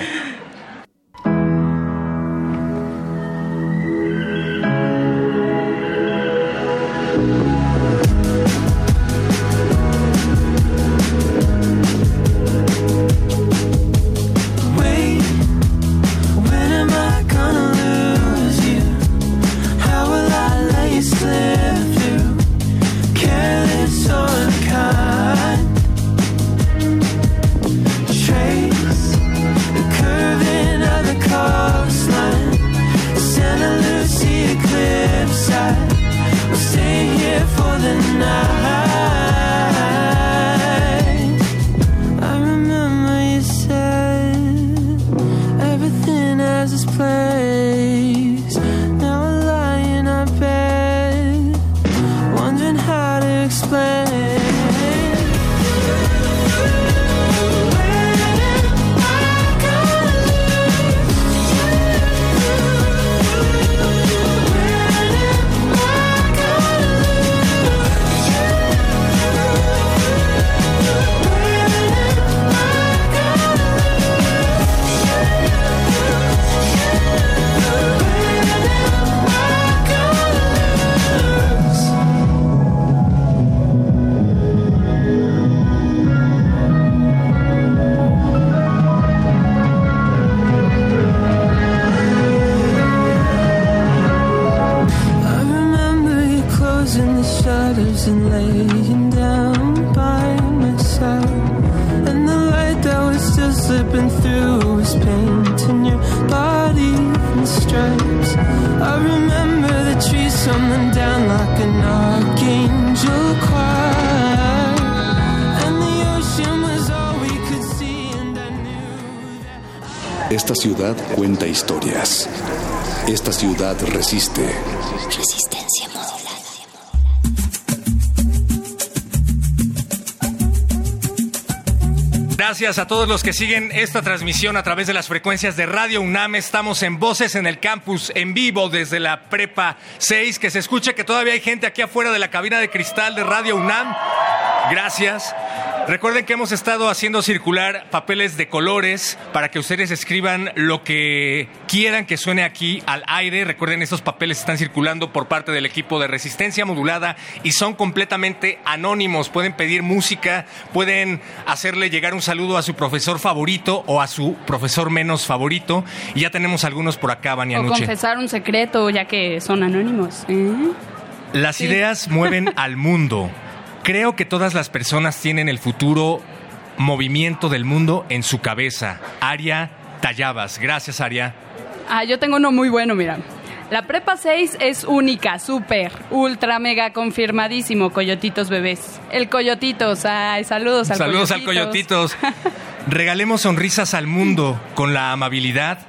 Gracias a todos los que siguen esta transmisión a través de las frecuencias de Radio UNAM. Estamos en Voces en el Campus, en vivo desde la Prepa 6. Que se escuche que todavía hay gente aquí afuera de la cabina de cristal de Radio UNAM. Gracias. Recuerden que hemos estado haciendo circular papeles de colores para que ustedes escriban lo que quieran que suene aquí al aire. Recuerden, estos papeles están circulando por parte del equipo de resistencia modulada y son completamente anónimos. Pueden pedir música, pueden hacerle llegar un saludo a su profesor favorito o a su profesor menos favorito. Y ya tenemos algunos por acá, O Banianuche. confesar un secreto, ya que son anónimos. ¿eh? Las ideas mueven al mundo. Creo que todas las personas tienen el futuro movimiento del mundo en su cabeza. Aria Tallabas. Gracias, Aria. Ah, yo tengo uno muy bueno, mira. La prepa 6 es única, súper, ultra, mega confirmadísimo, Coyotitos bebés. El Coyotitos, ay, saludos al Saludos al Coyotitos. Coyotitos. Regalemos sonrisas al mundo. Con la amabilidad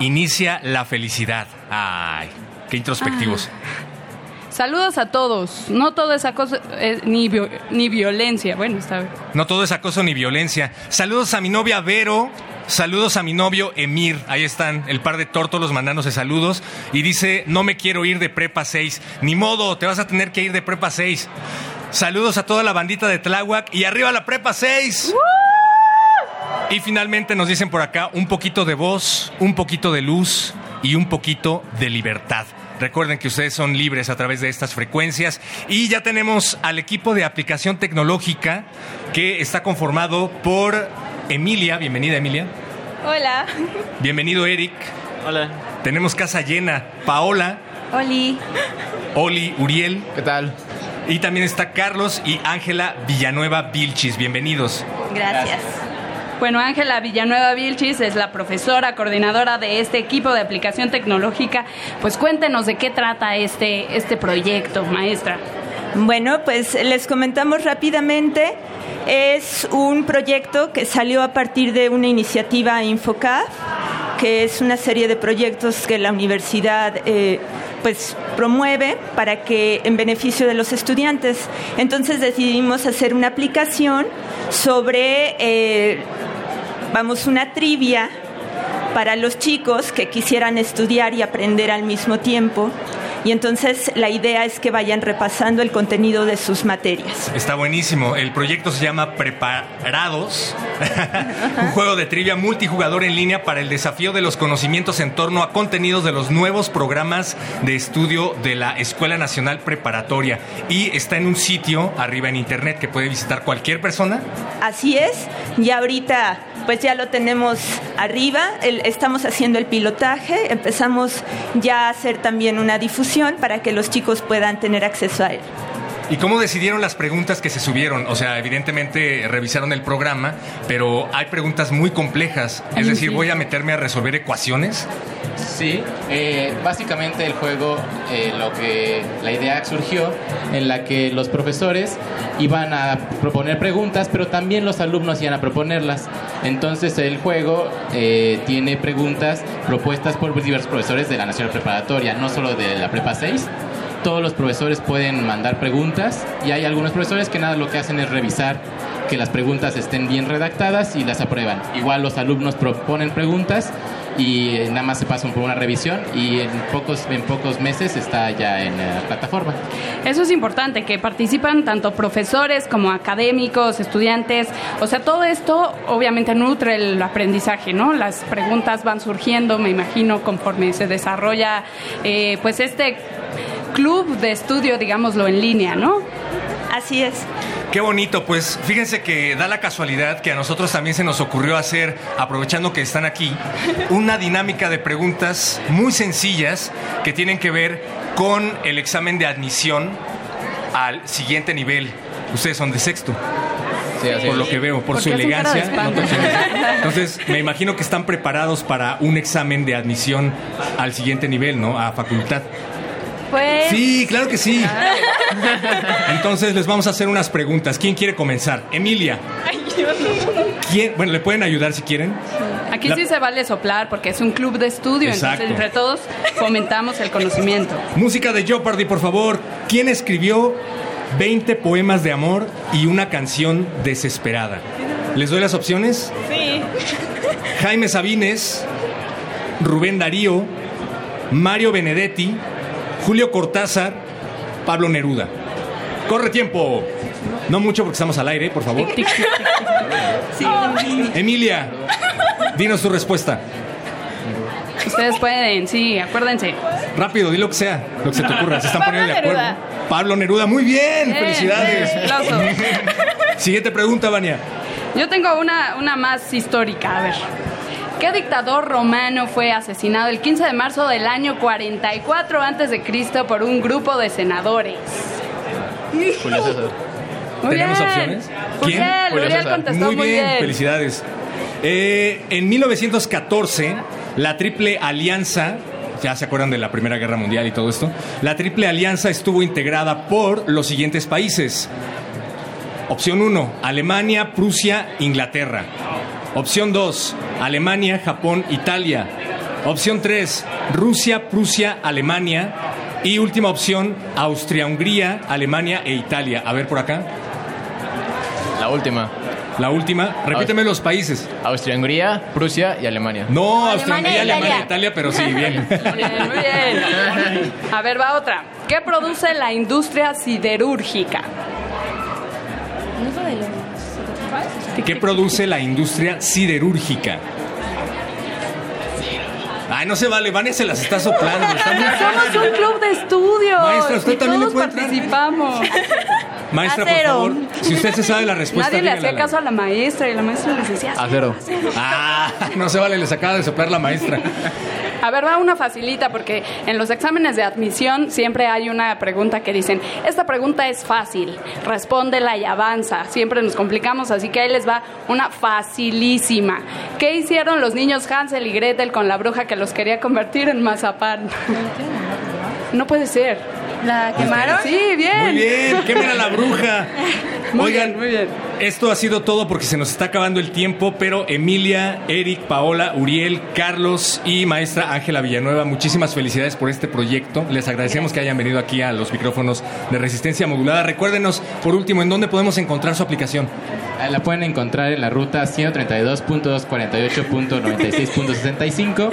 inicia la felicidad. Ay, qué introspectivos. Saludos a todos. No todo es acoso, ni, ni violencia. Bueno, está bien. No todo es acoso ni violencia. Saludos a mi novia Vero. Saludos a mi novio Emir. Ahí están el par de tórtolos mandándose saludos. Y dice, no me quiero ir de prepa 6. Ni modo, te vas a tener que ir de prepa 6. Saludos a toda la bandita de Tláhuac. Y arriba la prepa 6. Y finalmente nos dicen por acá un poquito de voz, un poquito de luz y un poquito de libertad. Recuerden que ustedes son libres a través de estas frecuencias y ya tenemos al equipo de aplicación tecnológica que está conformado por Emilia, bienvenida Emilia. Hola. Bienvenido Eric. Hola. Tenemos casa llena. Paola, Oli. Oli, Uriel. ¿Qué tal? Y también está Carlos y Ángela Villanueva Vilchis. Bienvenidos. Gracias. Bueno, Ángela Villanueva Vilchis es la profesora coordinadora de este equipo de aplicación tecnológica. Pues cuéntenos de qué trata este, este proyecto, maestra. Bueno, pues les comentamos rápidamente. Es un proyecto que salió a partir de una iniciativa Infocaf, que es una serie de proyectos que la universidad eh, pues promueve para que en beneficio de los estudiantes. Entonces decidimos hacer una aplicación sobre, eh, vamos, una trivia para los chicos que quisieran estudiar y aprender al mismo tiempo. Y entonces la idea es que vayan repasando el contenido de sus materias. Está buenísimo. El proyecto se llama Preparados, un juego de trivia multijugador en línea para el desafío de los conocimientos en torno a contenidos de los nuevos programas de estudio de la Escuela Nacional Preparatoria. Y está en un sitio arriba en internet que puede visitar cualquier persona. Así es, y ahorita pues ya lo tenemos arriba, estamos haciendo el pilotaje, empezamos ya a hacer también una difusión para que los chicos puedan tener acceso a él. ¿Y cómo decidieron las preguntas que se subieron? O sea, evidentemente revisaron el programa, pero hay preguntas muy complejas. Es decir, voy a meterme a resolver ecuaciones. Sí, eh, básicamente el juego, eh, lo que la idea surgió en la que los profesores iban a proponer preguntas, pero también los alumnos iban a proponerlas. Entonces el juego eh, tiene preguntas propuestas por diversos profesores de la Nacional Preparatoria, no solo de la Prepa 6. Todos los profesores pueden mandar preguntas y hay algunos profesores que nada lo que hacen es revisar que las preguntas estén bien redactadas y las aprueban. Igual los alumnos proponen preguntas y eh, nada más se pasan por una revisión y en pocos, en pocos meses está ya en la plataforma. Eso es importante, que participan tanto profesores como académicos, estudiantes. O sea, todo esto obviamente nutre el aprendizaje, ¿no? Las preguntas van surgiendo, me imagino, conforme se desarrolla eh, pues este club de estudio, digámoslo, en línea, ¿no? Así es. Qué bonito, pues fíjense que da la casualidad que a nosotros también se nos ocurrió hacer, aprovechando que están aquí, una dinámica de preguntas muy sencillas que tienen que ver con el examen de admisión al siguiente nivel. Ustedes son de sexto. Sí, así por es. lo que veo, por ¿Por su elegancia. Entonces, me imagino que están preparados para un examen de admisión al siguiente nivel, ¿no? A facultad. Pues. Sí, claro que sí. Entonces les vamos a hacer unas preguntas. ¿Quién quiere comenzar? Emilia. ¿Quién? Bueno, le pueden ayudar si quieren. Aquí La- sí se vale soplar porque es un club de estudio, Exacto. entonces entre todos fomentamos el conocimiento. Música de Jeopardy, por favor. ¿Quién escribió 20 poemas de amor y una canción desesperada? ¿Les doy las opciones? Sí. Jaime Sabines, Rubén Darío, Mario Benedetti, Julio Cortázar, Pablo Neruda. Corre tiempo. No mucho porque estamos al aire, por favor. Emilia, dinos tu respuesta. Ustedes pueden, sí, acuérdense. Rápido, di lo que sea, lo que se te ocurra. Se están Pablo poniendo de acuerdo. Neruda. Pablo Neruda, muy bien. Felicidades. bien, aplauso. Siguiente pregunta, Vania. Yo tengo una, una más histórica, a ver. ¿Qué dictador romano fue asesinado el 15 de marzo del año 44 antes de Cristo por un grupo de senadores? Julio César. Muy ¿Tenemos bien. opciones? Uriel, Julio Uriel César. contestó Muy muy bien, bien. felicidades. Eh, en 1914, la Triple Alianza, ya se acuerdan de la Primera Guerra Mundial y todo esto, la Triple Alianza estuvo integrada por los siguientes países. Opción 1, Alemania, Prusia, Inglaterra. Opción 2, Alemania, Japón, Italia. Opción 3, Rusia, Prusia, Alemania. Y última opción, Austria, Hungría, Alemania e Italia. A ver por acá. La última. La última, repíteme los países. Austria, Hungría, Prusia y Alemania. No, Austria, Alemania Hungría, e Alemania, Italia. Italia, pero sí, bien. Bien, muy bien. A ver, va otra. ¿Qué produce la industria siderúrgica? ¿Qué produce la industria siderúrgica? Ay, no se vale, Vania se las está soplando. está Somos un club de estudio. Maestra, usted y también le todos puede entrar. Maestra, A por favor, si usted se sabe la respuesta, Nadie le hacía caso a la maestra y la maestra les decía... A cero. Ah, no se vale, les acaba de soplar la maestra. A ver, va una facilita porque en los exámenes de admisión siempre hay una pregunta que dicen, esta pregunta es fácil, respóndela y avanza. Siempre nos complicamos, así que ahí les va una facilísima. ¿Qué hicieron los niños Hansel y Gretel con la bruja que los quería convertir en mazapán? No puede ser. ¿La quemaron? Sí, bien. Muy bien, quemen a la bruja. Muy Oigan, bien, muy bien. Esto ha sido todo porque se nos está acabando el tiempo, pero Emilia, Eric, Paola, Uriel, Carlos y maestra Ángela Villanueva, muchísimas felicidades por este proyecto. Les agradecemos que hayan venido aquí a los micrófonos de resistencia modulada. Recuérdenos, por último, en dónde podemos encontrar su aplicación. Ah, La pueden encontrar en la ruta 132.248.96.65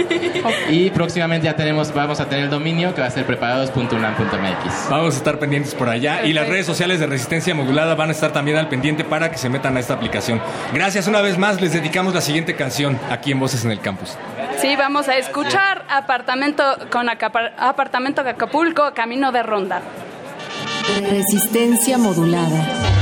y próximamente ya tenemos, vamos a tener el dominio que va a ser preparados.unam.mx. Vamos a estar pendientes por allá y las redes sociales de Resistencia Modulada van a estar también al pendiente para que se metan a esta aplicación. Gracias una vez más, les dedicamos la siguiente canción aquí en Voces en el Campus. Sí, vamos a escuchar apartamento con apartamento de Acapulco, camino de ronda. Resistencia modulada.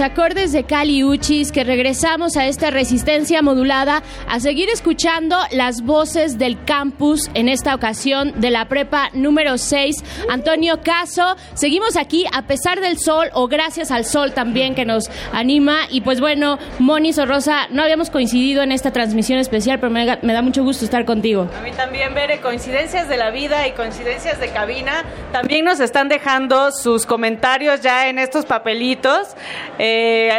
Acordes de Cali Uchis que regresamos a esta resistencia modulada a seguir escuchando las voces del campus en esta ocasión de la prepa número 6. Antonio Caso, seguimos aquí a pesar del sol o gracias al sol también que nos anima. Y pues bueno, Moni Sorrosa, no habíamos coincidido en esta transmisión especial, pero me, da- mucho gusto estar contigo. A mí también, Bere, coincidencias de la vida y coincidencias de cabina. También nos están dejando sus comentarios ya en estos papelitos.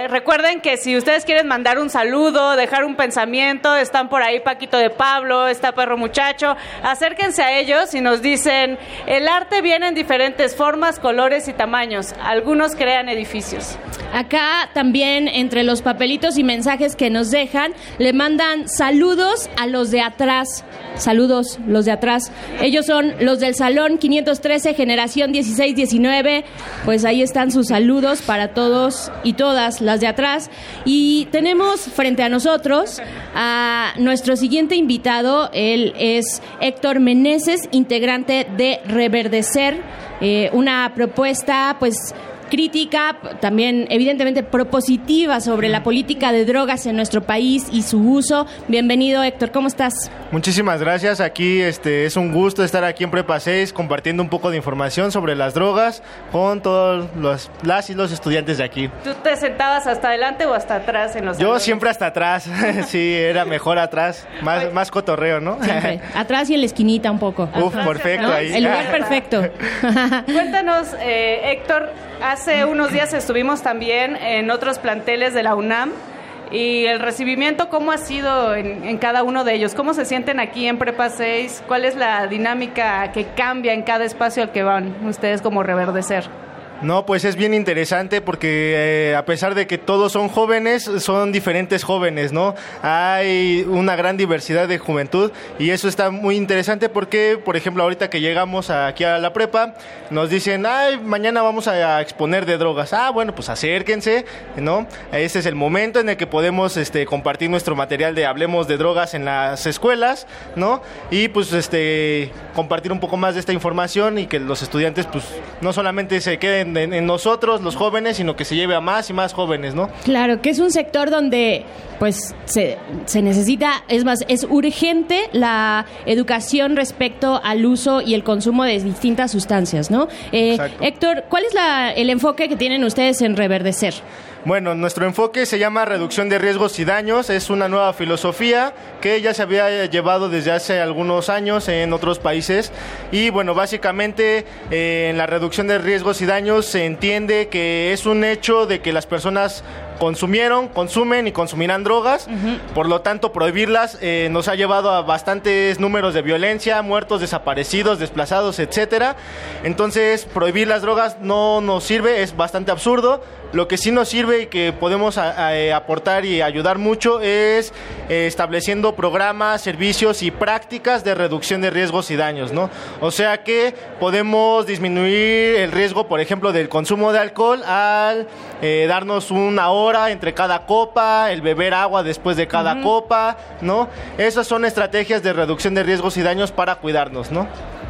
Recuerden que si ustedes quieren mandar un saludo, dejar un pensamiento, están por ahí Paquito de Pablo, está Perro Muchacho. Acérquense a ellos y nos dicen, el arte viene en diferentes formas, colores y tamaños. Algunos crean edificios. Acá también entre los papelitos y mensajes que nos dejan, le mandan saludos a los de atrás. Saludos, los de atrás. Ellos son los del Salón 513, generación 16-19. Pues ahí están sus saludos para todos y todas las de atrás. Y tenemos frente a nosotros a nuestro siguiente invitado. Él es Héctor Meneses, integrante de Reverdecer, eh, una propuesta, pues crítica, también evidentemente propositiva sobre la política de drogas en nuestro país y su uso. Bienvenido Héctor, ¿cómo estás? Muchísimas gracias. Aquí este es un gusto estar aquí en Prepa 6 compartiendo un poco de información sobre las drogas con todos los las y los estudiantes de aquí. ¿Tú te sentabas hasta adelante o hasta atrás en los Yo salones? siempre hasta atrás. sí, era mejor atrás, más más cotorreo, ¿no? Siempre. Atrás y en la esquinita un poco. Uf, perfecto ¿No? ahí. El lugar perfecto. Cuéntanos, eh, Héctor, hace unos días estuvimos también en otros planteles de la UNAM y el recibimiento, ¿cómo ha sido en, cada uno de ellos? ¿Cómo se sienten aquí en Prepa 6? ¿Cuál es la dinámica que cambia en cada espacio al que van ustedes como reverdecer? No, pues es bien interesante porque eh, a pesar de que todos son jóvenes, son diferentes jóvenes, ¿no? Hay una gran diversidad de juventud y eso está muy interesante porque, por ejemplo, ahorita que llegamos aquí a la prepa, nos dicen, ay, mañana vamos a exponer de drogas. Ah, bueno, pues acérquense, ¿no? Ese es el momento en el que podemos este, compartir nuestro material de Hablemos de Drogas en las escuelas, ¿no? Y pues este, compartir un poco más de esta información y que los estudiantes, pues, no solamente se queden en, en nosotros, los jóvenes, sino que se lleve a más y más jóvenes, ¿no? Claro, que es un sector donde pues se, se necesita, es más, es urgente la educación respecto al uso y el consumo de distintas sustancias, ¿no? Eh. Héctor, ¿cuál es la, el enfoque que tienen ustedes en Reverdecer? Bueno, nuestro enfoque se llama reducción de riesgos y daños. Es una nueva filosofía que ya se había llevado desde hace algunos años en otros países. Y bueno, básicamente eh, en la reducción de riesgos y daños se entiende que es un hecho de que las personas consumieron, consumen y consumirán drogas. Por lo tanto, prohibirlas eh, nos ha llevado a bastantes números de violencia, muertos, desaparecidos, desplazados, etcétera. Entonces, prohibir las drogas no nos sirve, es bastante absurdo. Lo que sí nos sirve y que podemos a- a- eh, aportar y ayudar mucho es eh, estableciendo programas, servicios y prácticas de reducción de riesgos y daños, ¿no? O sea que podemos disminuir el riesgo, por ejemplo, del consumo de alcohol al eh, darnos una hora entre cada copa, el beber agua después de cada copa, ¿no? Esas son estrategias de reducción de riesgos y daños para cuidarnos, ¿no?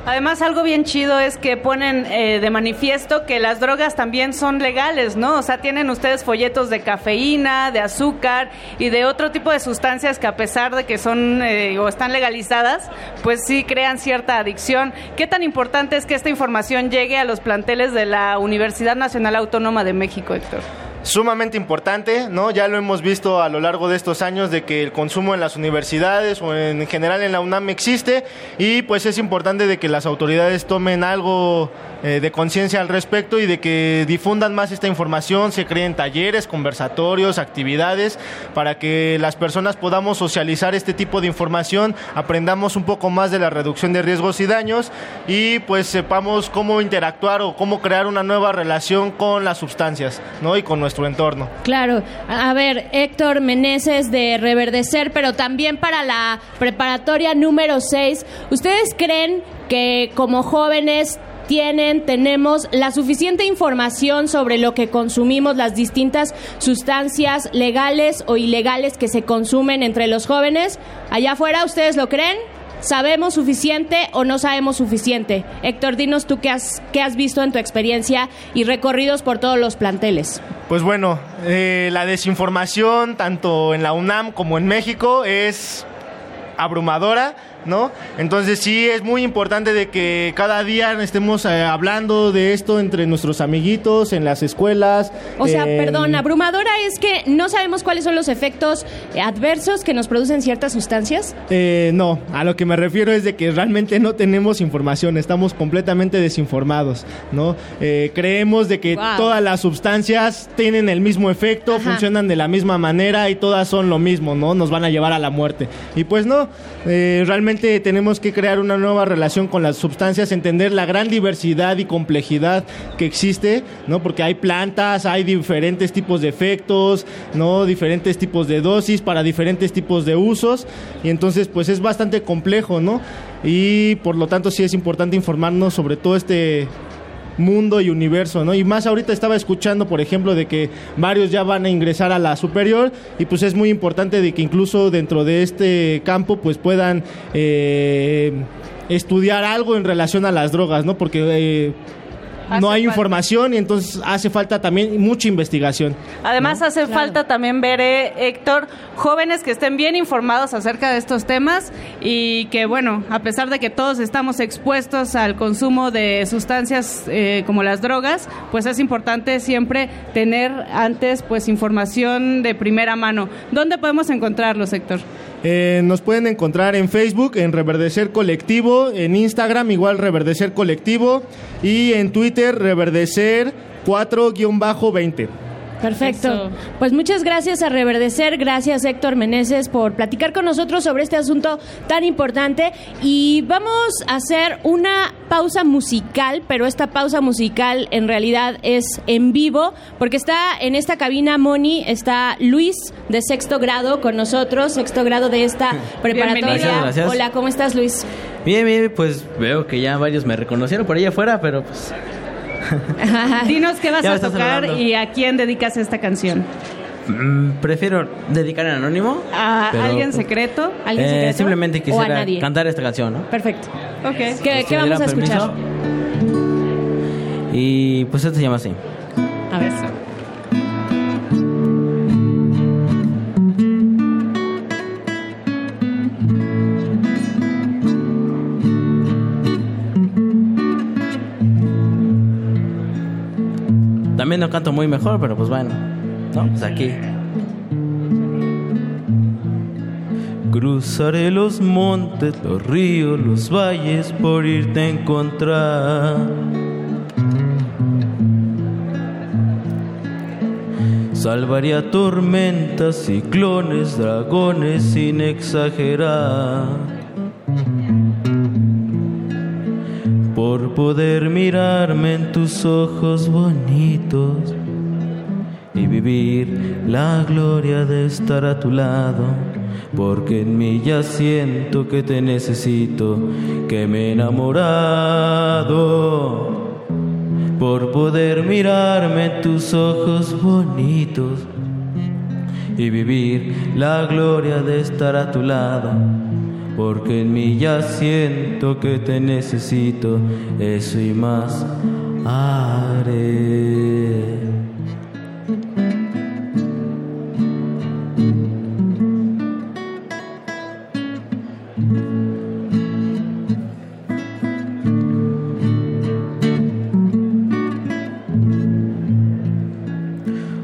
Además, algo bien chido es que ponen eh, de manifiesto que las drogas también son legales, ¿no? O sea, tienen ustedes folletos de cafeína, de azúcar y de otro tipo de sustancias que a pesar de que son eh, o están legalizadas, pues sí crean cierta adicción. ¿Qué tan importante es que esta información llegue a los planteles de la Universidad Nacional Autónoma de México, Héctor? Sumamente importante, ¿no? Ya lo hemos visto a lo largo de estos años de que el consumo en las universidades o en general en la UNAM existe y pues es importante de que las autoridades tomen algo eh, de conciencia al respecto y de que difundan más esta información, se creen talleres, conversatorios, actividades para que las personas podamos socializar este tipo de información, aprendamos un poco más de la reducción de riesgos y daños y pues sepamos cómo interactuar o cómo crear una nueva relación con las sustancias, ¿no? Y con nuestro entorno. Claro, a ver, Héctor Meneses de Reverdecer, pero también para la preparatoria número 6, ¿ustedes creen que como jóvenes tienen, tenemos la suficiente información sobre lo que consumimos, las distintas sustancias legales o ilegales que se consumen entre los jóvenes? Allá afuera, ¿ustedes lo creen? ¿Sabemos suficiente o no sabemos suficiente? Héctor, dinos tú qué has, qué has visto en tu experiencia y recorridos por todos los planteles. Pues bueno, eh, la desinformación tanto en la UNAM como en México es abrumadora, ¿no? Entonces sí es muy importante de que cada día estemos eh, hablando de esto entre nuestros amiguitos, en las escuelas. O sea, en- perdón, abrumadora es que no sabemos cuáles son los efectos eh, adversos que nos producen ciertas sustancias. Eh, no, a lo que me refiero es de que realmente no tenemos información, estamos completamente desinformados, ¿no? Eh, creemos de que Wow. todas las sustancias tienen el mismo efecto, Ajá. funcionan de la misma manera y todas son lo mismo, ¿no? Nos van a llevar a la muerte. Y pues no, eh, tenemos que crear una nueva relación con las sustancias, entender la gran diversidad y complejidad que existe, ¿no? Porque hay plantas, hay diferentes tipos de efectos, ¿no? Diferentes tipos de dosis para diferentes tipos de usos y entonces pues es bastante complejo, ¿no? Y por lo tanto sí es importante informarnos sobre todo este mundo y universo, ¿no? Y más ahorita estaba escuchando, por ejemplo, de que varios ya van a ingresar a la superior y pues es muy importante de que incluso dentro de este campo pues puedan eh, estudiar algo en relación a las drogas, ¿no? Porque eh, no hay información y entonces hace falta también mucha investigación. Además hace falta también ver, eh, Héctor, jóvenes que estén bien informados acerca de estos temas y que, bueno, a pesar de que todos estamos expuestos al consumo de sustancias eh, como las drogas, pues es importante siempre tener antes pues información de primera mano. ¿Dónde podemos encontrarlos, Héctor? Eh, nos pueden encontrar en Facebook, en Reverdecer Colectivo, en Instagram igual Reverdecer Colectivo y en Twitter Reverdecer 4-20. Perfecto. Pues muchas gracias a Reverdecer, gracias Héctor Meneses por platicar con nosotros sobre este asunto tan importante y vamos a hacer una pausa musical, pero esta pausa musical en realidad es en vivo porque está en esta cabina Moni, está Luis de sexto grado con nosotros, sexto grado de esta preparatoria. Gracias, gracias. Hola, ¿cómo estás Luis? Bien, bien, pues veo que ya varios me reconocieron por ahí afuera, pero pues... Dinos qué vas a tocar y a quién dedicas esta canción. mm, prefiero dedicar en anónimo. ¿A pero, alguien secreto? eh, simplemente ¿O a quisiera nadie? cantar esta canción, ¿no? Perfecto. Ok. ¿Qué, vamos a escuchar? Y pues esto se llama así. A ver. También no canto muy mejor, pero pues bueno. No, pues aquí. Cruzaré los montes, los ríos, los valles por irte a encontrar. Salvaría tormentas, ciclones, dragones sin exagerar. Por poder mirarme en tus ojos bonitos y vivir la gloria de estar a tu lado. Porque en mí ya siento que te necesito, que me he enamorado. Por poder mirarme en tus ojos bonitos y vivir la gloria de estar a tu lado. Porque en mí ya siento que te necesito, eso y más haré.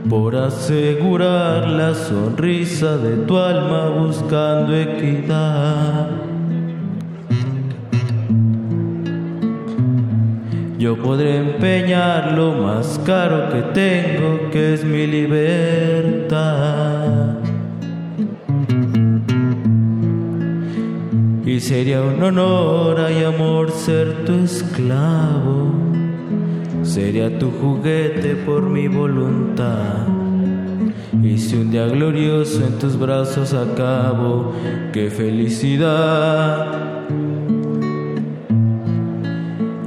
por la sonrisa de tu alma buscando equidad. Yo podré empeñar lo más caro que tengo, que es mi libertad. Y sería un honor y amor ser tu esclavo. Sería tu juguete por mi voluntad. Y si un día glorioso en tus brazos acabo, qué felicidad.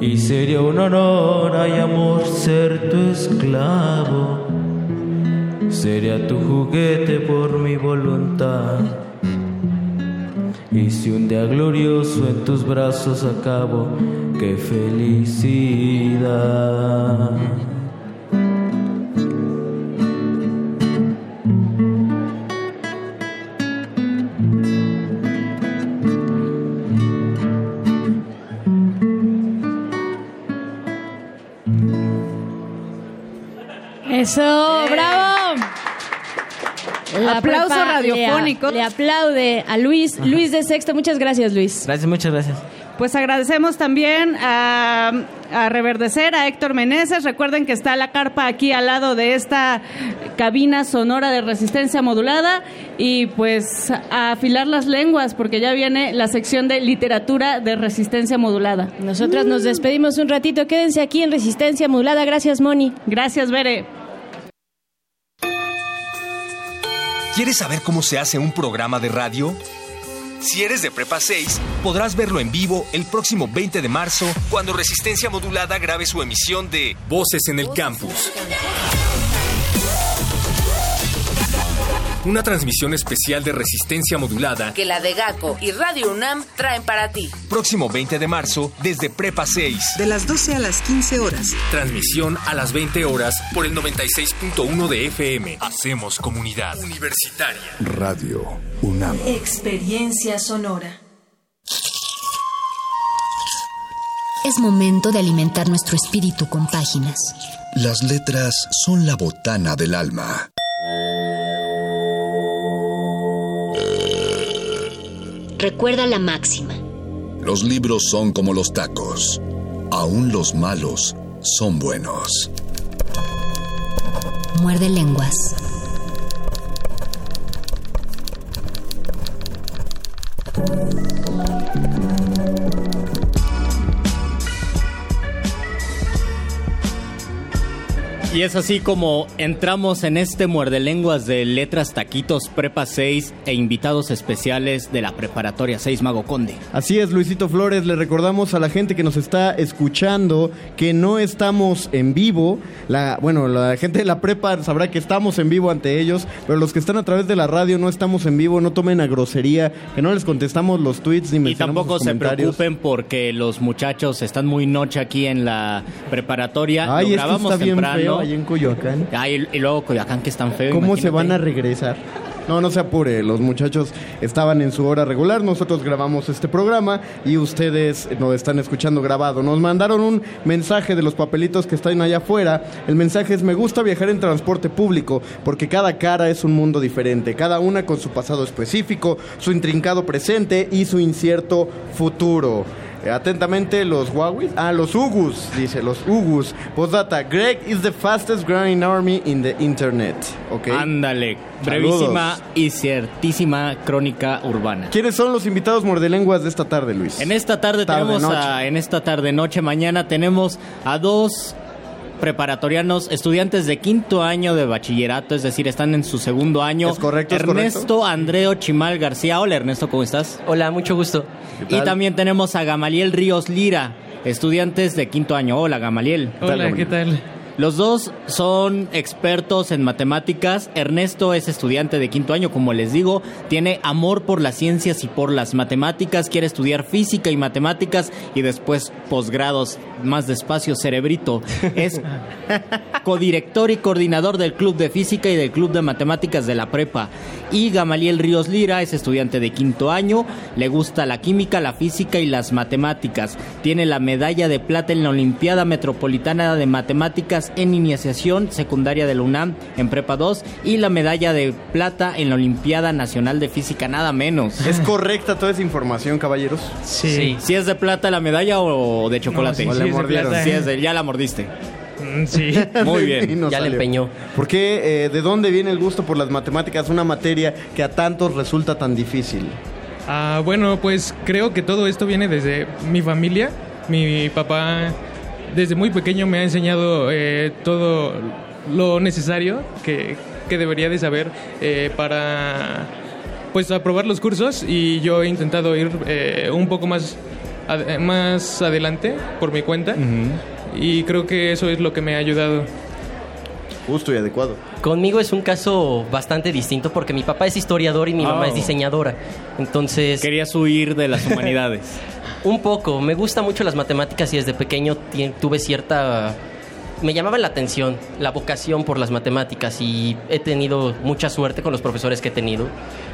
Y sería un honor y amor ser tu esclavo. Sería tu juguete por mi voluntad. Y si un día glorioso en tus brazos acabo, qué felicidad. Eso, bravo. La Aplauso radiofónico. Le, le aplaude a Luis, Luis de Sexto. Muchas gracias, Luis. Gracias, muchas gracias. pues agradecemos también a, a Reverdecer, a Héctor Meneses. Recuerden que está la carpa aquí al lado de esta cabina sonora de resistencia modulada. Y pues a afilar las lenguas, porque ya viene la sección de literatura de resistencia modulada. Nosotras nos despedimos un ratito. Quédense aquí en Resistencia Modulada. Gracias, Moni. Gracias, Bere. ¿Quieres saber cómo se hace un programa de radio? Si eres de Prepa 6, podrás verlo en vivo el próximo 20 de marzo cuando Resistencia Modulada grabe su emisión de Voces en el Campus. Una transmisión especial de Resistencia Modulada que la de GACO y Radio UNAM traen para ti. próximo 20 de marzo desde Prepa 6. De las 12 a las 15 horas. Transmisión a las 20 horas por el 96.1 de FM. Hacemos comunidad universitaria. Radio UNAM. Experiencia sonora. Es momento de alimentar nuestro espíritu con páginas. Las letras son la botana del alma. Recuerda la máxima. Los libros son como los tacos. Aún los malos son buenos. Muerde lenguas. Y es así como entramos en este muerde lenguas de letras taquitos Prepa 6 e invitados especiales de la preparatoria 6 Mago Conde. Así es, Luisito Flores, le recordamos a la gente que nos está escuchando que no estamos en vivo. La, bueno, la gente de la prepa sabrá que estamos en vivo ante ellos, pero los que están a través de la radio no estamos en vivo, no tomen a grosería, que no les contestamos los tweets ni Y mencionamos tampoco sus se preocupen porque los muchachos están muy noche aquí en la preparatoria. Ay, Lo grabamos está bien temprano. Ahí en Coyoacán. Ay, y luego Coyoacán que es tan feo. ¿Cómo se van a regresar? No, no se apure, los muchachos estaban en su hora regular, nosotros grabamos este programa y ustedes nos están escuchando grabado. Nos mandaron un mensaje de los papelitos que están allá afuera. El mensaje es, me gusta viajar en transporte público porque cada cara es un mundo diferente, cada una con su pasado específico, su intrincado presente y su incierto futuro. Eh, Atentamente los Huawei. Ah, los Ugus, dice, los Ugus. Postdata, Greg is the fastest growing army in the internet. Ok. Ándale, brevísima y ciertísima crónica urbana. ¿Quiénes son los invitados mordelenguas de esta tarde, Luis? En esta tarde, Tarde, tenemos noche. a, en esta tarde noche mañana tenemos a dos preparatorianos, estudiantes de quinto año de bachillerato, es decir, están en su segundo año. ¿Es correcto, es Ernesto Andreo Chimal García. Hola Ernesto, ¿cómo estás? Hola, mucho gusto. Y también tenemos a Gamaliel Ríos Lira, estudiantes de quinto año. Hola Gamaliel. Hola, ¿qué tal? Los dos son expertos en matemáticas. Ernesto es estudiante de quinto año, como les digo, tiene amor por las ciencias y por las matemáticas, quiere estudiar física y matemáticas y después posgrados más despacio, cerebrito. Es codirector y coordinador del Club de Física y del Club de Matemáticas de la Prepa. Y Gamaliel Ríos Lira es estudiante de quinto año, le gusta la química, la física y las matemáticas. Tiene la medalla de plata en la Olimpiada Metropolitana de Matemáticas en iniciación secundaria de la UNAM en Prepa 2 y la medalla de plata en la Olimpiada Nacional de Física, nada menos. ¿Es correcta toda esa información, caballeros? Sí. ¿Si es de plata la medalla o de chocolate? sí, sí, es de plata. Sí es de- ya la mordiste. Sí. Muy bien. nos salió. ¿Por qué, eh, de dónde viene el gusto por las matemáticas, una materia que a tantos resulta tan difícil? Ah, bueno, pues creo que todo esto viene desde mi familia. Mi papá desde muy pequeño me ha enseñado eh, todo lo necesario que, que debería de saber eh, para pues aprobar los cursos y yo he intentado ir eh, un poco más, ad- más adelante por mi cuenta y creo que eso es lo que me ha ayudado. Justo y adecuado. Conmigo es un caso bastante distinto porque mi papá es historiador y mi mamá Oh. es diseñadora. Entonces... Querías huir de las humanidades. un poco. Me gustan mucho las matemáticas y desde pequeño tuve cierta... Me llamaba la atención, la vocación por las matemáticas y he tenido mucha suerte con los profesores que he tenido.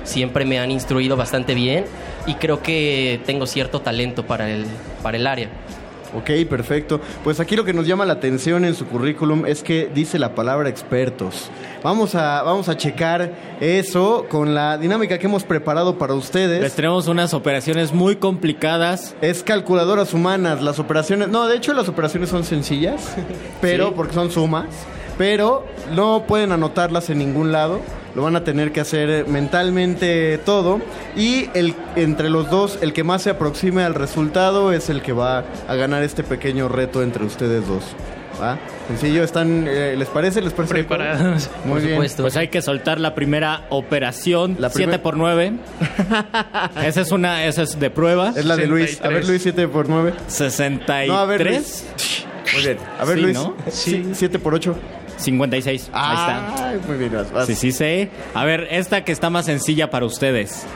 Siempre me han instruido bastante bien y creo que tengo cierto talento para el, para el área. Ok, perfecto. Pues aquí lo que nos llama la atención en su currículum es que dice la palabra expertos. Vamos a, vamos a checar eso con la dinámica que hemos preparado para ustedes. Les tenemos unas operaciones muy complicadas. Es calculadoras humanas, las operaciones... No, de hecho las operaciones son sencillas, pero Sí. porque son sumas, pero no pueden anotarlas en ningún lado lo van a tener que hacer eh, mentalmente todo y el, entre los dos el que más se aproxime al resultado es el que va a ganar este pequeño reto entre ustedes dos. ¿Va? Sencillo, ¿están, eh, ¿les parece? ¿Les parece? Preparados. Muy bien. Pues hay que soltar la primera operación, la 7x9. esa es una, esa es de prueba. Es la de Luis. A ver, Luis, 7x9. 63. No, a. Muy bien. A ver, Luis. ¿no? Sí. 7x8. 56. Ah, Ahí está. Muy bien, vas, vas. Sí, sí, sí. A ver, esta que está más sencilla para ustedes.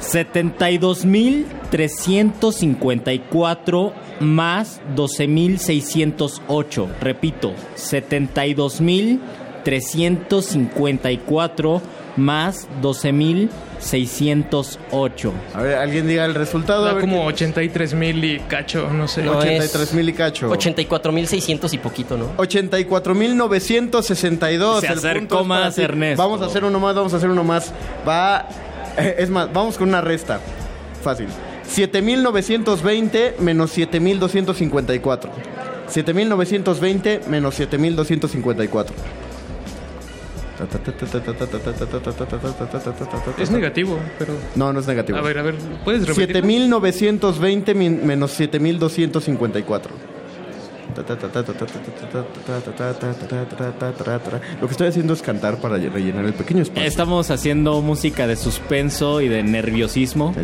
72.354 más 12.608. Repito, 72.354 más 12.608. A ver, alguien diga el resultado. Da como qué- 83 mil y cacho, no sé. No, 83 mil y cacho. 84.600 y poquito, ¿no? 84.962. Se El acercó punto es para más. Ernesto. Vamos a hacer uno más, vamos a hacer uno más. Va. eh, Es más, vamos con una resta. Fácil. 7.920 menos 7.254. 7.920 menos 7.254. Es negativo, pero. No, no es negativo. A ver, a ver, ¿puedes repetir? 7920 min- menos 7254. Lo que estoy haciendo es cantar para rellenar el pequeño espacio. Estamos haciendo música de suspenso y de nerviosismo.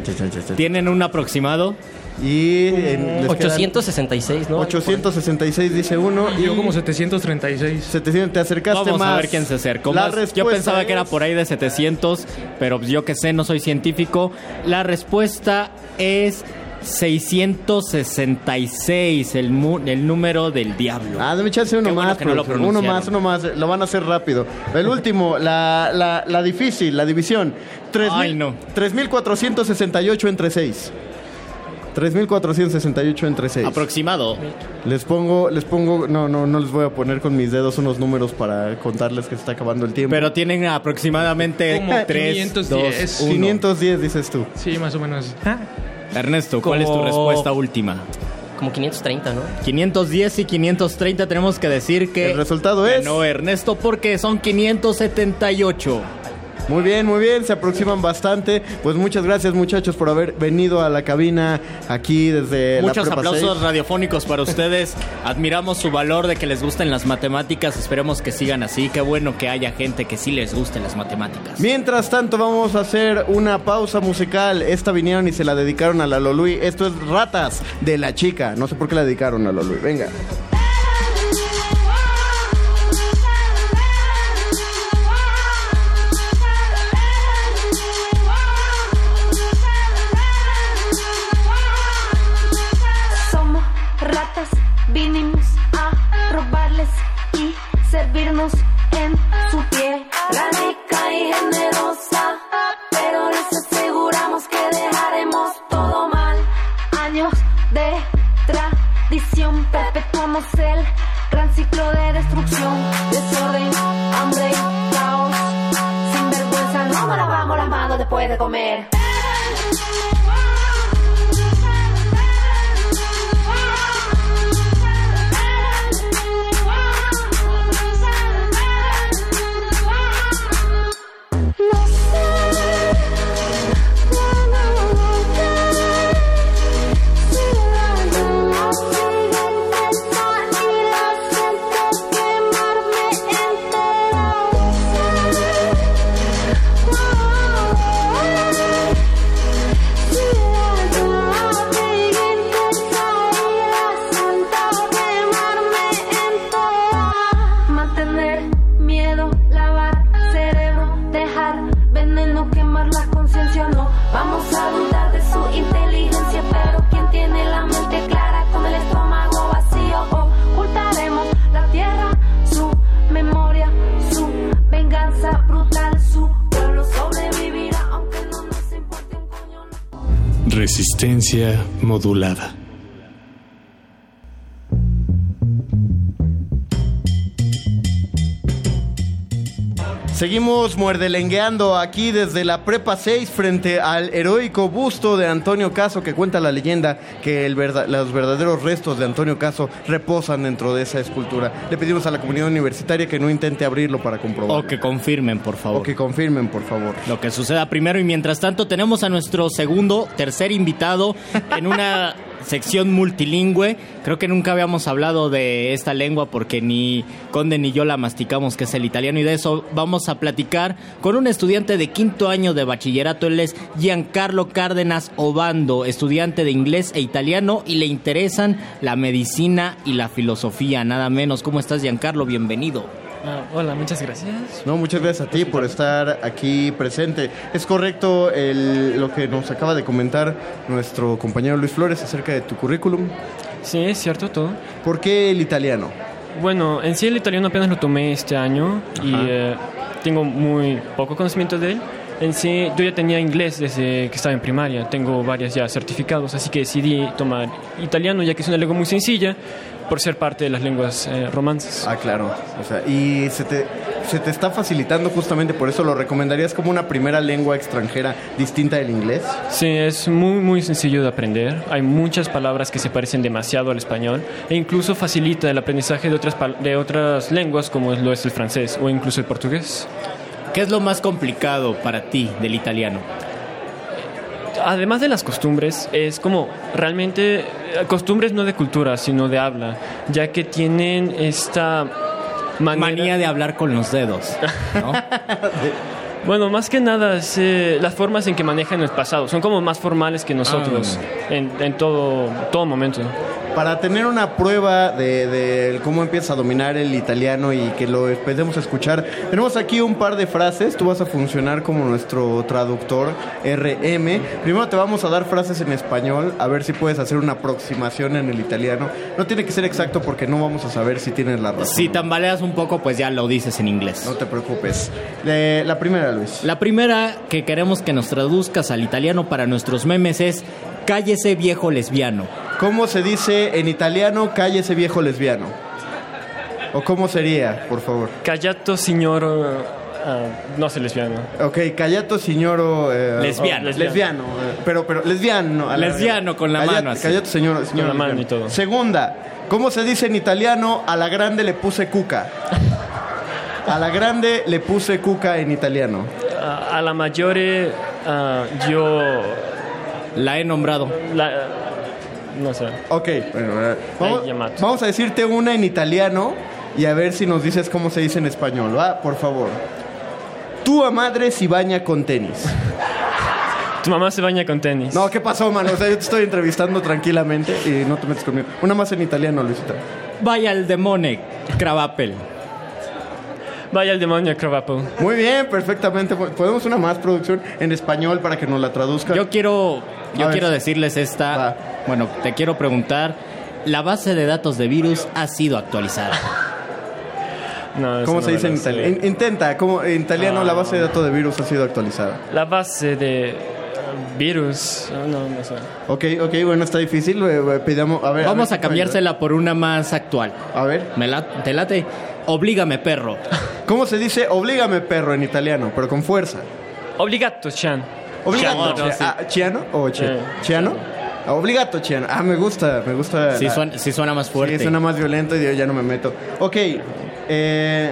¿Tienen un aproximado? Y en- les 866, ¿no? 866 dice uno. Y Yo como 736. 700, te acercaste Vamos más. a ver quién se acercó La más. Yo pensaba que era es- por ahí de 700, pero yo que sé, no soy científico. La respuesta es 666, el, mu- el número del diablo. Ah, dame chance uno Qué bueno más, que no uno más, uno más. Lo van a hacer rápido. El último, la, la, la difícil, la división. 3000 Ay, no. 3468 entre 6. 3468 entre 6. Aproximado. Les pongo, les pongo, no, no, no les voy a poner con mis dedos unos números para contarles que se está acabando el tiempo. Pero tienen aproximadamente Como 3, 510. 2, 1. 510 dices tú. Sí, más o menos. Ernesto, ¿cuál es tu respuesta última? Como 530, ¿no? 510 y 530 tenemos que decir que El resultado es- ganó Ernesto porque son 578. Muy bien, muy bien, se aproximan bastante. Pues muchas gracias muchachos por haber venido a la cabina aquí desde la Muchos Prepa aplausos 6. radiofónicos para ustedes. Admiramos su valor de que les gusten las matemáticas. Esperemos que sigan así. Qué bueno que haya gente que sí les gusten las matemáticas. Mientras tanto vamos a hacer una pausa musical. Esta vinieron y se la dedicaron a la Lolui. Esto es Ratas de la chica. No sé por qué la dedicaron a Lolui. Venga. El gran ciclo de destrucción, desorden, hambre, caos. Sin vergüenza, no nos lavamos las manos después de comer. Resistencia modulada. Seguimos muerdelengueando aquí desde la Prepa 6 frente al heroico busto de Antonio Caso que cuenta la leyenda que el verda- los verdaderos restos de Antonio Caso reposan dentro de esa escultura. Le pedimos a la comunidad universitaria que no intente abrirlo para comprobar. O que confirmen, por favor. O que confirmen, por favor. Lo que suceda primero y mientras tanto tenemos a nuestro segundo, tercer invitado en una sección multilingüe. Creo que nunca habíamos hablado de esta lengua porque ni Conde ni yo la masticamos, que es el italiano, y de eso vamos a platicar con un estudiante de quinto año de bachillerato. Él es Giancarlo Cárdenas Obando, estudiante de inglés e italiano, y le interesan la medicina y la filosofía, nada menos. ¿Cómo estás, Giancarlo? Bienvenido. Ah, hola, muchas gracias. No, muchas gracias a ti por estar aquí presente. Es correcto el- lo que nos acaba de comentar nuestro compañero Luis Flores acerca de tu currículum. Sí, es cierto todo. ¿Por qué el italiano? Bueno, en sí el italiano apenas lo tomé este año y Ajá. eh, tengo muy poco conocimiento de él. En sí, yo ya tenía inglés desde que estaba en primaria, tengo varias ya certificados, así que decidí tomar italiano ya que es una lengua muy sencilla por ser parte de las lenguas eh, romances. Ah, claro. O sea, y se te, se te está facilitando justamente por eso. ¿Lo recomendarías como una primera lengua extranjera distinta del inglés? Sí, es muy muy sencillo de aprender. Hay muchas palabras que se parecen demasiado al español e incluso facilita el aprendizaje de otras pal- de otras lenguas como es- lo es el francés o incluso el portugués. ¿Qué es lo más complicado para ti del italiano? Además de las costumbres, es como realmente eh, costumbres no de cultura, sino de habla, ya que tienen esta manera... Manía de hablar con los dedos. ¿no? Bueno, más que nada, es, eh, las formas en que manejan el pasado son como más formales que nosotros Ah. en, en todo, todo momento. Para tener una prueba de, de cómo empieza a dominar el italiano y que lo empecemos a escuchar, tenemos aquí un par de frases. Tú vas a funcionar como nuestro traductor RM. Primero te vamos a dar frases en español, a ver si puedes hacer una aproximación en el italiano. No tiene que ser exacto porque no vamos a saber si tienes la razón. Si tambaleas un poco, pues ya lo dices en inglés. No te preocupes. Eh, la primera, Luis. La primera que queremos que nos traduzcas al italiano para nuestros memes es cállese viejo lesbiano. ¿Cómo se dice en italiano cállese viejo lesbiano? ¿O cómo sería, por favor? Callato, signor... ah, no sé lesbiano. Ok, callato signoro... eh, Lesbiano. oh, lesbiano. eh, pero, pero, lesbiano. a la- Lesbiano, con la Callato- mano así. Callato, señor, señor Con la mano y todo. Segunda, ¿cómo se dice en italiano a la grande le puse cuca? A la grande le puse cuca en italiano. A la mayore ah, yo... La he nombrado. La, no sé. Ok, bueno, vamos, vamos a decirte una en italiano y a ver si nos dices cómo se dice en español, ¿va? Por favor. Tu madre si baña con tenis. Tu mamá se baña con tenis. No, ¿qué pasó, mano? O sea, yo te estoy entrevistando tranquilamente y no te metes conmigo. Una más en italiano, Luisita. Vaya el demone, Cravapel. Vaya el demonio, Cravapo. Muy bien, perfectamente. ¿Podemos una más producción en español para que nos la traduzca? Yo quiero, yo ver. quiero decirles esta. Bueno, te quiero preguntar. La base de datos de virus ha sido actualizada. No, ¿Cómo no se dice en italiano? In- Intenta, como en italiano Ah. la base de datos de virus ha sido actualizada. La base de virus, no, no sé. Ok, ok, bueno, está difícil. eh, eh, Pidamos, a ver, Vamos ver a cambiársela por una más actual. A ver. ¿Me la- ¿Te late? Oblígame, perro. ¿Cómo se dice oblígame perro en italiano, pero con fuerza? Obligato, Chan. Obligato. Chan, no, Chi- sí. ah, ¿Chiano o chi- Eh, chiano? Ah, Obligato, chiano. Ah, me gusta, me gusta. Sí la- suena, sí suena más fuerte. Sí, suena más violento y yo ya no me meto. Ok, eh,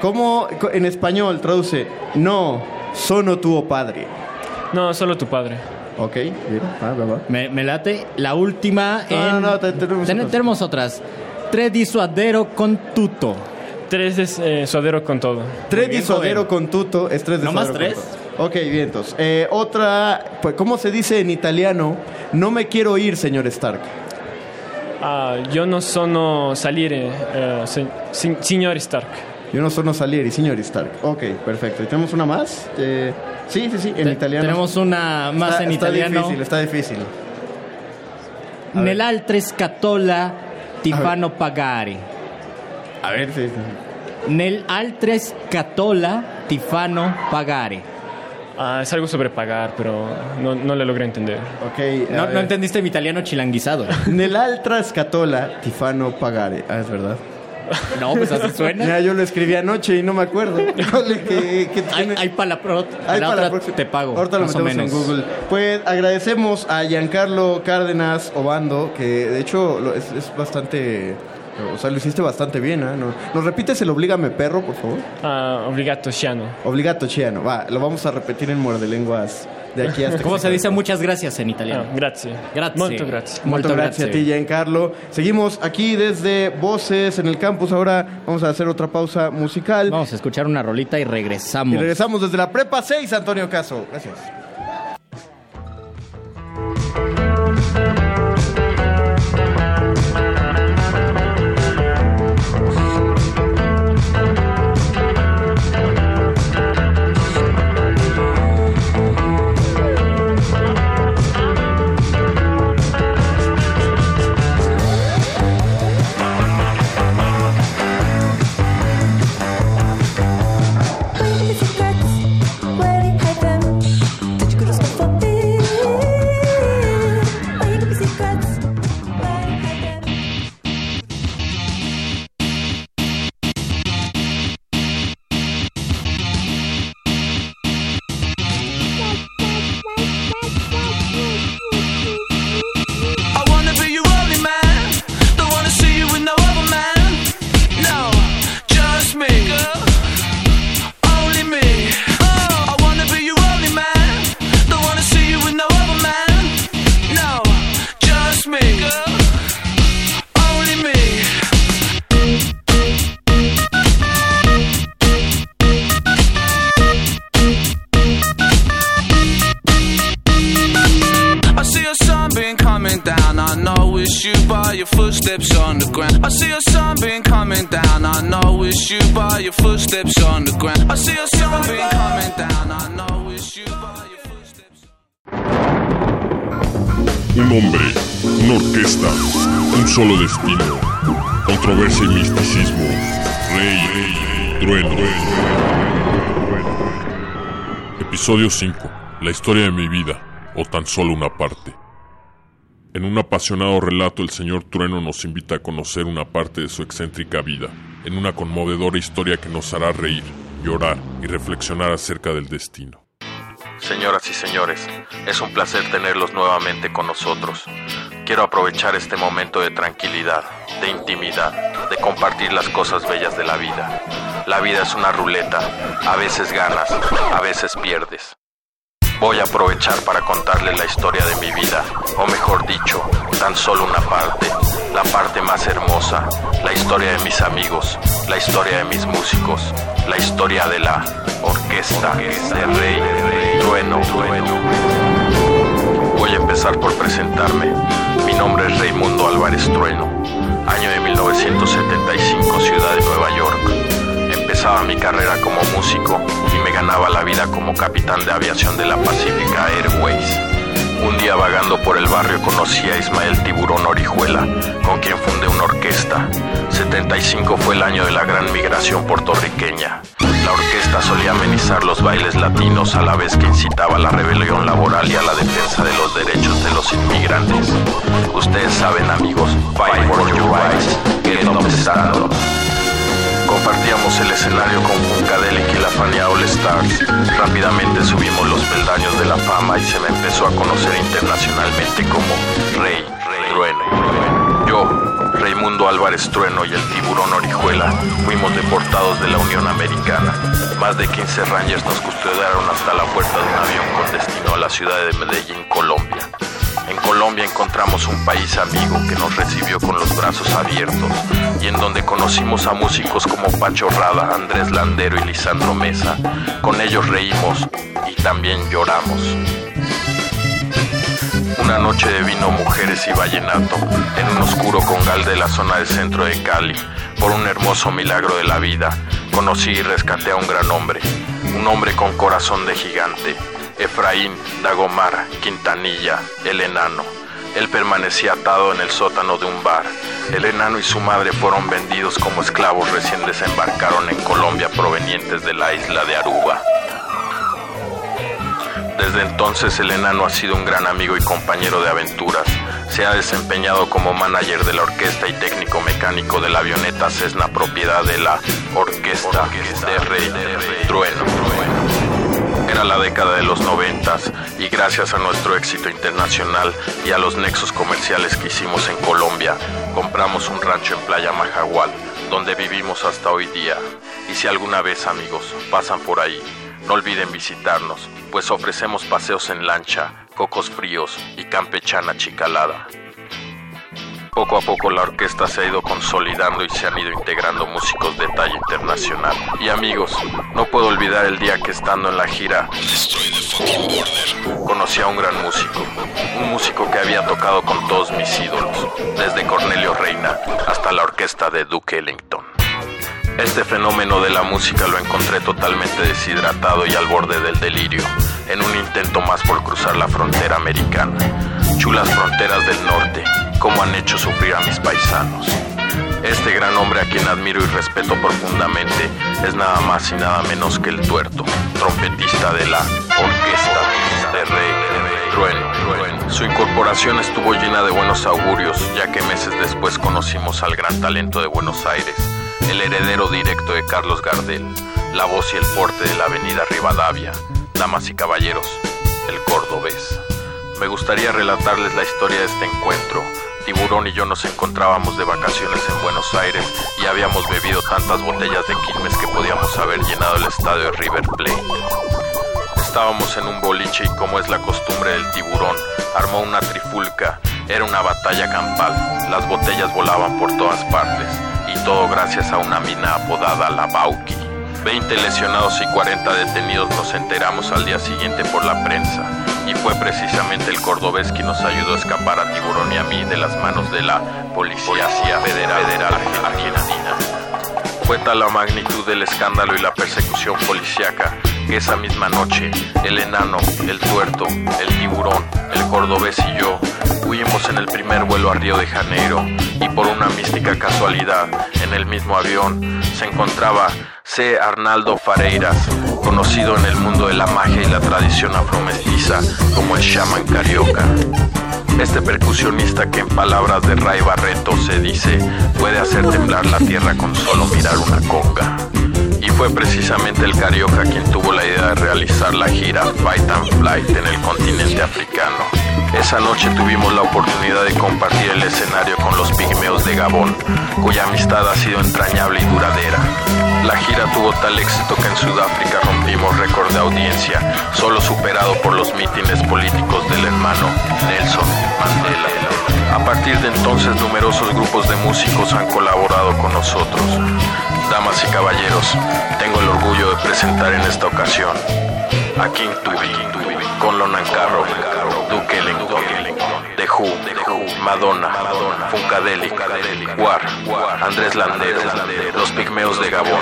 ¿cómo co- en español traduce? No, sono tuo padre. No, solo tu padre. Ok, bien, va, va, va. Me, me late. La última. No, en- no, no, te- tenemos Ten- otras. tenemos otras. Tre di suadero con tuto. Tres es eh, suadero con todo. Tres bien, joven. con tuto es tres de ¿No más tres? tuto. Ok, bien, entonces. Eh, otra, pues, ¿cómo se dice en italiano? No me quiero ir, señor Stark. Ah, yo no sono salire, eh, se- sin- signor Stark. Yo no sono Salieri, signor Stark. Ok, perfecto. ¿Y tenemos una más? Eh, sí, sí, sí, en Te- italiano. Tenemos una más Está- en está italiano. difícil, está difícil. A ver. Nell'altre scatola ti A ver. fanno pagare. A ver, sí. sí. Nell'altre scatola ti fanno pagare. Ah, es algo sobre pagar, pero no, no le logré entender. Ok, No, entendiste mi italiano chilanguizado. Nell'altra scatola ti fanno pagare. Ah, es verdad. No, pues así suena. Ya yo lo escribí anoche y no me acuerdo. Que- que tiene- Hay para la, pro- Hay la para la otra próxima. te pago. Ahorita lo más o metemos en menos. Google. Pues agradecemos a Giancarlo Cárdenas Obando, que de hecho lo- es, es bastante. O sea, lo hiciste bastante bien, ¿ah? ¿No? ¿Nos repites el Oblígame Perro, por favor? Ah, obligato Ciano. Obligato Chiano. Va, lo vamos a repetir en muerde lenguas de aquí hasta ¿Cómo se dice muchas gracias en italiano? Ah, grazie. Grazie. Molto grazie. Molto gracias a ti, Giancarlo. Seguimos aquí desde Voces en el campus. Ahora vamos a hacer otra pausa musical. Vamos a escuchar una rolita y regresamos. Y regresamos desde la Prepa 6, Antonio Caso. Gracias. Controversia y misticismo, rey, trueno. Episodio 5. La historia de mi vida, o tan solo una parte. En un apasionado relato el señor Trueno nos invita a conocer una parte de su excéntrica vida, en una conmovedora historia que nos hará reír, llorar y reflexionar acerca del destino. Señoras y señores, es un placer tenerlos nuevamente con nosotros. Quiero aprovechar este momento de tranquilidad, de intimidad, de compartir las cosas bellas de la vida. La vida es una ruleta, a veces ganas, a veces pierdes. Voy a aprovechar para contarles la historia de mi vida, o mejor dicho, tan solo una parte, la parte más hermosa, la historia de mis amigos, la historia de mis músicos, la historia de la orquesta de Rey Trueno. Voy a empezar por presentarme. Mi nombre es Raimundo Álvarez Trueno, año de 1975, ciudad de Nueva York. Empezaba mi carrera como músico y me ganaba la vida como capitán de aviación de la Pacifica Airways. Un día vagando por el barrio conocí a Ismael Tiburón Orijuela, con quien fundé una orquesta. 75 fue el año de la gran migración puertorriqueña. La orquesta solía amenizar los bailes latinos a la vez que incitaba a la rebelión laboral y a la defensa de los derechos de los inmigrantes. Ustedes saben amigos, fight for your rights, get up. Compartíamos el escenario con Funkadelic y la Fania All Stars. Rápidamente subimos los peldaños de la fama y se me empezó a conocer internacionalmente como Rey, Rey Trueno. Yo, Raimundo Álvarez Trueno y el tiburón Orijuela fuimos deportados de la Unión Americana. Más de 15 Rangers nos custodiaron hasta la puerta de un avión con destino a la ciudad de Medellín, Colombia. En Colombia encontramos un país amigo que nos recibió con los brazos abiertos y en donde conocimos a músicos como Pacho Rada, Andrés Landero y Lisandro Mesa. Con ellos reímos y también lloramos. Una noche de vino, mujeres y vallenato en un oscuro congal de la zona del centro de Cali. Por un hermoso milagro de la vida, conocí y rescaté a un gran hombre, un hombre con corazón de gigante, Efraín Dagomar Quintanilla, el enano. Él permanecía atado en el sótano de un bar. El enano y su madre fueron vendidos como esclavos recién desembarcaron en Colombia provenientes de la isla de Aruba. Desde entonces el enano ha sido un gran amigo y compañero de aventuras. Se ha desempeñado como manager de la orquesta y técnico mecánico de la avioneta Cessna propiedad de la Orquesta de Rey Trueno. La década de los noventas y gracias a nuestro éxito internacional y a los nexos comerciales que hicimos en Colombia, compramos un rancho en Playa Majagual, donde vivimos hasta hoy día. Y si alguna vez amigos pasan por ahí, no olviden visitarnos, pues ofrecemos paseos en lancha, cocos fríos y campechana chicalada. Poco a poco la orquesta se ha ido consolidando y se han ido integrando músicos de talla internacional. Y amigos, no puedo olvidar el día que estando en la gira conocí a un gran músico, un músico que había tocado con todos mis ídolos, desde Cornelio Reina hasta la orquesta de Duke Ellington. Este fenómeno de la música lo encontré totalmente deshidratado y al borde del delirio, en un intento más por cruzar la frontera americana. Chulas fronteras del norte, como han hecho sufrir a mis paisanos. Este gran hombre a quien admiro y respeto profundamente es nada más y nada menos que el tuerto, trompetista de la orquesta de Rey Trueno. Su incorporación estuvo llena de buenos augurios, ya que meses después conocimos al gran talento de Buenos Aires, el heredero directo de Carlos Gardel, la voz y el porte de la avenida Rivadavia, damas y caballeros, el cordobés. Me gustaría relatarles la historia de este encuentro. Tiburón y yo nos encontrábamos de vacaciones en Buenos Aires y habíamos bebido tantas botellas de Quilmes que podíamos haber llenado el estadio de River Plate. Estábamos en un boliche y como es la costumbre del tiburón, armó una trifulca. Era una batalla campal. Las botellas volaban por todas partes y todo gracias a una mina apodada La Bauki. 20 lesionados y 40 detenidos nos enteramos al día siguiente por la prensa y fue precisamente el cordobés quien nos ayudó a escapar a Tiburón y a mí de las manos de la Policía Federal, Federal Argentina. Fue la magnitud del escándalo y la persecución policíaca que esa misma noche el enano, el tuerto, el tiburón, el cordobés y yo huimos en el primer vuelo a Río de Janeiro y por una mística casualidad en el mismo avión se encontraba C. Arnaldo Fareiras, conocido en el mundo de la magia y la tradición afromestiza como el shaman carioca. Este percusionista que en palabras de Ray Barreto se dice puede hacer temblar la tierra con solo mirar una conga. Y fue precisamente el carioca quien tuvo la idea de realizar la gira Fight and Flight en el continente africano. Esa noche tuvimos la oportunidad de compartir el escenario con los pigmeos de Gabón, cuya amistad ha sido entrañable y duradera. La gira tuvo tal éxito que en Sudáfrica rompimos récord de audiencia, solo superado por los mítines políticos del hermano Nelson Mandela. A partir de entonces numerosos grupos de músicos han colaborado con nosotros. Damas y caballeros, tengo el orgullo de presentar en esta ocasión a King Tubi, con Lonan Carro, Duke Ellington, The Who, Madonna, Funkadelic, War, Andrés Landero, Los Pigmeos de Gabón,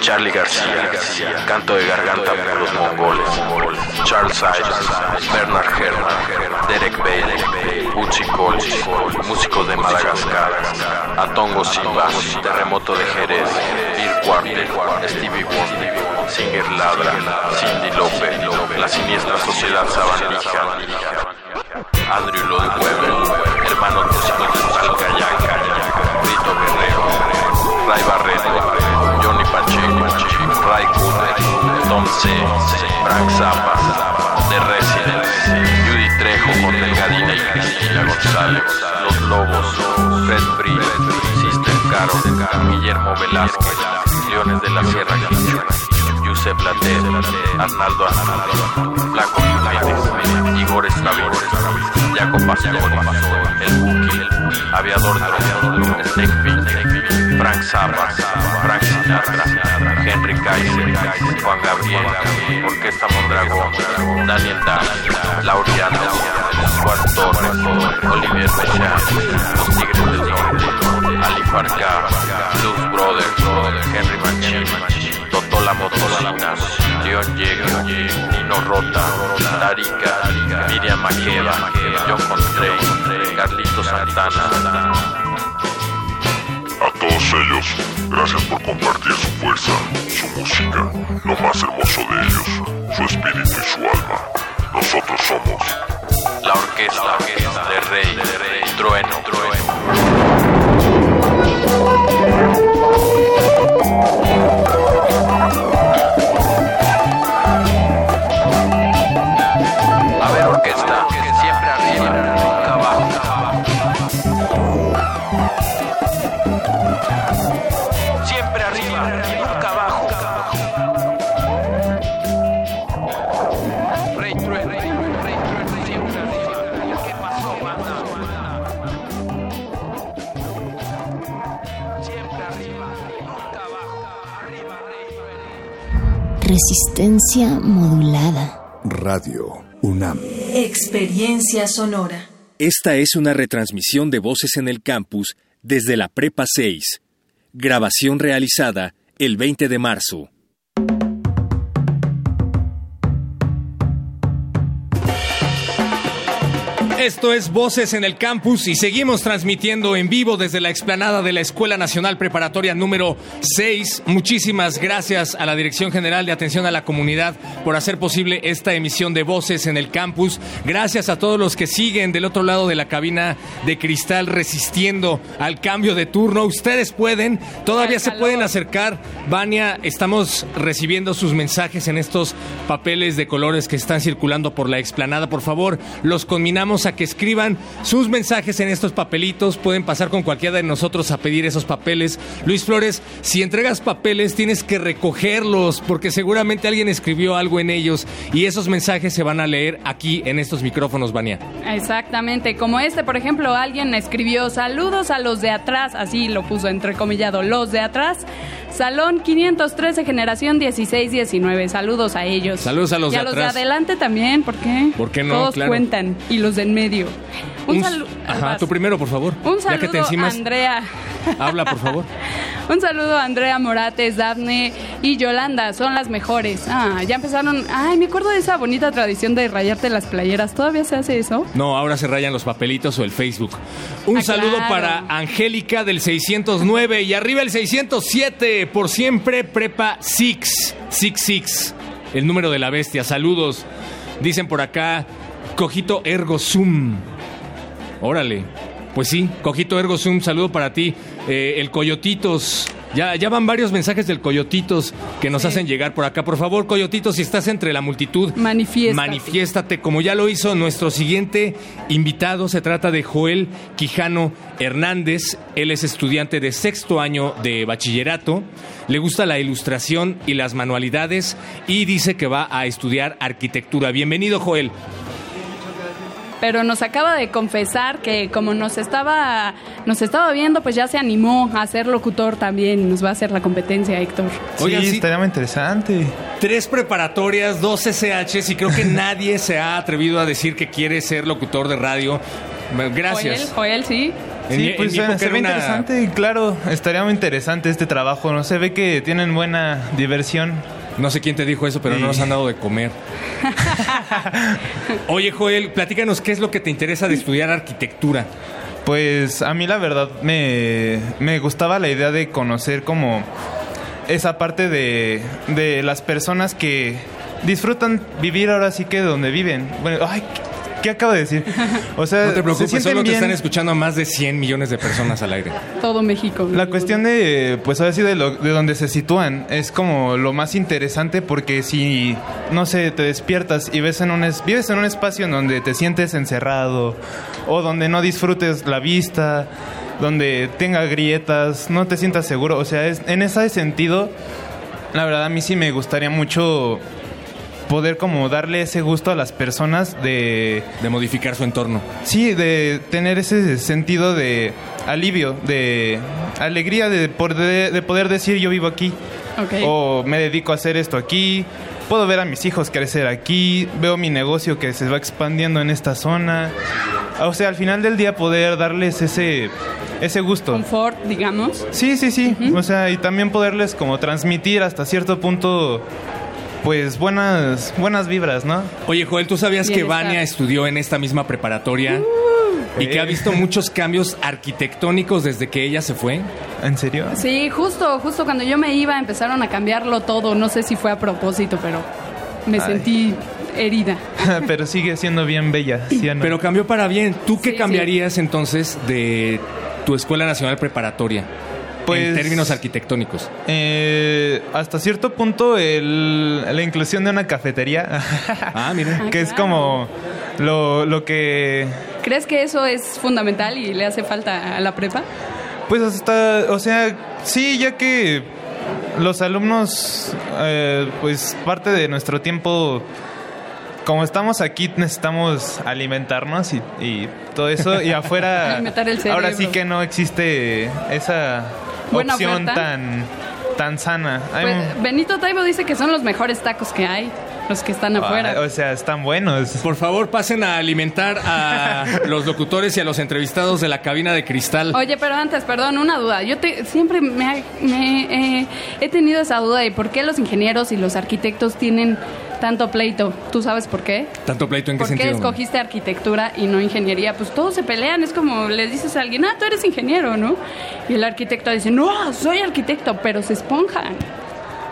Charlie García, Canto de Garganta por los Mongoles, Charles Ives, Bernard Herrmann, Derek Bailey, Uchi Collins, músicos de Madagascar, Atongo Silva, Terremoto de Jerez, Ir Quarter, Stevie Wonder, Singer Ladra, Cindy López, La Siniestra Sociedad Sabandija, Andrew Lloyd Webber, Hermanos Músicos de Talcayaca, Rito Guerrero, Ray Barreto, Johnny Pacheco, Ray Cooper, Tom C, Frank Zappa, The Residents, Judy Trejo con Delgadina y Cristina González, Los Lobos, Fred Bree, Sister Caro, Guillermo Velázquez, Leones de la Sierra Quichua, Giuseppe Later, Arnaldo Arnaldo, Blanco Jiménez, Igor Estavir, Jaco Pastor, El Buki, Aviador Drogo, Snake Frank Zappa, Frank Sinatra, Henry Kaiser, Juan Gabriel, Orquesta Mondragón, Daniel Dan, Laureano, Juan Torres, Olivier Mechán, Los Tigres del Norte, Ali Farca, Blues Brothers, Henry Mancini, Totola Motolina, Leon Jäger, Nino Rota, Darica, Miriam Makeba, John Coltrane, Carlito Santana. A todos ellos, gracias por compartir su fuerza, su música, lo más hermoso de ellos, su espíritu y su alma. Nosotros somos La orquesta, de Rey, de Rey, Trueno, Trueno. Resistencia modulada. Radio UNAM. Experiencia sonora. Esta es una retransmisión de Voces en el Campus desde la Prepa 6. Grabación realizada el 20 de marzo. Esto es Voces en el Campus y seguimos transmitiendo en vivo desde la explanada de la Escuela Nacional Preparatoria número 6. Muchísimas gracias a la Dirección General de Atención a la Comunidad por hacer posible esta emisión de Voces en el Campus. Gracias a todos los que siguen del otro lado de la cabina de cristal resistiendo al cambio de turno. Ustedes pueden, todavía se pueden acercar. Vania, estamos recibiendo sus mensajes en estos papeles de colores que están circulando por la explanada. Por favor, los conminamos a que escriban sus mensajes en estos papelitos. Pueden pasar con cualquiera de nosotros a pedir esos papeles. Luis Flores, si entregas papeles tienes que recogerlos porque seguramente alguien escribió algo en ellos y esos mensajes se van a leer aquí en estos micrófonos, Vania. Exactamente, como este, por ejemplo, alguien escribió saludos a los de atrás, así lo puso entrecomillado, los de atrás, Salón 513, generación 16-19, saludos a ellos. Saludos a los y de a los de adelante también, ¿por qué? ¿Por qué no? Todos Claro. cuentan, y los de en medio. Un, Un- salu- Ajá, tú primero, por favor. Un ya que te saludo a encimas, Andrea. habla, por favor. Un saludo a Andrea Morates, Dafne y Yolanda, son las mejores. Ah, ya empezaron. Ay, me acuerdo de esa bonita tradición de rayarte las playeras. ¿Todavía se hace eso? No, ahora se rayan los papelitos o el Facebook. Un Ah, saludo claro. para Angélica del 609 y arriba el 607, por siempre Prepa Six, Six Six, el número de la bestia. Saludos. Dicen por acá, Cojito Ergo Sum. Órale. Pues sí, Cojito Ergo Sum, saludo para ti. Eh, el Coyotitos. Ya, ya van varios mensajes del Coyotitos que nos hacen llegar por acá. Por favor, Coyotitos, si estás entre la multitud, Manifiéstate. manifiéstate como ya lo hizo nuestro siguiente invitado. Se trata de Joel Quijano Hernández. Él es estudiante de sexto año de bachillerato. Le gusta la ilustración y las manualidades y dice que va a estudiar arquitectura. Bienvenido, Joel. Pero nos acaba de confesar que como nos estaba, nos estaba viendo, pues ya se animó a ser locutor también. y Nos va a hacer la competencia, Héctor. Oigan, sí. estaría muy interesante. Tres preparatorias, dos SHs y creo que nadie se ha atrevido a decir que quiere ser locutor de radio. Gracias. Joel, Joel, sí. En sí, mi- en pues época se ve una- interesante y claro, estaría muy interesante este trabajo, ¿no? Se ve que tienen buena diversión. No sé quién te dijo eso, pero no nos han dado de comer. Oye, Joel, platícanos qué es lo que te interesa de estudiar arquitectura. Pues a mí la verdad me, me gustaba la idea de conocer como esa parte de, de las personas que disfrutan vivir ahora sí que donde viven. Bueno, ay, ¿qué, acabo de decir? O sea, No te preocupes, se sienten solo te bien. están escuchando a más de 100 millones de personas al aire. Todo México. La cuestión de, pues ahora sí, de, lo- de donde se sitúan es como lo más interesante porque si, no sé, te despiertas y ves en un es- vives en un espacio en donde te sientes encerrado o donde no disfrutes la vista, donde tenga grietas, no te sientas seguro, o sea, es, en ese sentido, la verdad a mí sí me gustaría mucho poder como darle ese gusto a las personas de... De modificar su entorno. Sí, de tener ese sentido de alivio, de alegría de poder, de poder decir yo vivo aquí. Ok. O me dedico a hacer esto aquí. Puedo ver a mis hijos crecer aquí. Veo mi negocio que se va expandiendo en esta zona. O sea, al final del día poder darles ese, ese gusto. Confort, digamos. Sí, sí, sí. O sea, y también poderles como transmitir hasta cierto punto, pues buenas, buenas vibras, ¿no? Oye, Joel, ¿tú sabías que. Vania estudió en esta misma preparatoria y que ha visto muchos cambios arquitectónicos desde que ella se fue? ¿En serio? Sí, justo, justo cuando yo me iba empezaron a cambiarlo todo. No sé si fue a propósito, pero me Ay. sentí herida. pero sigue siendo bien bella. ¿sí o no? Pero cambió para bien. ¿Tú qué Sí, cambiarías entonces de tu Escuela Nacional Preparatoria? Pues- en términos arquitectónicos. Eh, hasta cierto punto el- la inclusión de una cafetería. ah, mira. que es como lo, lo que... ¿Crees que eso es fundamental y le hace falta a la prepa? Pues hasta, o sea, sí, ya que los alumnos, eh, pues parte de nuestro tiempo, como estamos aquí, necesitamos alimentarnos y, y todo eso, y afuera, ahora sí que no existe esa Buena opción oferta. tan, tan sana. Pues, Benito Taibo dice que son los mejores tacos que hay, los que están afuera. Ah, o sea, están buenos. Por favor, pasen a alimentar a los locutores y a los entrevistados de la cabina de cristal. Oye, pero antes, perdón, una duda. Yo te, siempre me, ha- me, eh, he tenido esa duda de por qué los ingenieros y los arquitectos tienen tanto pleito. ¿Tú sabes por qué? ¿Tanto pleito en qué ¿Por qué sentido? escogiste arquitectura y no ingeniería? Pues todos se pelean, es como le dices a alguien, ah, tú eres ingeniero, ¿no? Y el arquitecto dice, no, soy arquitecto, pero se esponjan.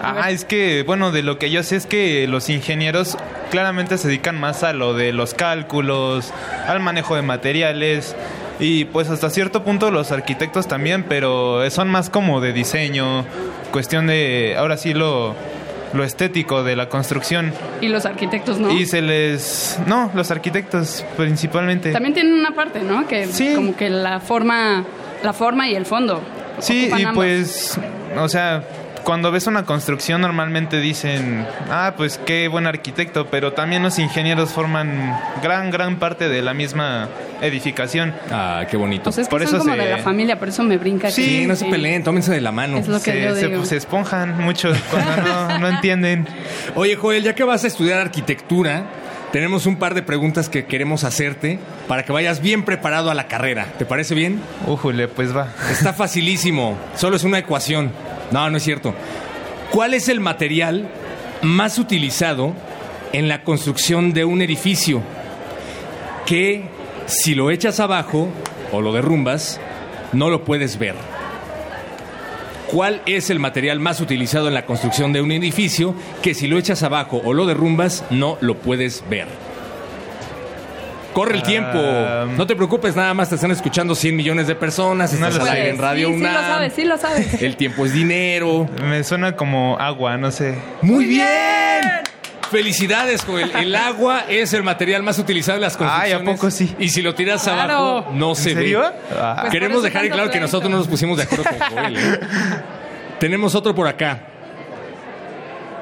Ah, es que, bueno, de lo que yo sé es que los ingenieros claramente se dedican más a lo de los cálculos, al manejo de materiales y pues hasta cierto punto los arquitectos también, pero son más como de diseño, cuestión de, ahora sí, lo, lo estético de la construcción. Y los arquitectos, ¿no? Y se les... No, los arquitectos principalmente. También tienen una parte, ¿no? Que como que la forma, la forma y el fondo. Sí, y pues, o sea, cuando ves una construcción normalmente dicen, ah, pues qué buen arquitecto, pero también los ingenieros forman gran, gran parte de la misma edificación. Ah, qué bonito. Pues es que son como de la familia, por eso me brinca. Sí, no se peleen, tómense de la mano. Es lo que se, yo se- digo. se esponjan mucho cuando no, no entienden. Oye, Joel, ya que vas a estudiar arquitectura, tenemos un par de preguntas que queremos hacerte para que vayas bien preparado a la carrera. ¿Te parece bien? Ujule, pues va. Está facilísimo. Solo es una ecuación. No, no es cierto. ¿Cuál es el material más utilizado en la construcción de un edificio? Que si lo echas abajo o lo derrumbas, no lo puedes ver. ¿Cuál es el material más utilizado en la construcción de un edificio que si lo echas abajo o lo derrumbas no lo puedes ver? Corre el tiempo. No te preocupes, nada más te están escuchando 100 millones de personas. No Estás lo al aire en Radio sí, sí lo UNAM. sabes, sí lo sabes. El tiempo es dinero. Me suena como agua, no sé. Muy bien. Felicidades, Joel. El agua es el material más utilizado en las Ay, construcciones. ¿a poco sí? Y si lo tiras Claro. abajo, no ¿En se serio? ve. Ah. Pues Queremos dejar en claro que nosotros no nos pusimos de acuerdo con Joel. ¿eh? Tenemos otro por acá.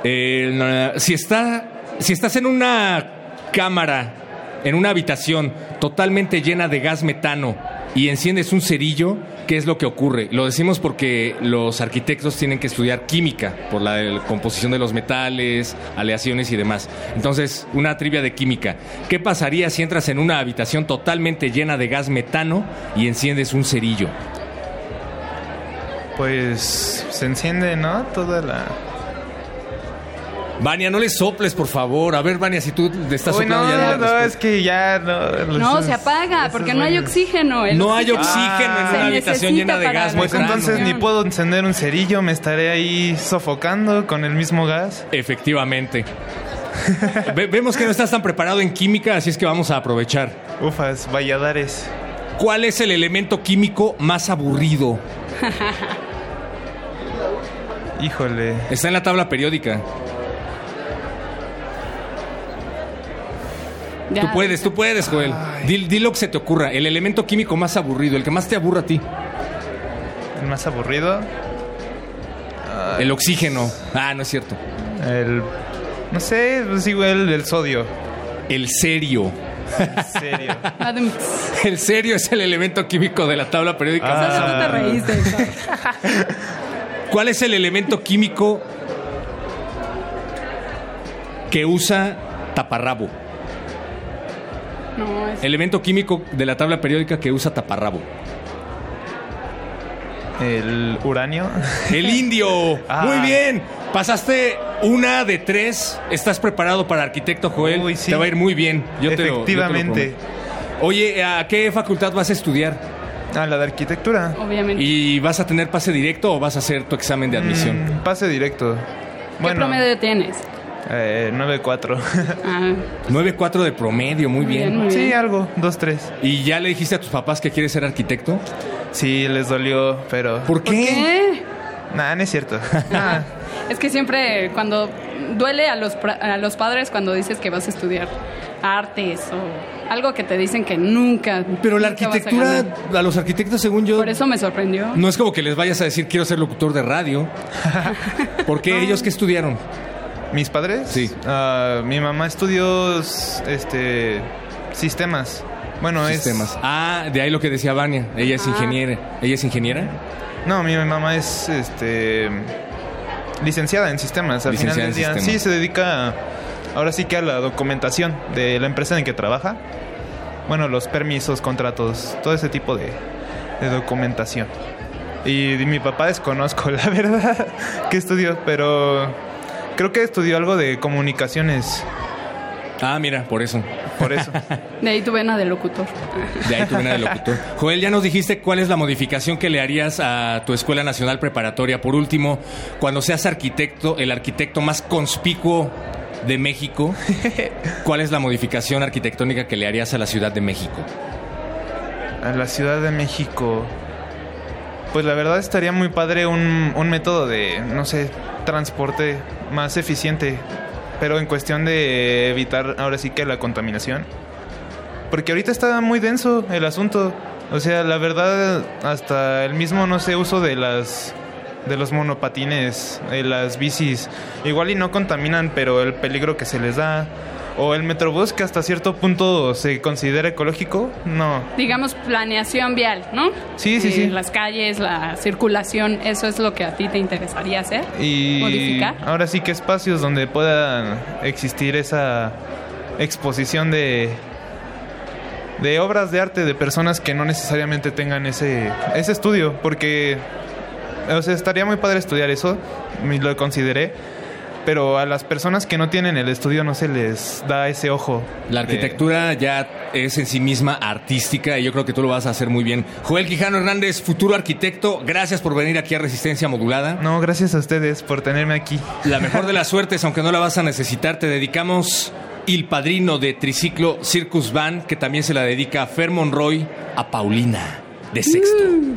Eh, no, si, está, si estás en una cámara, en una habitación totalmente llena de gas metano y enciendes un cerillo, ¿qué es lo que ocurre? Lo decimos porque los arquitectos tienen que estudiar química por la composición de los metales, aleaciones y demás. Entonces, una trivia de química. ¿Qué pasaría si entras en una habitación totalmente llena de gas metano y enciendes un cerillo? Pues se enciende, ¿no? Toda la... Vania, no le soples, por favor. A ver, Vania, si tú te estás Uy, no, soplando ya. no, no, es que ya no... No, se apaga porque no hay oxígeno. El No hay oxígeno en una habitación llena de gas Pues entonces ni puedo encender un cerillo, me estaré ahí sofocando con el mismo gas. Efectivamente. Ve- vemos que no estás tan preparado en química, así es que vamos a aprovechar. Ufas, valladares. ¿Cuál es el elemento químico más aburrido? Híjole. Está en la tabla periódica. Ya, tú puedes, tú puedes, Joel. Di, di lo que se te ocurra. El elemento químico más aburrido, el que más te aburra a ti. El más aburrido. El oxígeno. Ah, no es cierto. El. No sé, pues igual el sodio. El serio. En serio. El serio es el elemento químico de la tabla periódica. Ah. te reíste. ¿Cuál es el elemento químico que usa taparrabo? No, es Elemento químico de la tabla periódica que usa taparrabo. El uranio. El indio. Ah. Muy bien. Pasaste una de tres. ¿Estás preparado para arquitecto, Joel? Uy, sí. Te va a ir muy bien. Yo te lo- yo te lo. Oye, ¿a qué facultad vas a estudiar? Ah, la de arquitectura. obviamente. ¿Y vas a tener pase directo o vas a hacer tu examen de admisión? Mm, pase directo. ¿Qué Bueno, promedio tienes? Eh, 9-4. 9.4 de promedio, muy bien. Sí, algo, 2-3. ¿Y ya le dijiste a tus papás que quieres ser arquitecto? Sí, les dolió, pero... ¿Por qué? ¿Qué? Nah, no es cierto. Nah. Es que siempre cuando duele a los, pra- a los padres cuando dices que vas a estudiar artes o algo que te dicen que nunca. Pero la nunca vas a arquitectura, a, los arquitectos, según yo, Por eso me sorprendió. no es como que les vayas a decir quiero ser locutor de radio. ¿Por qué ellos qué estudiaron? ¿Mis padres? Sí. Ah, mi mamá estudió este sistemas. Bueno, Sistemas. es... Ah, de ahí lo que decía Vania. Ella es Ah. ingeniera. ¿Ella es ingeniera? No, mi mamá es este licenciada en sistemas. Al Licenciada final en del día. sistemas. Sí, se dedica a- ahora sí que a la documentación de la empresa en que trabaja. Bueno, los permisos, contratos, todo ese tipo de, de documentación. Y de mi papá desconozco, la verdad, que estudió, pero creo que estudió algo de comunicaciones. Ah, mira, por eso. Por eso. De ahí tu vena de locutor. De ahí tu vena de locutor. Joel, ya nos dijiste cuál es la modificación que le harías a tu Escuela Nacional Preparatoria. Por último, cuando seas arquitecto, el arquitecto más conspicuo de México, ¿cuál es la modificación arquitectónica que le harías a la Ciudad de México? A la Ciudad de México. Pues la verdad estaría muy padre un, un método de, no sé, transporte más eficiente. Pero en cuestión de evitar ahora sí que la contaminación. Porque ahorita está muy denso el asunto. O sea, la verdad, hasta el mismo, no sé, uso de las de los monopatines, de las bicis, igual y no contaminan, pero el peligro que se les da o el metrobús que hasta cierto punto se considera ecológico, no. Digamos planeación vial, ¿no? Sí, sí, Eh, sí. Las calles, la circulación, eso es lo que a ti te interesaría hacer. Y Modificar. ahora sí que espacios donde puedan existir esa exposición de de obras de arte de personas que no necesariamente tengan ese ese estudio, porque o sea, estaría muy padre estudiar eso, lo consideré, pero a las personas que no tienen el estudio no se les da ese ojo. La de- arquitectura ya es en sí misma artística y yo creo que tú lo vas a hacer muy bien. Joel Quijano Hernández, futuro arquitecto, gracias por venir aquí a Resistencia Modulada. No, gracias a ustedes por tenerme aquí. La mejor de las suertes, aunque no la vas a necesitar, te dedicamos Il Padrino de Triciclo Circus Van, que también se la dedica a Fer Monroy, a Paulina de Sexto. Oye,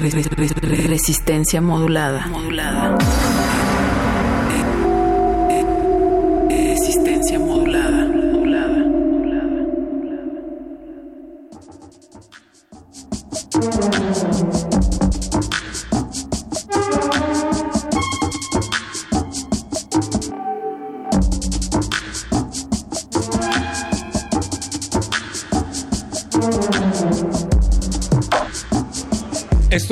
Resistencia modulada. Modulada.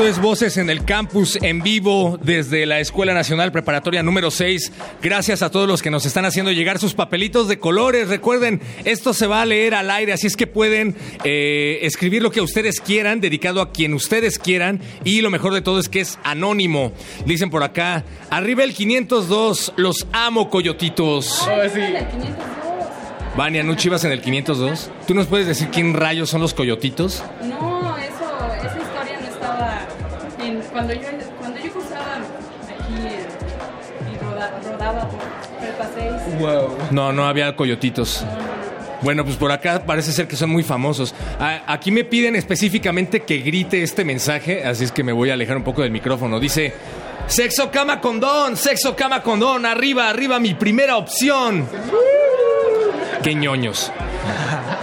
Es Voces en el Campus en vivo desde la Escuela Nacional Preparatoria número 6. Gracias a todos los que nos están haciendo llegar sus papelitos de colores. Recuerden, esto se va a leer al aire, así es que pueden eh, escribir lo que ustedes quieran, dedicado a quien ustedes quieran. Y lo mejor de todo es que es anónimo. Dicen por acá, arriba el 502, los amo, coyotitos. Vania, ¿no chivas en el 502? ¿Tú nos puedes decir quién rayos son los coyotitos? No, cuando yo cuando yo cursaba aquí eh, y roda- rodaba por Prepa 6. No, no había coyotitos. Bueno, pues por acá parece ser que son muy famosos. Aquí me piden específicamente que grite este mensaje, así es que me voy a alejar un poco del micrófono. Dice, sexo cama condón, sexo cama condón, arriba, arriba, mi primera opción. Qué ñoños.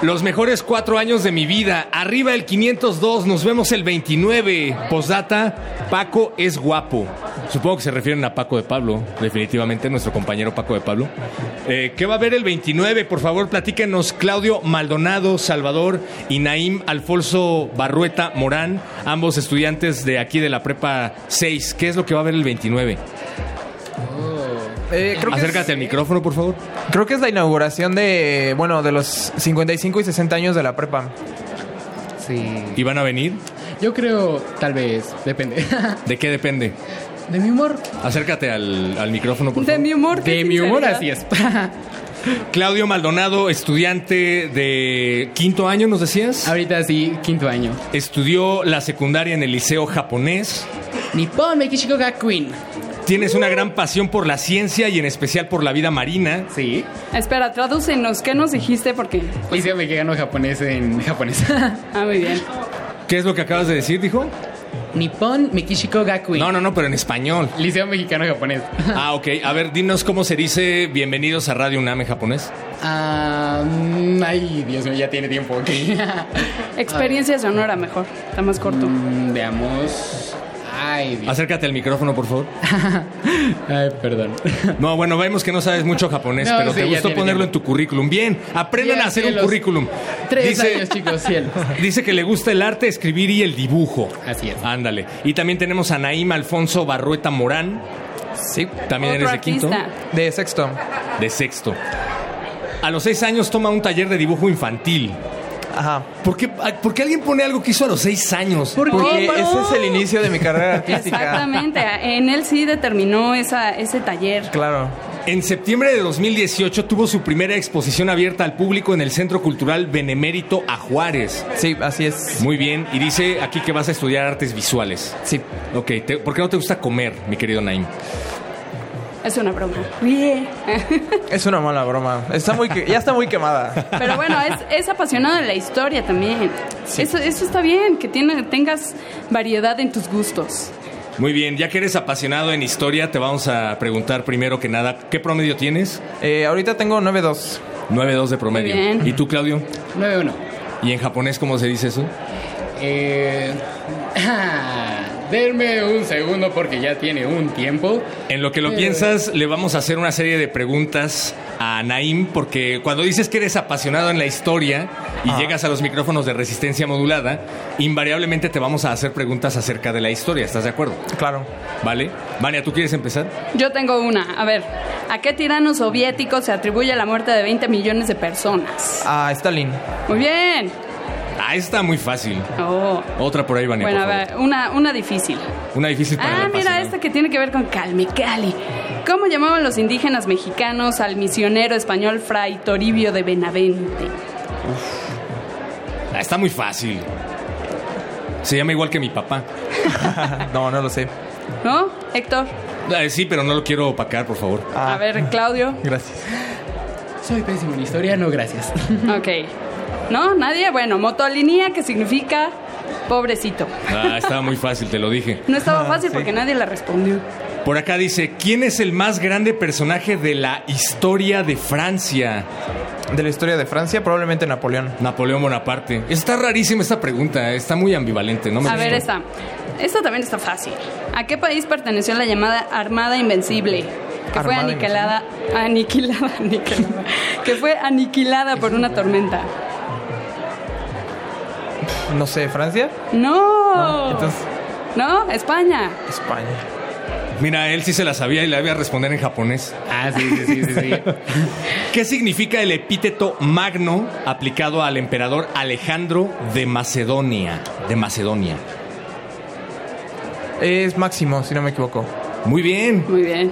Los mejores cuatro años de mi vida. Arriba el 502, nos vemos el 29. Posdata, Paco es guapo. Supongo que se refieren a Paco de Pablo, definitivamente, nuestro compañero Paco de Pablo. Eh, ¿Qué va a haber el 29? Por favor, platíquenos Claudio Maldonado Salvador y Naim Alfonso Barrueta Morán, ambos estudiantes de aquí de la Prepa 6. ¿Qué es lo que va a haber el 29? Eh, creo que Acércate al micrófono, por favor. Creo que es la inauguración de, bueno, de los 55 y 60 años de la prepa. Sí. ¿Y van a venir? Yo creo, tal vez, depende. ¿De qué depende? De mi humor. Acércate al, al micrófono, por favor. De mi humor. De mi humor, así es. Claudio Maldonado, estudiante de quinto año, ¿nos decías? Ahorita sí, quinto año. Estudió la secundaria en el liceo japonés. Nippon Mekishiko Gakuin. Tienes una gran pasión por la ciencia y en especial por la vida marina. Sí. Espera, tradúcenos. ¿Qué nos dijiste? Porque. Liceo mexicano japonés en japonés. Ah, muy bien. ¿Qué es lo que acabas de decir, dijo? Nippon Mekishiko Gakuin. No, no, no, pero en español. Liceo mexicano japonés. Ah, ok. A ver, dinos cómo se dice bienvenidos a Radio UNAM en japonés. Ah, mm, ay, Dios mío, ya tiene tiempo. ok. Experiencia sonora mejor. Está más corto. Mm, veamos. Ay, Dios. Acércate al micrófono, por favor. Ay, perdón. No, bueno, vemos que no sabes mucho japonés, No, pero sí, te gustó tiene ponerlo en tu currículum. Bien, aprendan Bien, a hacer un currículum. Tres años, chicos, cielos. Dice que le gusta el arte, escribir y el dibujo. Así es. Ándale. Y también tenemos a Naim Alfonso Barrueta Morán. Sí. También Otro eres de quinto. artista. De sexto. De sexto. A los seis años toma un taller de dibujo infantil. Ajá. ¿Por qué, por qué alguien pone algo que hizo a los seis años? Porque ese es el inicio de mi carrera artística. Exactamente. En él sí determinó esa, ese taller. Claro. En septiembre de 2018 tuvo su primera exposición abierta al público en el Centro Cultural Benemérito a Juárez. Sí, así es. Muy bien. Y dice aquí que vas a estudiar artes visuales. Sí. Ok. te- ¿Por qué no te gusta comer, mi querido Naim? Es una broma. Bien. Es una mala broma. Está muy que- ya está muy quemada. Pero bueno, es, es apasionado de la historia también. Eso, eso está bien, que tiene, tengas variedad en tus gustos. Muy bien. Ya que eres apasionado en historia, te vamos a preguntar primero que nada, ¿qué promedio tienes? Eh, ahorita tengo 9-2. 9.2 de promedio. Muy bien. ¿Y tú, Claudio? 9-1. ¿Y en japonés cómo se dice eso? Eh, denme un segundo porque ya tiene un tiempo. En lo que lo Eh. piensas, le vamos a hacer una serie de preguntas a Naim, porque cuando dices que eres apasionado en la historia y llegas a los micrófonos de resistencia modulada, invariablemente te vamos a hacer preguntas acerca de la historia, ¿estás de acuerdo? Claro. ¿Vale? Vania, ¿tú quieres empezar? Yo tengo una. A ver, ¿a qué tirano soviético se atribuye la muerte de 20 millones de personas? Ah, Stalin. Muy bien. Ah, está muy fácil. Oh. Otra por ahí, Vania, Bueno, a por favor. ver, una, una difícil. Una difícil para Ah, mira, esta que tiene que ver con Calmecali. ¿Cómo llamaban los indígenas mexicanos al misionero español Fray Toribio de Benavente? Ah, está muy fácil. Se llama igual que mi papá. no, no lo sé. ¿No, Héctor? Ah, sí, pero no lo quiero opacar, por favor. A ver, Claudio. Gracias. Soy pésimo en historia, no gracias. Ok. ¿No? ¿Nadie? Bueno, motolinía, que significa Pobrecito. Ah, estaba muy fácil, te lo dije. No estaba fácil porque nadie le respondió. Por acá dice, ¿quién es el más grande personaje de la historia de Francia? De la historia de Francia, probablemente Napoleón. Napoleón Bonaparte. Está rarísima esta pregunta, está muy ambivalente, ¿no? Me A ver, esta. Esta también está fácil. ¿A qué país perteneció la llamada Armada Invencible? Que fue aniquilada, aniquilada, aniquilada, que fue aniquilada por una tormenta. No sé, ¿Francia? No. Entonces, No, España. España. Mira, él sí se la sabía y le había responder en japonés. Ah, sí, sí, sí, sí. sí. ¿Qué significa el epíteto magno aplicado al emperador Alejandro de Macedonia? De Macedonia. Es máximo, si no me equivoco. Muy bien. Muy bien.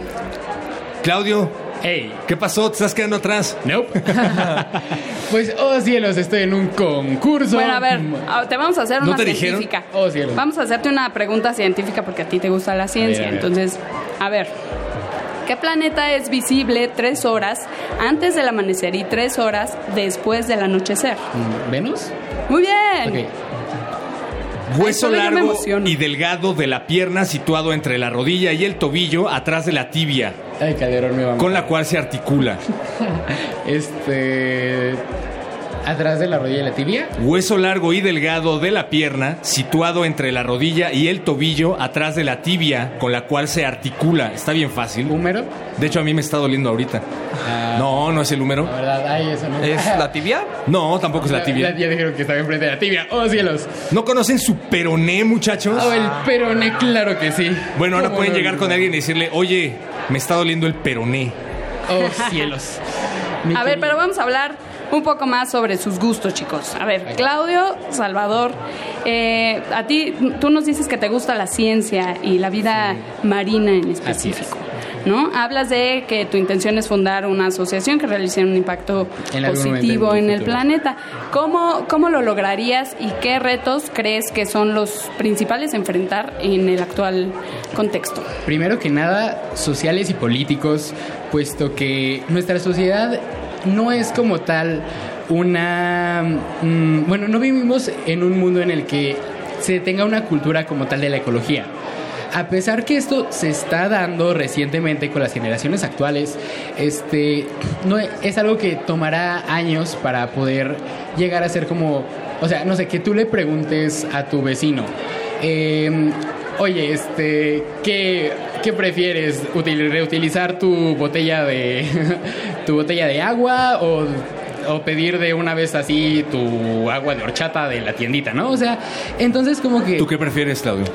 Claudio, Hey, ¿qué pasó? ¿Te estás quedando atrás? nope. pues, oh cielos, estoy en un concurso. Bueno, a ver, ah, te vamos a hacer ¿No una te dijeron? científica. Oh, cielos. Vamos a hacerte una pregunta científica porque a ti te gusta la ciencia. a ver. Entonces, a ver, ¿qué planeta es visible tres horas antes del amanecer y tres horas después del anochecer? ¿Venus? Muy bien. Ok. Hueso largo y delgado de la pierna situado entre la rodilla y el tobillo atrás de la tibia, Ay, Calderón me va a con la cual se articula. Este. Atrás de la rodilla y la tibia. Hueso largo y delgado de la pierna situado entre la rodilla y el tobillo atrás de la tibia, con la cual se articula. Está bien fácil. ¿Húmero? De hecho, a mí me está doliendo ahorita. Ah, No, no es el húmero. La verdad, ay, eso no. ¿Es la tibia? No, tampoco es la tibia. ya dijeron que estaba enfrente de la tibia. ¡Oh, cielos! ¿No conocen su peroné, muchachos? Oh, el peroné, claro que sí. Bueno, ahora ¿Cómo pueden no? llegar con alguien y decirle, oye, me está doliendo el peroné. Oh, cielos. Mi A ver, pero vamos a hablar un poco más sobre sus gustos, chicos. A ver, Claudio, Salvador, eh, a ti, tú nos dices que te gusta la ciencia y la vida marina en específico. ¿No? Hablas de que tu intención es fundar una asociación que realice un impacto En positivo en el planeta. ¿Cómo, ¿Cómo lo lograrías y qué retos crees que son los principales a enfrentar en el actual contexto? Primero que nada, sociales y políticos, puesto que nuestra sociedad no es como tal una... mm, bueno, no vivimos en un mundo en el que se tenga una cultura como tal de la ecología. A pesar que esto se está dando recientemente con las generaciones actuales, este no es algo que tomará años para poder llegar a ser como, o sea, no sé, que tú le preguntes a tu vecino, eh, oye, este, ¿qué, qué prefieres? Util- ¿Reutilizar tu botella de tu botella de agua o, o pedir de una vez así tu agua de horchata de la tiendita, ¿no? O sea, entonces como que ¿Tú qué prefieres, Claudio?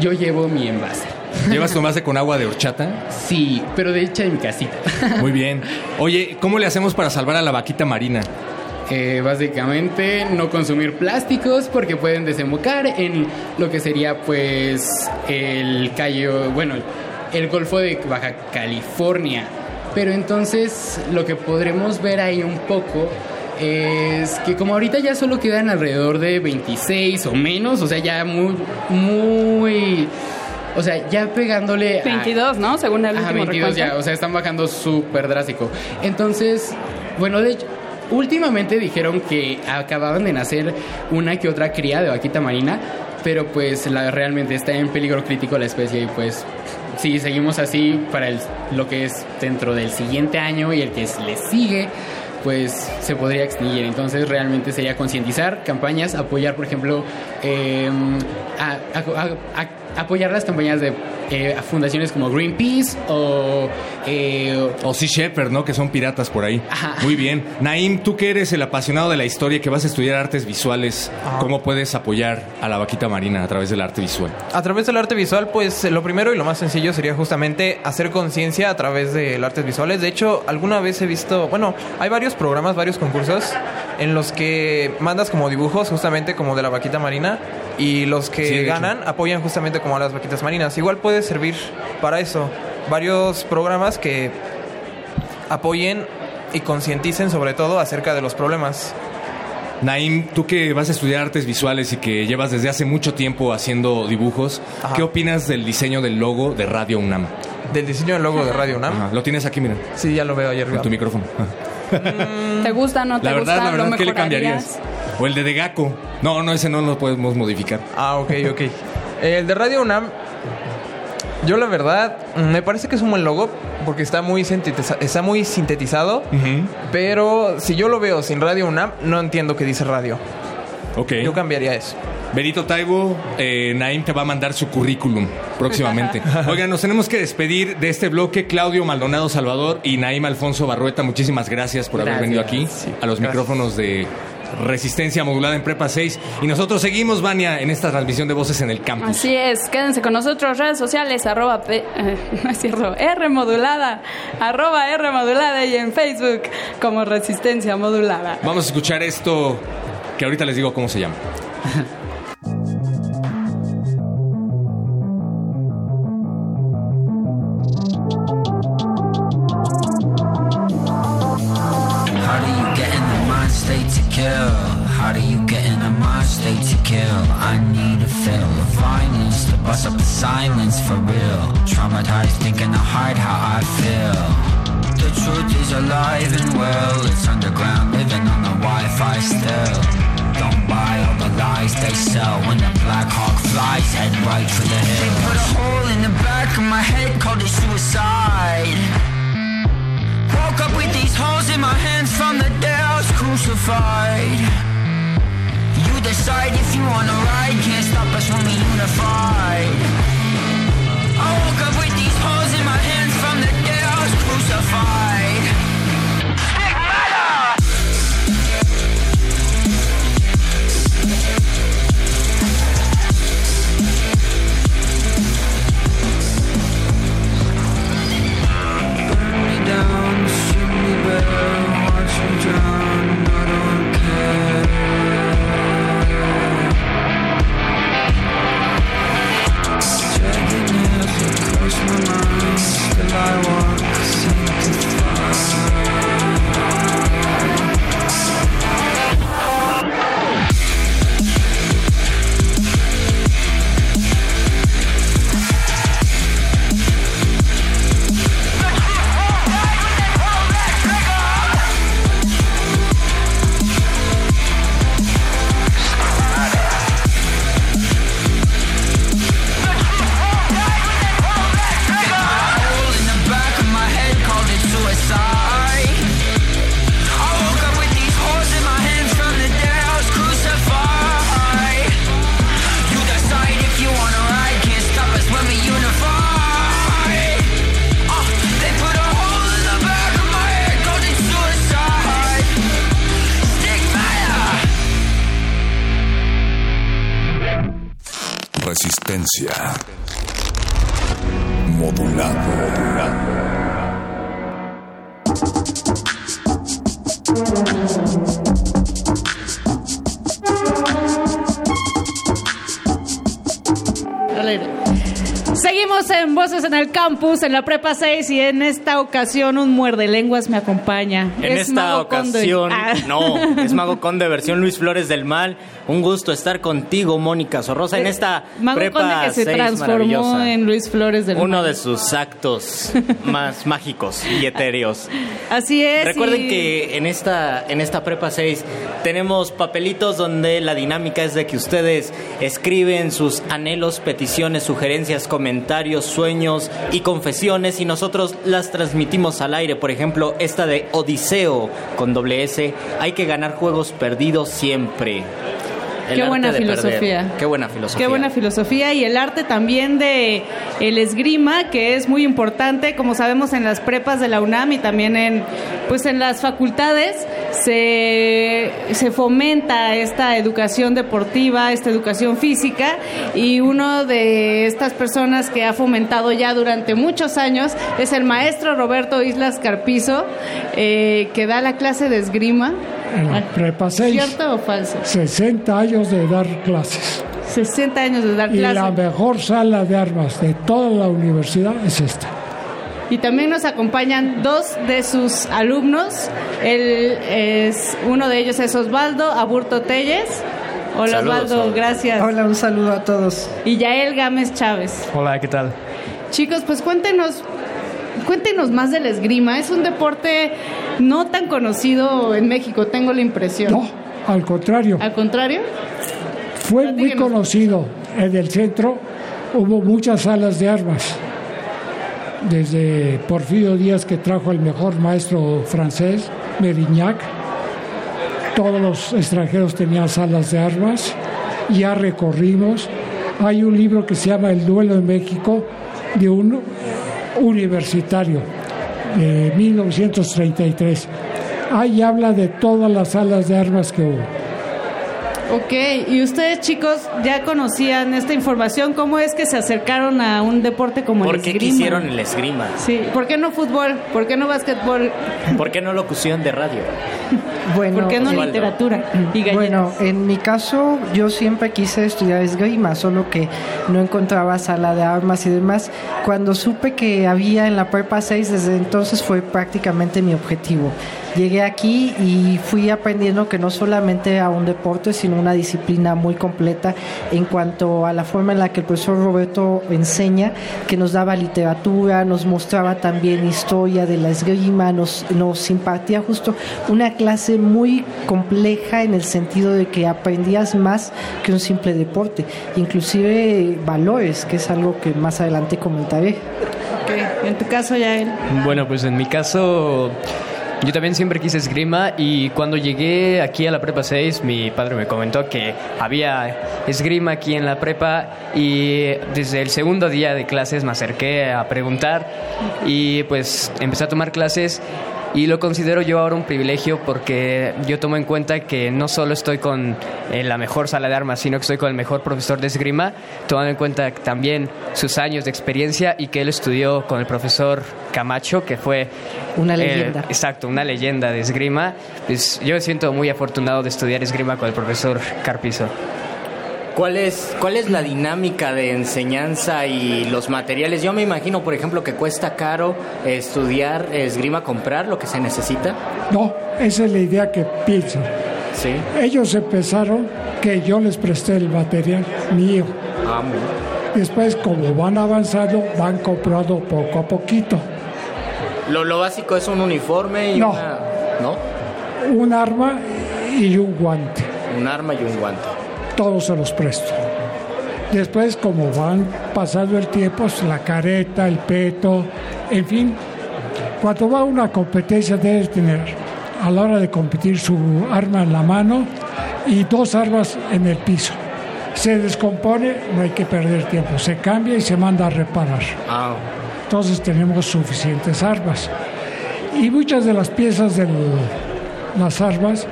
Yo llevo mi envase. ¿Llevas tu envase con agua de horchata? Sí, pero de hecha en mi casita. Muy bien. Oye, ¿cómo le hacemos para salvar a la vaquita marina? Eh, básicamente no consumir plásticos porque pueden desembocar en lo que sería pues el callo, bueno, el Golfo de Baja California. Pero entonces lo que podremos ver ahí un poco es que como ahorita ya solo quedan alrededor de 26 o menos, o sea, ya muy, muy, o sea, ya pegándole a... 22, ¿no? Según el Ajá, último 22 ya, o sea, están bajando súper drástico. Entonces, bueno, de hecho, últimamente dijeron que acababan de nacer una que otra cría de vaquita marina, pero pues la, realmente está en peligro crítico la especie y pues si seguimos así para el- lo que es dentro del siguiente año y el que le sigue, pues se podría extinguir. Entonces realmente sería concientizar campañas, apoyar, por ejemplo, eh, a- a- a- apoyar las campañas de eh, fundaciones como Greenpeace o... eh, O Sea Shepherd, ¿no? Que son piratas por ahí. Muy bien. Naim, tú que eres el apasionado de la historia, que vas a estudiar artes visuales, ¿cómo puedes apoyar a la vaquita marina a través del arte visual? A través del arte visual, pues lo primero y lo más sencillo sería justamente hacer conciencia a través de las artes visuales. De hecho, alguna vez he visto, bueno, hay varios programas, varios concursos en los que mandas como dibujos justamente como de la vaquita marina y los que Sí, de hecho. ganan apoyan justamente como a las vaquitas marinas. Igual puede servir para eso. Varios programas que apoyen y concienticen sobre todo acerca de los problemas. Naim, tú que vas a estudiar artes visuales y que llevas desde hace mucho tiempo haciendo dibujos, ¿qué opinas del diseño del logo de Radio UNAM? Del diseño del logo de Radio UNAM. Ajá, Lo tienes aquí, mira. Sí, ya lo veo ayer. En tu micrófono. ¿Te gusta, no te La verdad, gusta? la verdad, ¿Lo ¿qué le cambiarías? O el de Degaco. No, no, ese no lo podemos modificar. Ah, ok, ok. El de Radio UNAM, yo la verdad, me parece que es un buen logo porque está muy, sintetiza- está muy sintetizado. Pero si yo lo veo sin Radio UNAM, no entiendo qué dice radio. Ok. Yo cambiaría eso. Benito Taibo, eh, Naim te va a mandar su currículum próximamente. Oigan, nos tenemos que despedir de este bloque. Claudio Maldonado Salvador y Naim Alfonso Barrueta, muchísimas gracias por haber venido aquí a los micrófonos de Resistencia Modulada en Prepa 6. Y nosotros seguimos, Vania, en esta transmisión de voces en el campus. Así es, quédense con nosotros, redes sociales, arroba, P- eh, no es cierto, R modulada, arroba R modulada y en Facebook como Resistencia Modulada. Vamos a escuchar esto que ahorita les digo cómo se llama. is alive and well. It's underground, living on the Wi-Fi still. Don't buy all the lies they sell. When the Black Hawk flies, head right for the hill. They put a hole in the back of my head, called it suicide. Woke up with these holes in my hands from the day I was crucified. You decide if you wanna ride, can't stop us when we unified. I woke up with these holes in my hands from the day I was crucified. Resistencia. Modulado. Al en Voces en el Campus, en la Prepa 6, y en esta ocasión un muerde lenguas me acompaña. En Es esta Mago ocasión, Ah. no, es Mago Conde, versión Luis Flores del Mal. Un gusto estar contigo, Mónica Sorrosa, en esta Mago prepa Conde que se 6 transformó en Luis Flores del Uno Mal. de sus actos más mágicos y etéreos. Así es. Recuerden y- que en esta, en esta prepa 6 tenemos papelitos donde la dinámica es de que ustedes escriben sus anhelos, peticiones, sugerencias, comentarios, sueños y confesiones y nosotros las transmitimos al aire. Por ejemplo, esta de Odiseo con doble S. Hay que ganar juegos perdidos siempre. El Qué buena perder. filosofía. Qué buena filosofía. Qué buena filosofía y el arte también de el esgrima que es muy importante como sabemos en las prepas de la UNAM y también en pues en las facultades se, se fomenta esta educación deportiva, esta educación física y uno de estas personas que ha fomentado ya durante muchos años es el maestro Roberto Islas Carpizo eh, que da la clase de esgrima. En la prepa 6. ¿Cierto o falso? 60 años de dar clases. 60 años de dar Y clases. la mejor sala de armas de toda la universidad es esta. Y también nos acompañan dos de sus alumnos. Él es, uno de ellos es Osvaldo Aburto Telles. Hola Saludos, Osvaldo, hola. gracias. Hola, un saludo a todos. Y Yael Gámez Chávez. Hola, ¿qué tal? Chicos, pues cuéntenos, cuéntenos más del esgrima. Es un deporte no tan conocido en México, tengo la impresión. No, al contrario. ¿Al contrario? Fue muy conocido. En el centro hubo muchas salas de armas. Desde Porfirio Díaz, que trajo el mejor maestro francés, Merignac, todos los extranjeros tenían salas de armas. Ya recorrimos. Hay un libro que se llama El Duelo de México, de un universitario, de 1933. Ahí habla de todas las salas de armas que hubo. Ok, y ustedes chicos ya conocían esta información, ¿cómo es que se acercaron a un deporte como ¿Por el qué esgrima? quisieron el esgrima? Sí, ¿por qué no fútbol? ¿Por qué no básquetbol? ¿Por qué no locución de radio? Bueno, ¿Por qué no Osvaldo. literatura? Y? Bueno, en mi caso yo siempre quise estudiar esgrima, solo que no encontraba sala de armas y demás. Cuando supe que había en la prepa 6, desde entonces fue prácticamente mi objetivo. Llegué aquí y fui aprendiendo que no solamente era un deporte, sino una disciplina muy completa en cuanto a la forma en la que el profesor Roberto enseña, que nos daba literatura, nos mostraba también historia de la esgrima, nos, nos impartía justo una clase muy compleja en el sentido de que aprendías más que un simple deporte, inclusive valores, que es algo que más adelante comentaré. Ok, En tu caso, Yael. Bueno, pues en mi caso, yo también siempre quise esgrima y cuando llegué aquí a la prepa 6, mi padre me comentó que había esgrima aquí en la prepa y desde el segundo día de clases me acerqué a preguntar y pues empecé a tomar clases. Y lo considero yo ahora un privilegio porque yo tomo en cuenta que no solo estoy con eh, la mejor sala de armas, sino que estoy con el mejor profesor de esgrima, tomando en cuenta también sus años de experiencia y que él estudió con el profesor Camacho, que fue... Una eh, leyenda. exacto, una leyenda de esgrima. Pues yo me siento muy afortunado de estudiar esgrima con el profesor Carpizo. ¿Cuál es, ¿Cuál es la dinámica de enseñanza y los materiales? Yo me imagino, por ejemplo, que cuesta caro estudiar esgrima, comprar lo que se necesita. No, esa es la idea que piensan. Sí. Ellos empezaron que yo les presté el material mío. Ah, muy bien. Después, como van avanzando, van comprando poco a poquito. Lo, lo básico es un uniforme y No. una... ¿No? Un arma y un guante. Un arma y un guante. Todos se los presto. Después, como van pasando el tiempo, pues, la careta, el peto, en fin, cuando va a una competencia debe tener a la hora de competir su arma en la mano y dos armas en el piso. Se descompone, no hay que perder tiempo, se cambia y se manda a reparar. Ah, Entonces tenemos suficientes armas. Y muchas de las piezas de las armas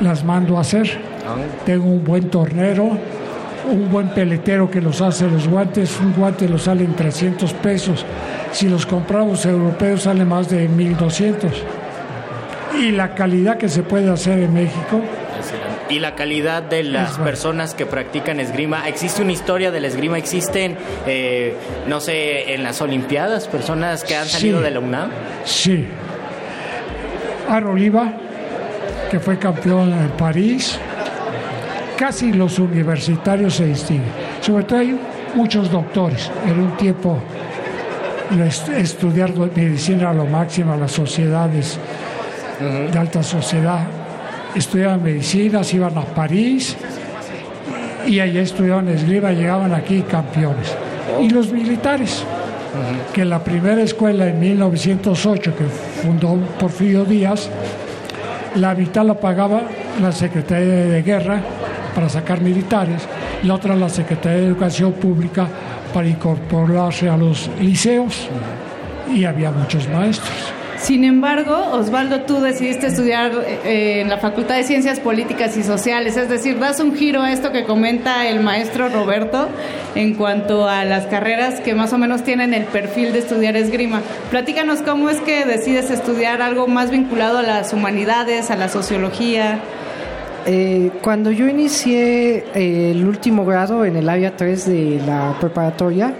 las mando a hacer. Tengo un buen tornero, un buen peletero que los hace los guantes. Un guante los sale en 300 pesos. Si los compramos europeos sale más de 1200. Y la calidad que se puede hacer en México Y la calidad de las personas que practican esgrima. ¿Existe una historia del esgrima? ¿Existen, eh, no sé, en las Olimpiadas, personas que han salido Sí. de la UNAM? Sí. Aro Oliva, que fue campeón en París. Casi los universitarios se distinguen. Sobre todo hay muchos doctores. En un tiempo estudiar medicina era lo máximo, las sociedades de alta sociedad. Estudiaban medicina, se iban a París y allá estudiaban esgrima, llegaban aquí campeones. Y los militares, que la primera escuela en 1908 que fundó Porfirio Díaz, la mitad la pagaba la Secretaría de Guerra para sacar militares, la otra la Secretaría de Educación Pública para incorporarse a los liceos y había muchos maestros. Sin embargo, Osvaldo, tú decidiste estudiar eh, en la Facultad de Ciencias Políticas y Sociales, es decir, das un giro a esto que comenta el maestro Roberto en cuanto a las carreras que más o menos tienen el perfil de estudiar esgrima. Platícanos cómo es que decides estudiar algo más vinculado a las humanidades, a la sociología. Eh, cuando yo inicié eh, el último grado en el área 3 de la preparatoria,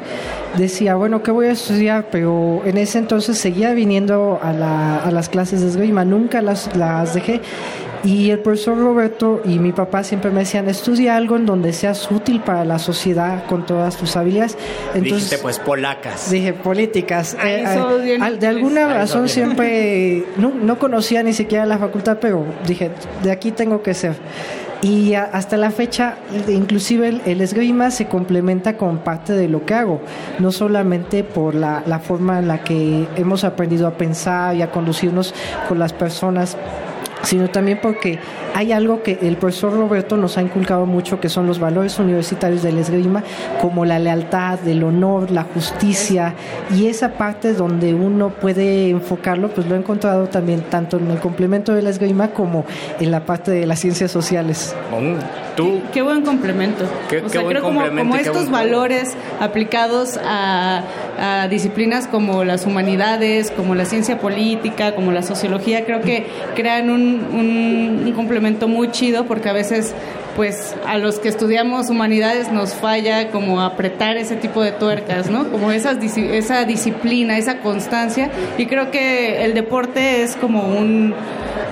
decía, bueno, ¿qué voy a estudiar? Pero en ese entonces seguía viniendo a, la- las clases de esgrima, nunca las, las dejé. Y el profesor Roberto y mi papá siempre me decían, estudia algo en donde seas útil para la sociedad con todas tus habilidades. Entonces, Dijiste pues polacas. Dije, políticas. Eh, eh, de alguna razón siempre no, no conocía ni siquiera la facultad, pero dije, de aquí tengo que ser. Y a- hasta la fecha, inclusive el, el esgrima se complementa con parte de lo que hago, no solamente por la, la forma en la que hemos aprendido a pensar y a conducirnos con las personas sino también porque hay algo que el profesor Roberto nos ha inculcado mucho, que son los valores universitarios del esgrima, como la lealtad, el honor, la justicia, y esa parte donde uno puede enfocarlo, pues lo he encontrado también tanto en el complemento de la esgrima como en la parte de las ciencias sociales. Tú, Qué buen complemento. Qué- o sea, creo como, como estos valores aplicados a, a disciplinas como las humanidades, como la ciencia política, como la sociología, creo que crean un, un- un complemento muy chido porque a veces pues a los que estudiamos humanidades nos falla como apretar ese tipo de tuercas, ¿no? Como esas, esa disciplina, esa constancia y creo que el deporte es como un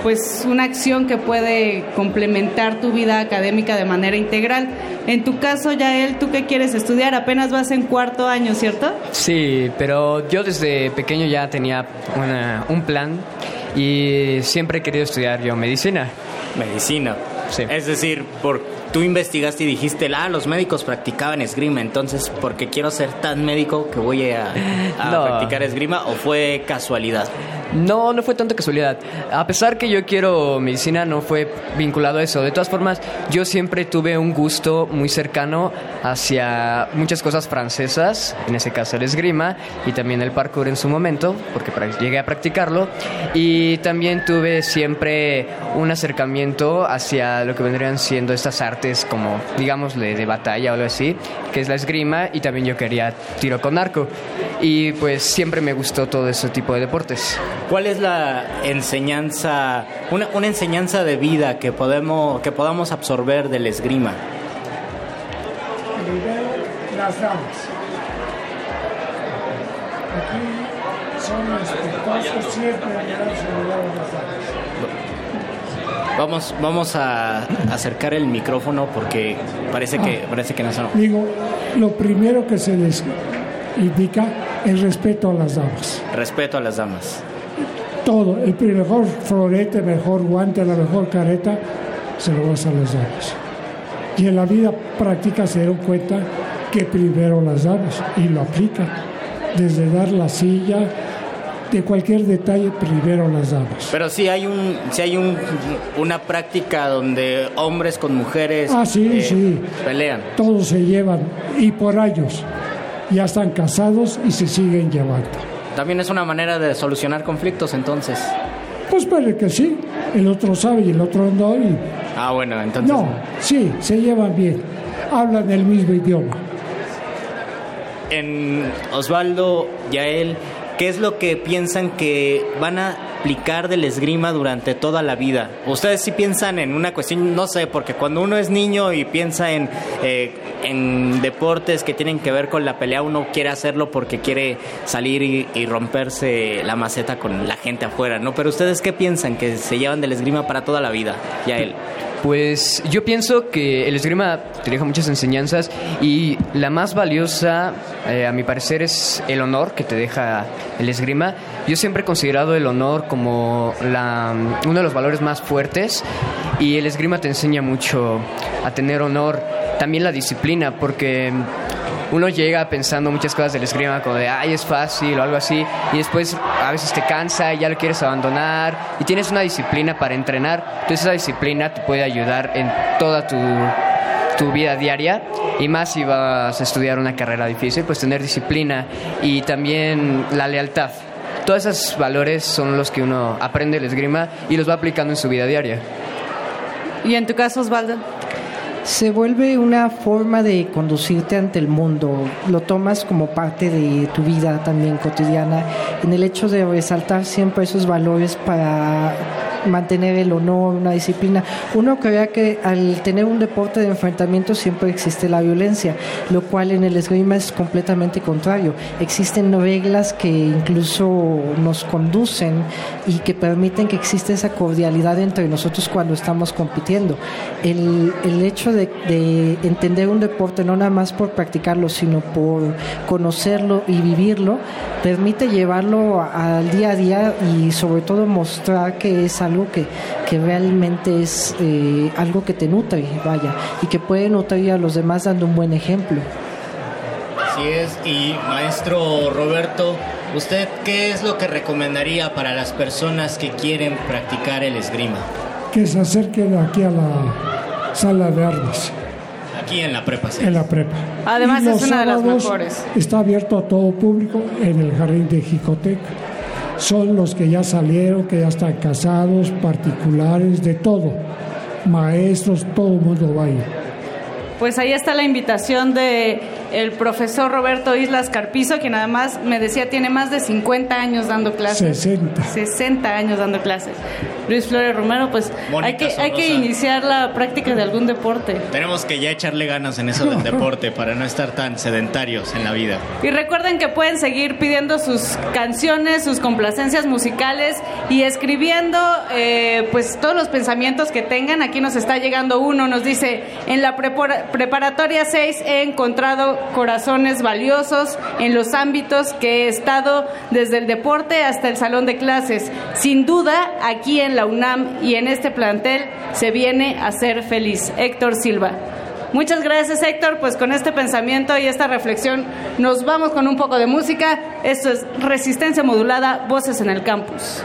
pues una acción que puede complementar tu vida académica de manera integral. En tu caso, Yael, ¿tú qué quieres estudiar? Apenas vas en cuarto año, ¿cierto? Sí, pero yo desde pequeño ya tenía una- un plan y siempre he querido estudiar yo medicina. Medicina. Es decir, por tú investigaste y dijiste, ah, los médicos practicaban esgrima, entonces, porque quiero ser tan médico que voy a, a No. practicar esgrima o fue casualidad? No, no fue tanta casualidad. A pesar que yo quiero medicina, no fue vinculado a eso. De todas formas, yo siempre tuve un gusto muy cercano hacia muchas cosas francesas, en ese caso el esgrima y también el parkour en su momento, porque llegué a practicarlo. Y también tuve siempre un acercamiento hacia lo que vendrían siendo estas artes como, digamos, de, de batalla o algo así, que es la esgrima y también yo quería tiro con arco. Y pues siempre me gustó todo ese tipo de deportes. ¿Cuál es la enseñanza, una, una enseñanza de vida que podemos, que podamos absorber del esgrima? Primero, las damas. Aquí son siempre su lugar a las damas. Vamos, vamos a acercar el micrófono porque parece que, parece que no sonó. Digo, lo primero que se les indica es respeto a las damas. Respeto a las damas. Todo, el mejor florete, mejor guante, la mejor careta, se lo das a las damas. Y en la vida práctica se dieron cuenta que primero las damas y lo aplican. Desde dar la silla, de cualquier detalle, primero las damas. Pero sí hay un, sí hay un, una práctica donde hombres con mujeres Ah, sí, eh, sí. pelean. Todos se llevan y por años ya están casados y se siguen llevando. También es una manera de solucionar conflictos entonces. Pues puede que sí, el otro sabe y el otro no. Y... Ah, bueno, entonces. No, sí, se llevan bien, hablan el mismo idioma. En Osvaldo, Yael, ¿qué es lo que piensan que van a aplicar del esgrima durante toda la vida? Ustedes sí piensan en una cuestión, no sé, porque cuando uno es niño y piensa en, eh, en deportes que tienen que ver con la pelea, uno quiere hacerlo porque quiere salir y, y romperse la maceta con la gente afuera, ¿no? Pero ustedes qué piensan que se llevan del esgrima para toda la vida, Yael? Pues yo pienso que el esgrima te deja muchas enseñanzas y la más valiosa, eh, a mi parecer, es el honor que te deja el esgrima. Yo siempre he considerado el honor como la, uno de los valores más fuertes y el esgrima te enseña mucho a tener honor, también la disciplina, porque uno llega pensando muchas cosas del esgrima como de, ay, es fácil o algo así, y después a veces te cansa y ya lo quieres abandonar, y tienes una disciplina para entrenar, entonces esa disciplina te puede ayudar en toda tu, tu vida diaria, y más si vas a estudiar una carrera difícil, pues tener disciplina y también la lealtad. Todos esos valores son los que uno aprende el esgrima y los va aplicando en su vida diaria. ¿Y en tu caso, Osvaldo? Se vuelve una forma de conducirte ante el mundo. Lo tomas como parte de tu vida también cotidiana, en el hecho de resaltar siempre esos valores para mantener el honor, una disciplina. Uno crea que al tener un deporte de enfrentamiento siempre existe la violencia, lo cual en el esgrima es completamente contrario. Existen reglas que incluso nos conducen y que permiten que exista esa cordialidad entre nosotros cuando estamos compitiendo. El, el hecho de, de entender un deporte no nada más por practicarlo, sino por conocerlo y vivirlo, permite llevarlo al día a día y sobre todo mostrar que es algo que, que realmente es eh, algo que te nutre, vaya, y que puede nutrir a los demás dando un buen ejemplo. Así es, y maestro Roberto, ¿usted qué es lo que recomendaría para las personas que quieren practicar el esgrima? Que se acerquen aquí a la sala de armas, Aquí en la prepa. sí. en la prepa. Además Y es una de las mejores. Está abierto a todo público en el jardín de Jicotec. Son los que ya salieron, que ya están casados, particulares, de todo. Maestros, todo el mundo va ahí. Pues ahí está la invitación de el profesor Roberto Islas Carpizo, quien además me decía tiene más de 50 años dando clases. 60. 60 años dando clases. Luis Flores Romero, pues hay que, hay que iniciar la práctica de algún deporte. Tenemos que ya echarle ganas en eso del deporte para no estar tan sedentarios en la vida. Y recuerden que pueden seguir pidiendo sus canciones, sus complacencias musicales y escribiendo eh, pues todos los pensamientos que tengan. Aquí nos está llegando uno, nos dice, en la prepara- preparatoria 6 he encontrado corazones valiosos en los ámbitos que he estado desde el deporte hasta el salón de clases. Sin duda, aquí en la UNAM y en este plantel se viene a ser feliz. Héctor Silva. Muchas gracias Héctor, pues con este pensamiento y esta reflexión nos vamos con un poco de música. Esto es Resistencia Modulada, Voces en el Campus.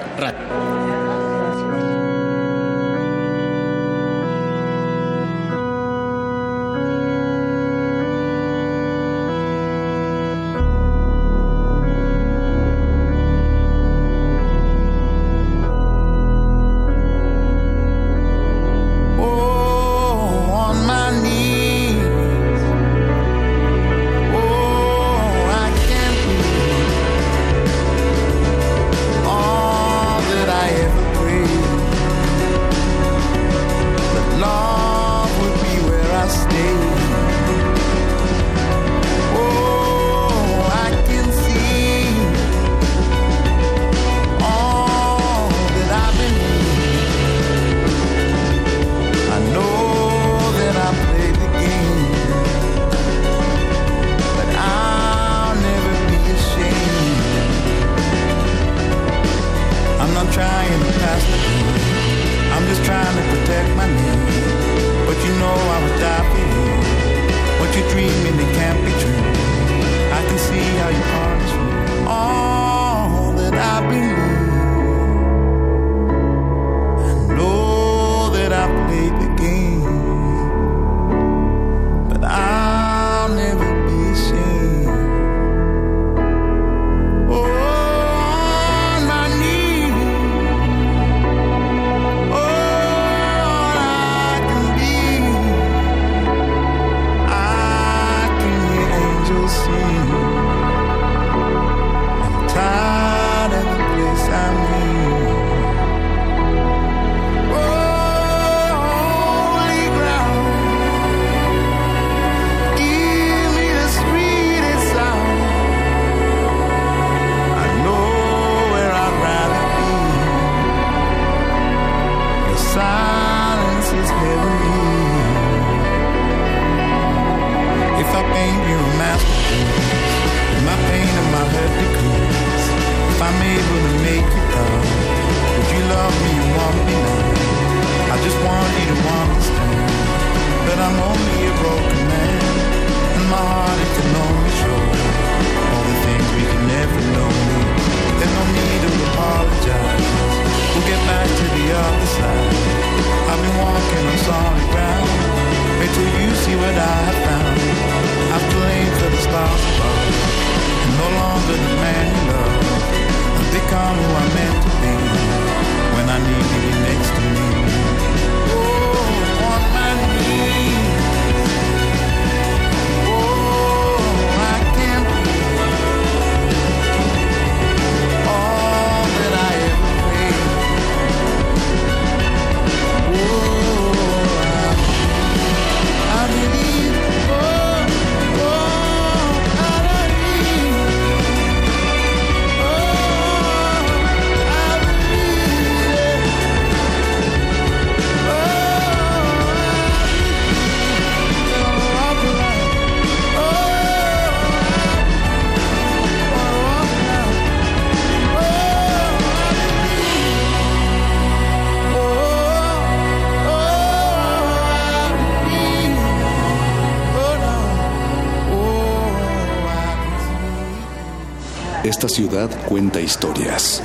Esta ciudad cuenta historias.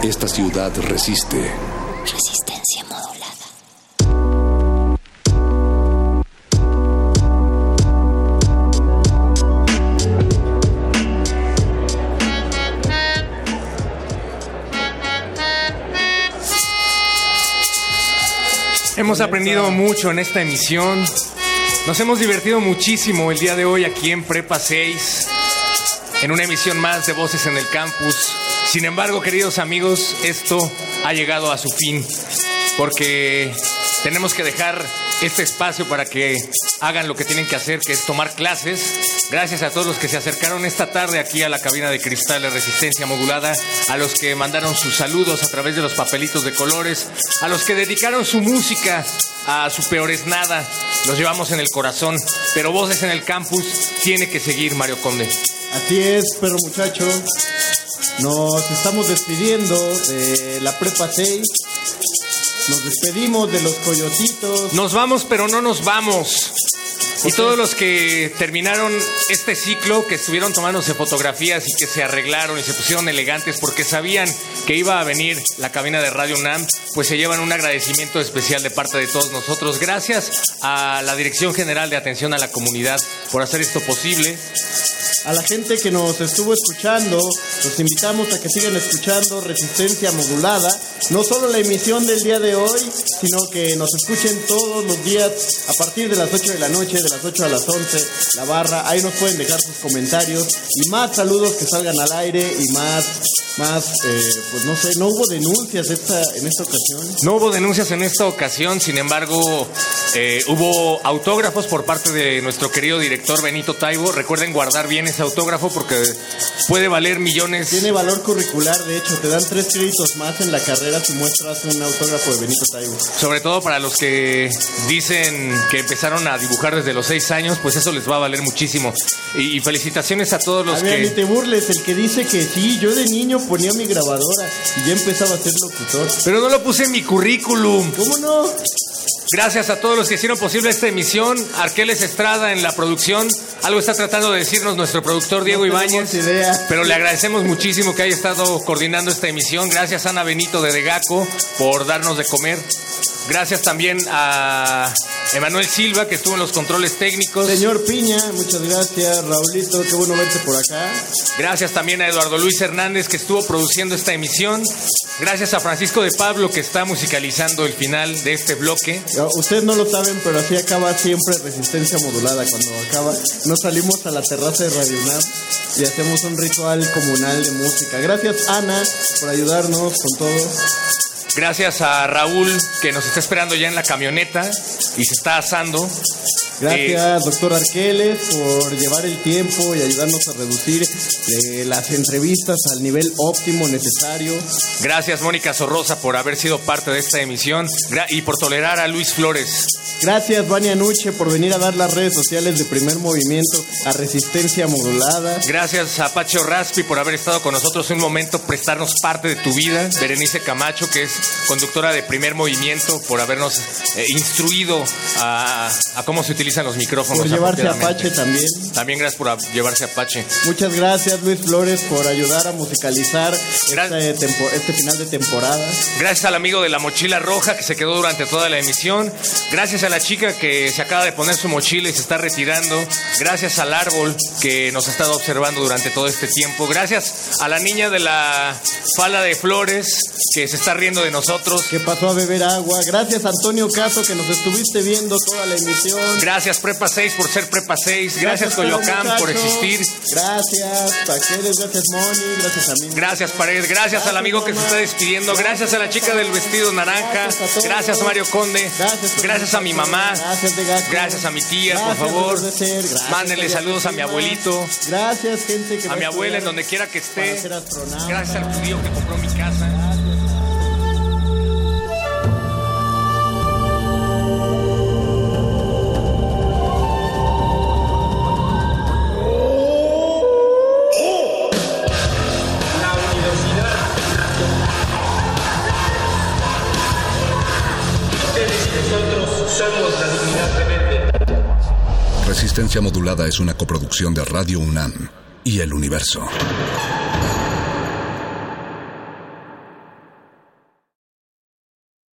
Esta ciudad resiste. Resistencia modulada. Hemos aprendido mucho en esta emisión. Nos hemos divertido muchísimo el día de hoy aquí en Prepa 6, en una emisión más de Voces en el Campus. Sin embargo, queridos amigos, esto ha llegado a su fin, porque tenemos que dejar este espacio para que hagan lo que tienen que hacer, que es tomar clases. Gracias a todos los que se acercaron esta tarde aquí a la cabina de cristal de resistencia modulada, a los que mandaron sus saludos a través de los papelitos de colores, a los que dedicaron su música a su peor es nada. Los llevamos en el corazón, pero Voces en el Campus tiene que seguir, Mario Conde. Así es, perro muchacho. Nos estamos despidiendo de la prepa 6. Nos despedimos de los coyotitos. Nos vamos, pero no nos vamos. Y todos los que terminaron este ciclo, que estuvieron tomándose fotografías y que se arreglaron y se pusieron elegantes porque sabían que iba a venir la cabina de Radio UNAM, pues se llevan un agradecimiento especial de parte de todos nosotros. Gracias a la Dirección General de Atención a la Comunidad por hacer esto posible. A la gente que nos estuvo escuchando, los invitamos a que sigan escuchando Resistencia Modulada. No solo la emisión del día de hoy, sino que nos escuchen todos los días a partir de las 8 de la noche, de las 8 a las 11, la barra. Ahí nos pueden dejar sus comentarios y más saludos que salgan al aire y más, más, eh, pues no sé, no hubo denuncias esta, en esta ocasión. No hubo denuncias en esta ocasión, sin embargo, eh, hubo autógrafos por parte de nuestro querido director Benito Taibo. Recuerden guardar bien ese autógrafo porque puede valer millones. Tiene valor curricular, de hecho, te dan tres créditos más en la carrera si muestras un autógrafo de Benito Taibo. Sobre todo para los que dicen que empezaron a dibujar desde los seis años, pues eso les va a valer muchísimo. Y, y felicitaciones a todos los A ver, ni que... te burles, el que dice que sí, yo de niño ponía mi grabadora y ya empezaba a ser locutor. Pero no lo puse en mi currículum. ¿Cómo no? Gracias a todos los que hicieron posible esta emisión. Arqueles Estrada en la producción. Algo está tratando de decirnos nuestro productor Diego Ibáñez. Pero le agradecemos muchísimo que haya estado coordinando esta emisión. Gracias Ana Benito de Degaco por darnos de comer. Gracias también a Emanuel Silva que estuvo en los controles técnicos. Señor Piña, muchas gracias. Raulito, qué bueno verte por acá. Gracias también a Eduardo Luis Hernández que estuvo produciendo esta emisión. Gracias a Francisco de Pablo que está musicalizando el final de este bloque. Ustedes no lo saben, pero así acaba siempre Resistencia Modulada. Cuando acaba, nos salimos a la terraza de Radio UNAM y hacemos un ritual comunal de música. Gracias, Ana, por ayudarnos con todo. Gracias a Raúl que nos está esperando ya en la camioneta y se está asando. Gracias, doctor Arqueles, por llevar el tiempo y ayudarnos a reducir eh, las entrevistas al nivel óptimo necesario. Gracias Mónica Sorrosa por haber sido parte de esta emisión y por tolerar a Luis Flores. Gracias, Vania Nuche, por venir a dar las redes sociales de primer movimiento a resistencia modulada. Gracias a Pacho Raspi por haber estado con nosotros un momento, prestarnos parte de tu vida. Berenice Camacho, que es conductora de primer movimiento, por habernos eh, instruido a, a cómo se utilizan los micrófonos. Por llevarse. Apache también. También gracias por llevarse a Apache. Muchas gracias, Luis Flores, por ayudar a musicalizar este, tempo- este final de temporada. Gracias al amigo de la mochila roja que se quedó durante toda la emisión. Gracias a la chica que se acaba de poner su mochila y se está retirando. Gracias al árbol que nos ha estado observando durante todo este tiempo. Gracias a la niña de la fala de flores que se está riendo de nosotros. Que pasó a beber agua. Gracias, Antonio Caso, que nos estuviste viendo toda la emisión. Gracias Prepa 6 por ser Prepa 6. Gracias, Pedro Coyoacán por existir. Gracias, Paqueles, gracias, Moni, gracias a mí. Gracias Pared, gracias al amigo que se está despidiendo, gracias a la chica del vestido naranja, gracias Mario Conde, gracias a mi mamá, gracias a mi tía, por favor, mándenle saludos a mi abuelito, Gracias, gente que a mi abuela en donde quiera que esté, gracias al judío que compró mi casa. Resistencia Modulada es una coproducción de Radio UNAM y El Universo.